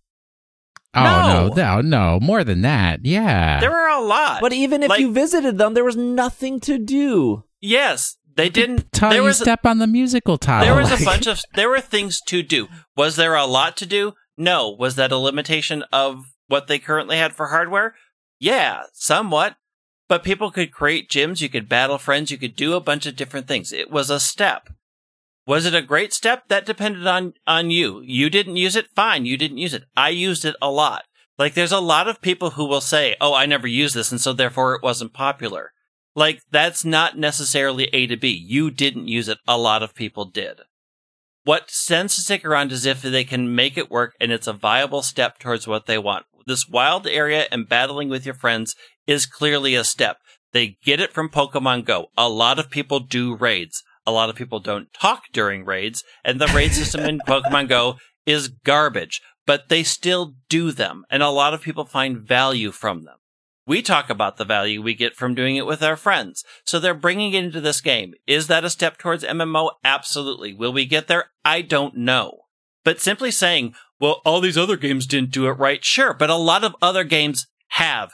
Oh No. no, no, no, more than that. Yeah. there were a lot. But even if Like- you visited them, there was nothing to do. yes, they didn't. Tell there you was step on the musical tile. there was like- a bunch of there were things to do. Was there a lot to do? No. Was that a limitation of what they currently had for hardware? Yeah, somewhat. But people could create gyms, you could battle friends, you could do a bunch of different things. It was a step. Was it a great step? That depended on on you. You didn't use it, fine, you didn't use it. I used it a lot. Like there's a lot of people who will say, "Oh, I never used this and so therefore it wasn't popular." Like that's not necessarily A to B. You didn't use it. A lot of people did. What tends to stick around is if they can make it work and it's a viable step towards what they want. This wild area and battling with your friends is clearly a step. They get it from Pokemon Go. A lot of people do raids. A lot of people don't talk during raids, and the raid system in Pokemon Go is garbage, but they still do them, and a lot of people find value from them. We talk about the value we get from doing it with our friends. So they're bringing it into this game. Is that a step towards MMO? Absolutely. Will we get there? I don't know. But simply saying, well, all these other games didn't do it right. Sure. But a lot of other games have,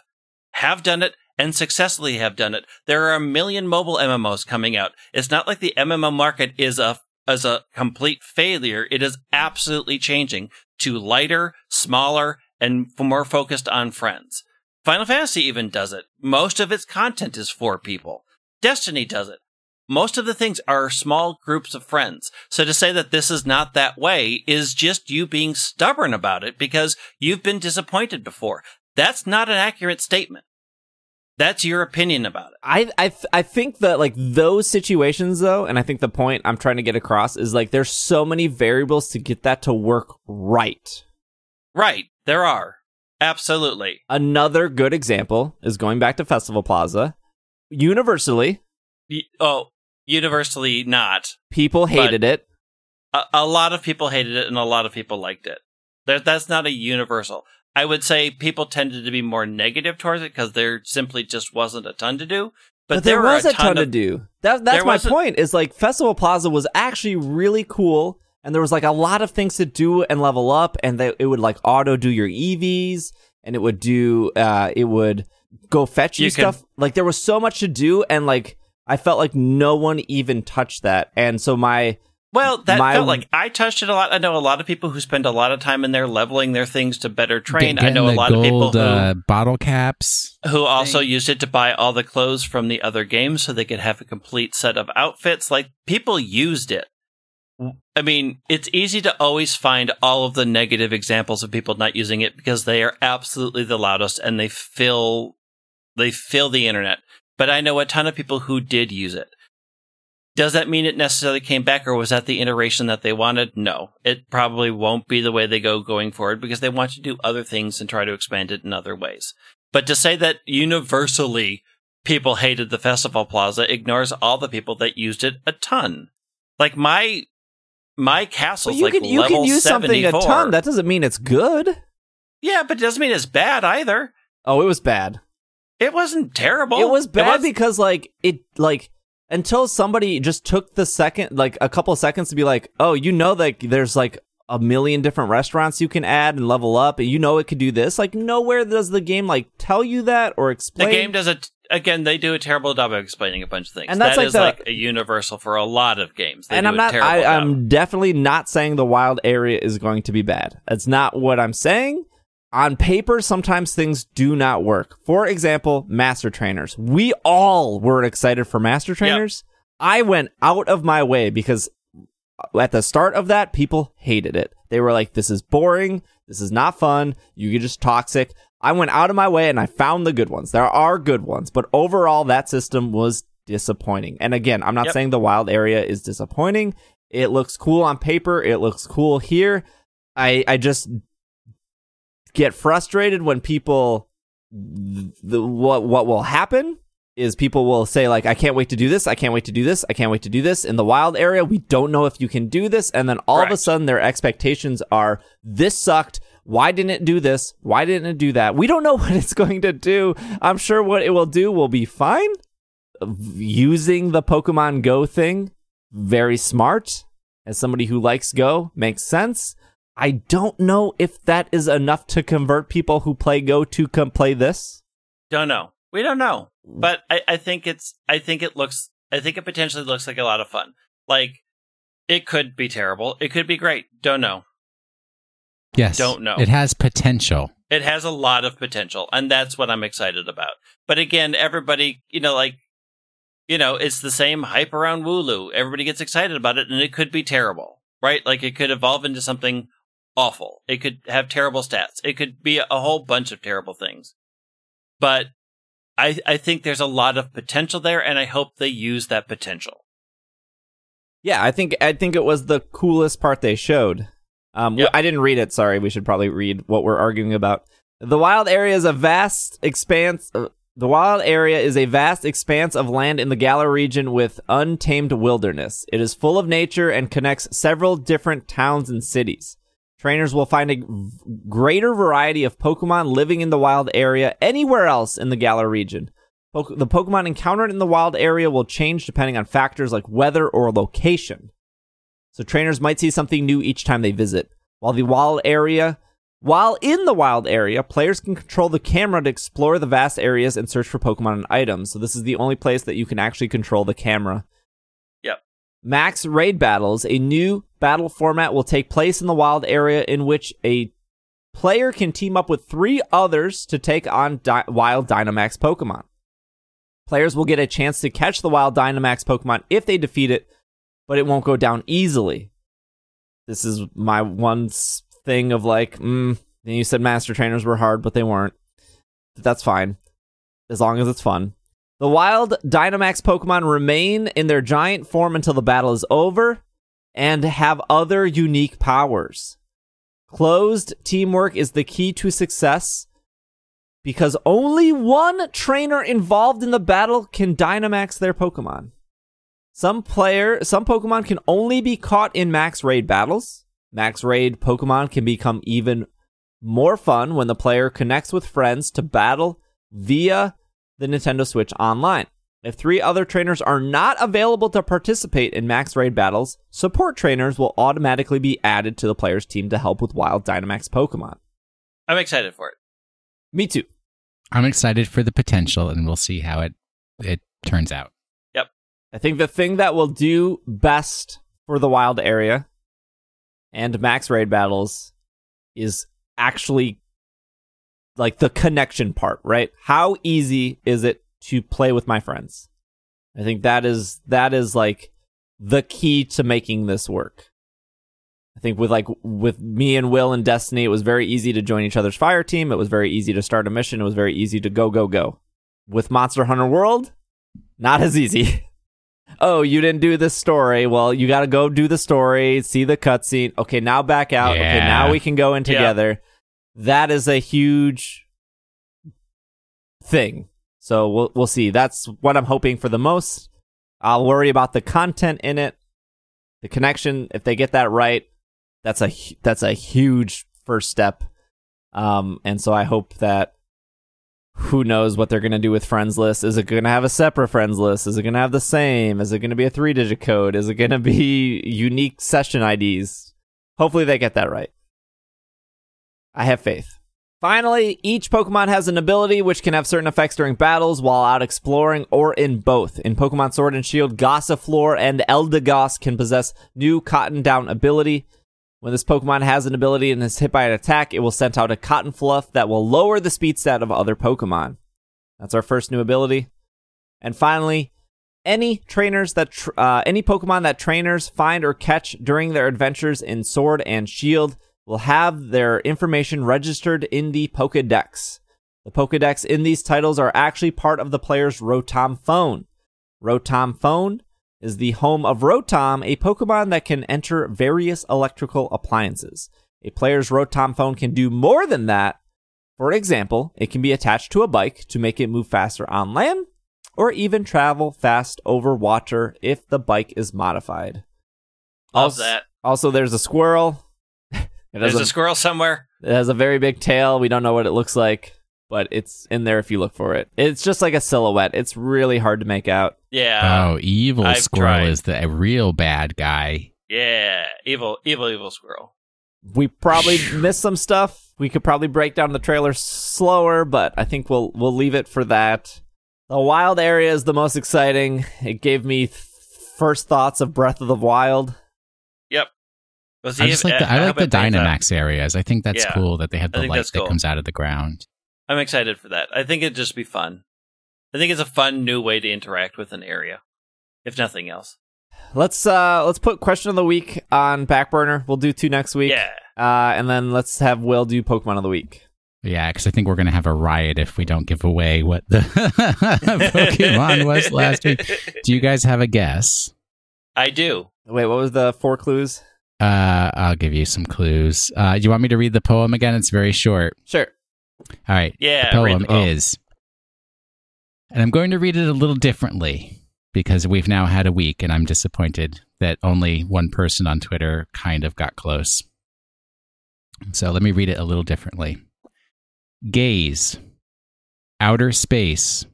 have done it and successfully have done it. There are a million mobile MMOs coming out. It's not like the MMO market is a, is a complete failure. It is absolutely changing to lighter, smaller, and more focused on friends. Final Fantasy even does it. Most of its content is for people. Destiny does it. Most of the things are small groups of friends. So to say that this is not that way is just you being stubborn about it because you've been disappointed before. That's not an accurate statement. That's your opinion about it. I I th- I think that like those situations though, and I think the point I'm trying to get across is like there's so many variables to get that to work right. Right. There are. Absolutely. Another good example is going back to Festival Plaza. Universally, Oh, universally not. people hated it. a, a lot of people hated it and a lot of people liked it. There, that's not a universal. I would say people tended to be more negative towards it because there simply just wasn't a ton to do. But, But, there, were was a ton, of, to do. That that's my was a- point. Is like Festival Plaza was actually really cool, and there was like a lot of things to do and level up, and they, it would like auto do your EVs, and it would do uh, it would go fetch you, You stuff. Like there was so much to do, and like I felt like no one even touched that, and so my Well, that my- felt like I touched it a lot. I know a lot of people who spend a lot of time in there leveling their things to better train. I know a getting the lot of people who uh, bottle caps. who also used it to buy all the clothes from the other games so they could have a complete set of outfits. Like people used it. I mean, it's easy to always find all of the negative examples of people not using it because they are absolutely the loudest and they fill they fill the internet. But I know a ton of people who did use it. Does that mean it necessarily came back or was that the iteration that they wanted? No. It probably won't be the way they go going forward because they want to do other things and try to expand it in other ways. But to say that universally people hated the festival plaza ignores all the people that used it a ton. Like my my Well, you like can you level can use something a ton. That doesn't mean it's good. yeah, but it doesn't mean it's bad either. Oh, it was bad. It wasn't terrible. it was bad was- because like it like until somebody just took the second like a couple seconds to be like, oh, you know like there's like a million different restaurants you can add and level up, and you know it could do this. Like nowhere does the game like tell you that or explain. the game does it again. They do a terrible job of explaining a bunch of things, And that's That like is the- like a universal for a lot of games. They and I'm not. I, I'm definitely not saying the wild area is going to be bad. That's not what I'm saying. On paper, sometimes things do not work. For example, master trainers. We all were excited for master trainers. I went out of my way because at the start of that, people hated it. They were like, "This is boring. This is not fun. You're just toxic." I went out of my way and I found the good ones. There are good ones, but overall, that system was disappointing. And again, I'm not Yep. saying the wild area is disappointing. It looks cool on paper. It looks cool here. I I just get frustrated when people the what what will happen is people will say like I can't wait to do this, I can't wait to do this, I can't wait to do this. In the wild area, we don't know if you can do this and then all of a sudden their expectations are this sucked. Why didn't it do this? Why didn't it do that? We don't know what it's going to do. I'm sure what it will do will be fine. Using the Pokemon Go thing, very smart. As somebody who likes Go, makes sense. I don't know if that is enough to convert people who play Go to come play this. Don't know. We don't know. But I, I think it's I think it looks I think it potentially looks like a lot of fun. Like it could be terrible. It could be great. Don't know. Yes. Don't know. It has potential. It has a lot of potential, and that's what I'm excited about. But again, everybody, you know, like you know, it's the same hype around Wooloo. Everybody gets excited about it, and it could be terrible, right? Like it could evolve into something awful. It could have terrible stats. It could be a whole bunch of terrible things. But I I think there's a lot of potential there, and I hope they use that potential. Yeah, I think I think it was the coolest part they showed. Um, Yep. I didn't read it. Sorry, we should probably read what we're arguing about. The wild area is a vast expanse. Uh, the wild area is a vast expanse of land in the Galar region with untamed wilderness. It is full of nature and connects several different towns and cities. Trainers will find a greater variety of Pokemon living in the wild area anywhere else in the Galar region. The Pokemon encountered in the wild area will change depending on factors like weather or location. So trainers might see something new each time they visit. While the wild area, while in the wild area, players can control the camera to explore the vast areas and search for Pokemon and items. So this is the only place that you can actually control the camera. Yep. Max Raid Battles, a new battle format, will take place in the wild area in which a player can team up with three others to take on Di- wild Dynamax Pokemon. Players will get a chance to catch the wild Dynamax Pokemon if they defeat it, but it won't go down easily. This is my one thing of like, mm, you said master trainers were hard, but they weren't. But that's fine, as long as it's fun. The wild Dynamax Pokemon remain in their giant form until the battle is over and have other unique powers. Closed teamwork is the key to success because only one trainer involved in the battle can Dynamax their Pokemon. Some player, some Pokemon can only be caught in max raid battles. Max raid Pokemon can become even more fun when the player connects with friends to battle via the Nintendo Switch Online. If three other trainers are not available to participate in max raid battles, support trainers will automatically be added to the player's team to help with wild Dynamax Pokemon. I'm excited for it. Me too. I'm excited for the potential, and we'll see how it it turns out. Yep. I think the thing that will do best for the wild area and max raid battles is actually like the connection part, right? How easy is it to play with my friends? I think that is that is like the key to making this work. I think with like with me and Will and Destiny, it was very easy to join each other's fire team. It was very easy to start a mission. It was very easy to go go go. With Monster Hunter World, not as easy. oh, you didn't do this story. Well, you got to go do the story, see the cutscene. Okay, now back out. Okay, now we can go in Yeah. together. That is a huge thing. So we'll we'll see. That's what I'm hoping for the most. I'll worry about the content in it the connection. If they get that right, that's a that's a huge first step. Um, and so I hope that who knows what they're going to do with friends list. Is it going to have a separate friends list? Is it going to have the same? Is it going to be a three digit code? Is it going to be unique session IDs? Hopefully they get that right. I have faith. Finally, each Pokemon has an ability which can have certain effects during battles while out exploring or in both. In Pokemon Sword and Shield, Gossifleur and Eldegoss can possess new Cotton Down ability. When this Pokemon has an ability and is hit by an attack, it will send out a Cotton Fluff that will lower the speed stat of other Pokemon. That's our first new ability. And finally, any trainers that tr- uh, any Pokemon that trainers find or catch during their adventures in Sword and Shield will have their information registered in the Pokedex. The Pokedex in these titles are actually part of the player's Rotom phone. Rotom phone is the home of Rotom, a Pokemon that can enter various electrical appliances. A player's Rotom phone can do more than that. For example, it can be attached to a bike to make it move faster on land, or even travel fast over water if the bike is modified. Love Also- that. Also, there's a squirrel. It has, There's a, a squirrel somewhere. it has a very big tail. We don't know what it looks like, but it's in there if you look for it. It's just like a silhouette. It's really hard to make out. Yeah. oh, evil I've squirrel tried. is the a real bad guy. Yeah. Evil, evil, evil squirrel. We probably missed some stuff. We could probably break down the trailer slower, but I think we'll we'll leave it for that. The wild area is the most exciting. It gave me th- first thoughts of Breath of the Wild. Yep. Was I he- just like the, uh, I like the about they Dynamax areas. I think that's Yeah. cool that they have the think light that's that cool. comes out of the ground. I'm excited for that. I think it'd just be fun. I think it's a fun new way to interact with an area, if nothing else. Let's uh let's put question of the week on back burner. We'll do two next week. Yeah. Uh, and then let's have Will do Pokemon of the week. Yeah, because I think we're gonna have a riot if we don't give away what the Pokemon was last week. Do you guys have a guess? I do. Wait, what was the four clues? Uh, I'll give you some clues. Uh, you want me to read the poem again? It's very short. Sure. All right. Yeah. the poem the poem. is, and I'm going to read it a little differently because we've now had a week, and I'm disappointed that only one person on Twitter kind of got close. So let me read it a little differently. Gaze, outer space,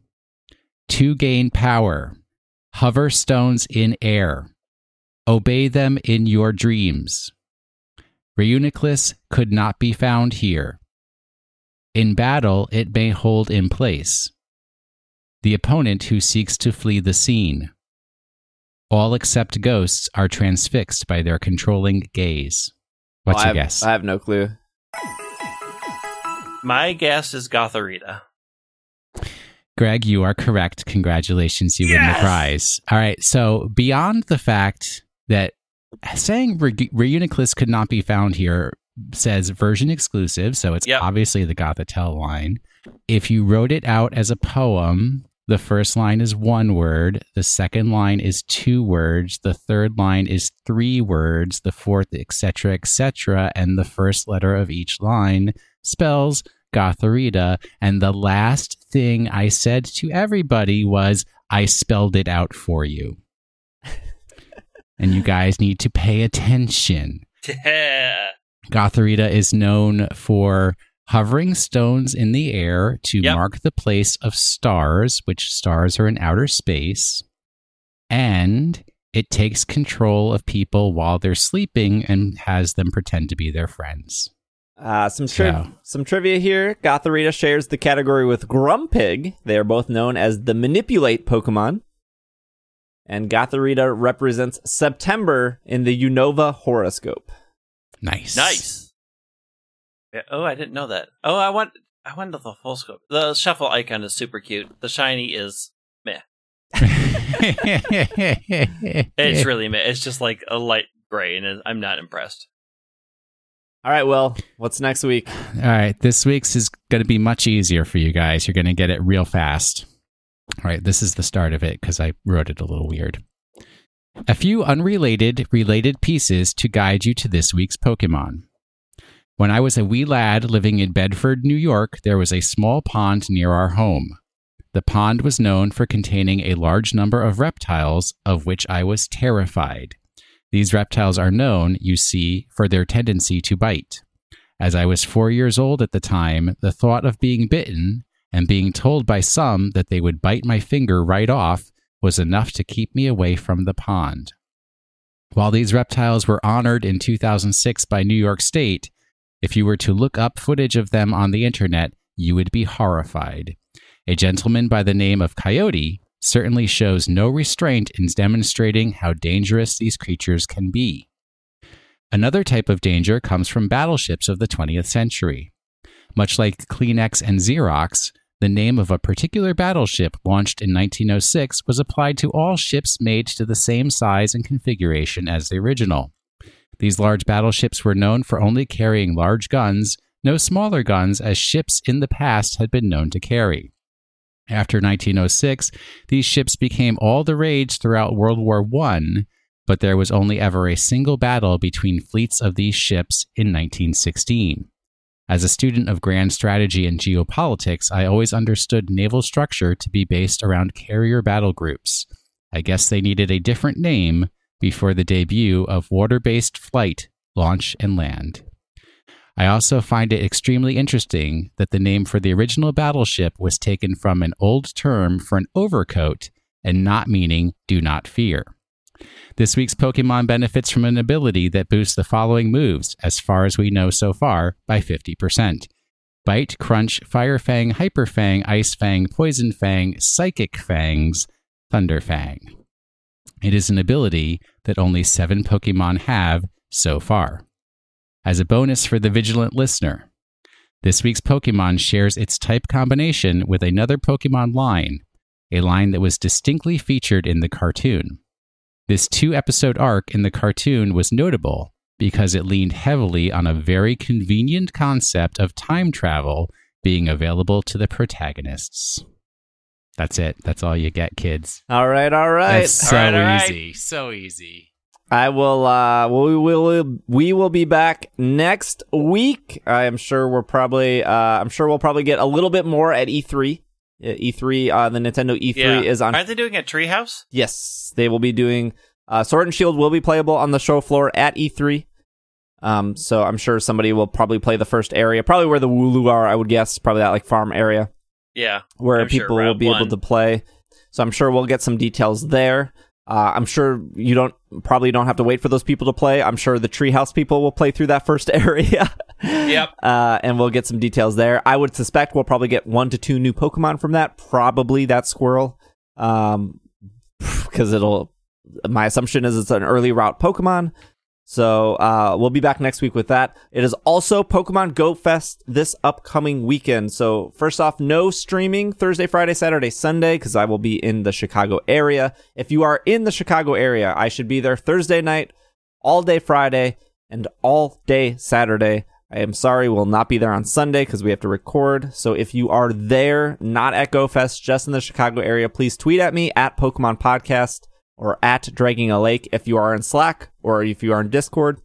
to gain power, hover stones in air, obey them in your dreams. Reuniclus could not be found here. In battle, it may hold in place. The opponent who seeks to flee the scene. All except ghosts are transfixed by their controlling gaze. What's I your have, guess? I have no clue. My guess is Gothorita. Greg, you are correct. Congratulations, you win the prize. All right, so beyond the fact that saying Re- Reuniclus could not be found here says version exclusive, so it's Yep. obviously the Gothitelle line. If you wrote it out as a poem, the first line is one word, the second line is two words, the third line is three words, the fourth, etc., etc., and the first letter of each line spells Gothorita. And the last thing I said to everybody was, I spelled it out for you. And you guys need to pay attention. Yeah. Gothorita is known for hovering stones in the air to Yep. mark the place of stars, which stars are in outer space. And it takes control of people while they're sleeping and has them pretend to be their friends. Uh, some triv- So- some trivia here. Gothorita shares the category with Grumpig. They are both known as the Manipulate Pokemon. And Gothorita represents September in the Unova horoscope. Nice. Nice. Yeah. Oh, I didn't know that. Oh, I want. I wanted the full scope. The shuffle icon is super cute. The shiny is meh. It's really meh. It's just like a light gray, and I'm not impressed. All right, well, what's next week? All right, this week's is going to be much easier for you guys. You're going to get it real fast. All right, this is the start of it because I wrote it a little weird. A few unrelated, related pieces to guide you to this week's Pokemon. When I was a wee lad living in Bedford, New York, there was a small pond near our home. The pond was known for containing a large number of reptiles, of which I was terrified. These reptiles are known, you see, for their tendency to bite. As I was four years old at the time, the thought of being bitten and being told by some that they would bite my finger right off was enough to keep me away from the pond. While these reptiles were honored in 2006 by New York State, if you were to look up footage of them on the internet, you would be horrified. A gentleman by the name of Coyote certainly shows no restraint in demonstrating how dangerous these creatures can be. Another type of danger comes from battleships of the 20th century. Much like Kleenex and Xerox, the name of a particular battleship launched in 1906 was applied to all ships made to the same size and configuration as the original. These large battleships were known for only carrying large guns, no smaller guns as ships in the past had been known to carry. After 1906, these ships became all the rage throughout World War I, but there was only ever a single battle between fleets of these ships in 1916. As a student of grand strategy and geopolitics, I always understood naval structure to be based around carrier battle groups. I guess they needed a different name before the debut of water based flight, launch, and land. I also find it extremely interesting that the name for the original battleship was taken from an old term for an overcoat and not meaning do not fear. This week's Pokemon benefits from an ability that boosts the following moves, as far as we know so far, by 50%. Bite, Crunch, Fire Fang, Hyper Fang, Ice Fang, Poison Fang, Psychic Fangs, Thunder Fang. It is an ability that only seven Pokemon have so far. As a bonus for the vigilant listener, this week's Pokemon shares its type combination with another Pokemon line, a line that was distinctly featured in the cartoon. This two episode arc in the cartoon was notable because it leaned heavily on a very convenient concept of time travel being available to the protagonists. That's it. That's all you get, kids. All right, all right. That's so All right, all right. easy. So easy. I will. Uh, we will. We will be back next week. I am sure we're probably. Uh, I'm sure we'll probably get a little bit more at E3. Uh, E3. Uh, the Nintendo E3 Yeah. is on. Aren't they doing a treehouse? Yes, they will be doing. Uh, Sword and Shield will be playable on the show floor at E3. Um, so I'm sure somebody will probably play the first area, probably where the Wooloo are. I would guess probably that like farm area Yeah. where I'm sure people will Route be able to play. So I'm sure we'll get some details there. Uh, I'm sure you don't probably don't have to wait for those people to play. I'm sure the Treehouse people will play through that first area. Yep. Uh, and we'll get some details there. I would suspect we'll probably get one to two new Pokemon from that. Probably that Squirrel, um, because it'll. My assumption is it's an early route Pokemon. So uh, we'll be back next week with that. It is also Pokemon Go Fest this upcoming weekend. So first off, no streaming Thursday, Friday, Saturday, Sunday because I will be in the Chicago area. If you are in the Chicago area, I should be there Thursday night, all day Friday, and all day Saturday. I am sorry, we'll not be there on Sunday because we have to record. So if you are there, not at Go Fest, just in the Chicago area, please tweet at me at Pokemon Podcast or at Dragging a Lake if you are in Slack or if you are in Discord.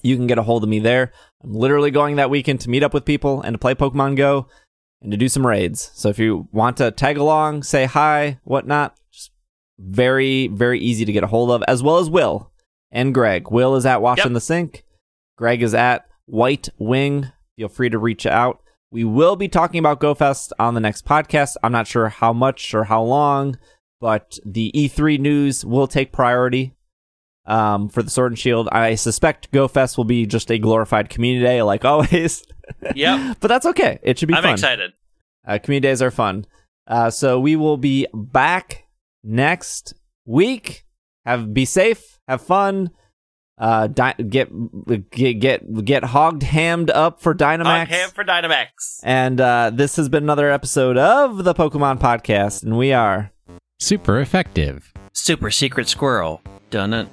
You can get a hold of me there. I'm literally going that weekend to meet up with people and to play Pokemon Go and to do some raids. So if you want to tag along, say hi, whatnot, just very, very easy to get a hold of, as well as Will and Greg. Will is at Washing Yep. the Sink. Greg is at White Wing. Feel free to reach out. We will be talking about GoFest on the next podcast. I'm not sure how much or how long, but the E3 news will take priority um, for the Sword and Shield. I suspect GoFest will be just a glorified community day, like always. Yep. but that's okay. It should be I'm fun. excited. Uh, community days are fun. Uh, so we will be back next week. Have be safe. Have fun. Uh, di- get get get get hogged hammed up for Dynamax. On ham for Dynamax. and uh, this has been another episode of the Pokemon Podcast, and we are Super effective. Super secret squirrel. Done it.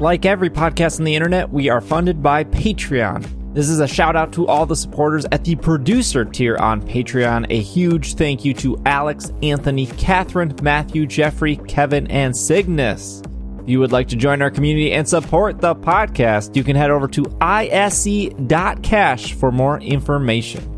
Like every podcast on the internet, we are funded by Patreon. This is a shout out to all the supporters at the producer tier on Patreon. A huge thank you to Alex, Anthony, Catherine, Matthew, Jeffrey, Kevin, and Cygnus. If you would like to join our community and support the podcast, you can head over to isc.cash for more information.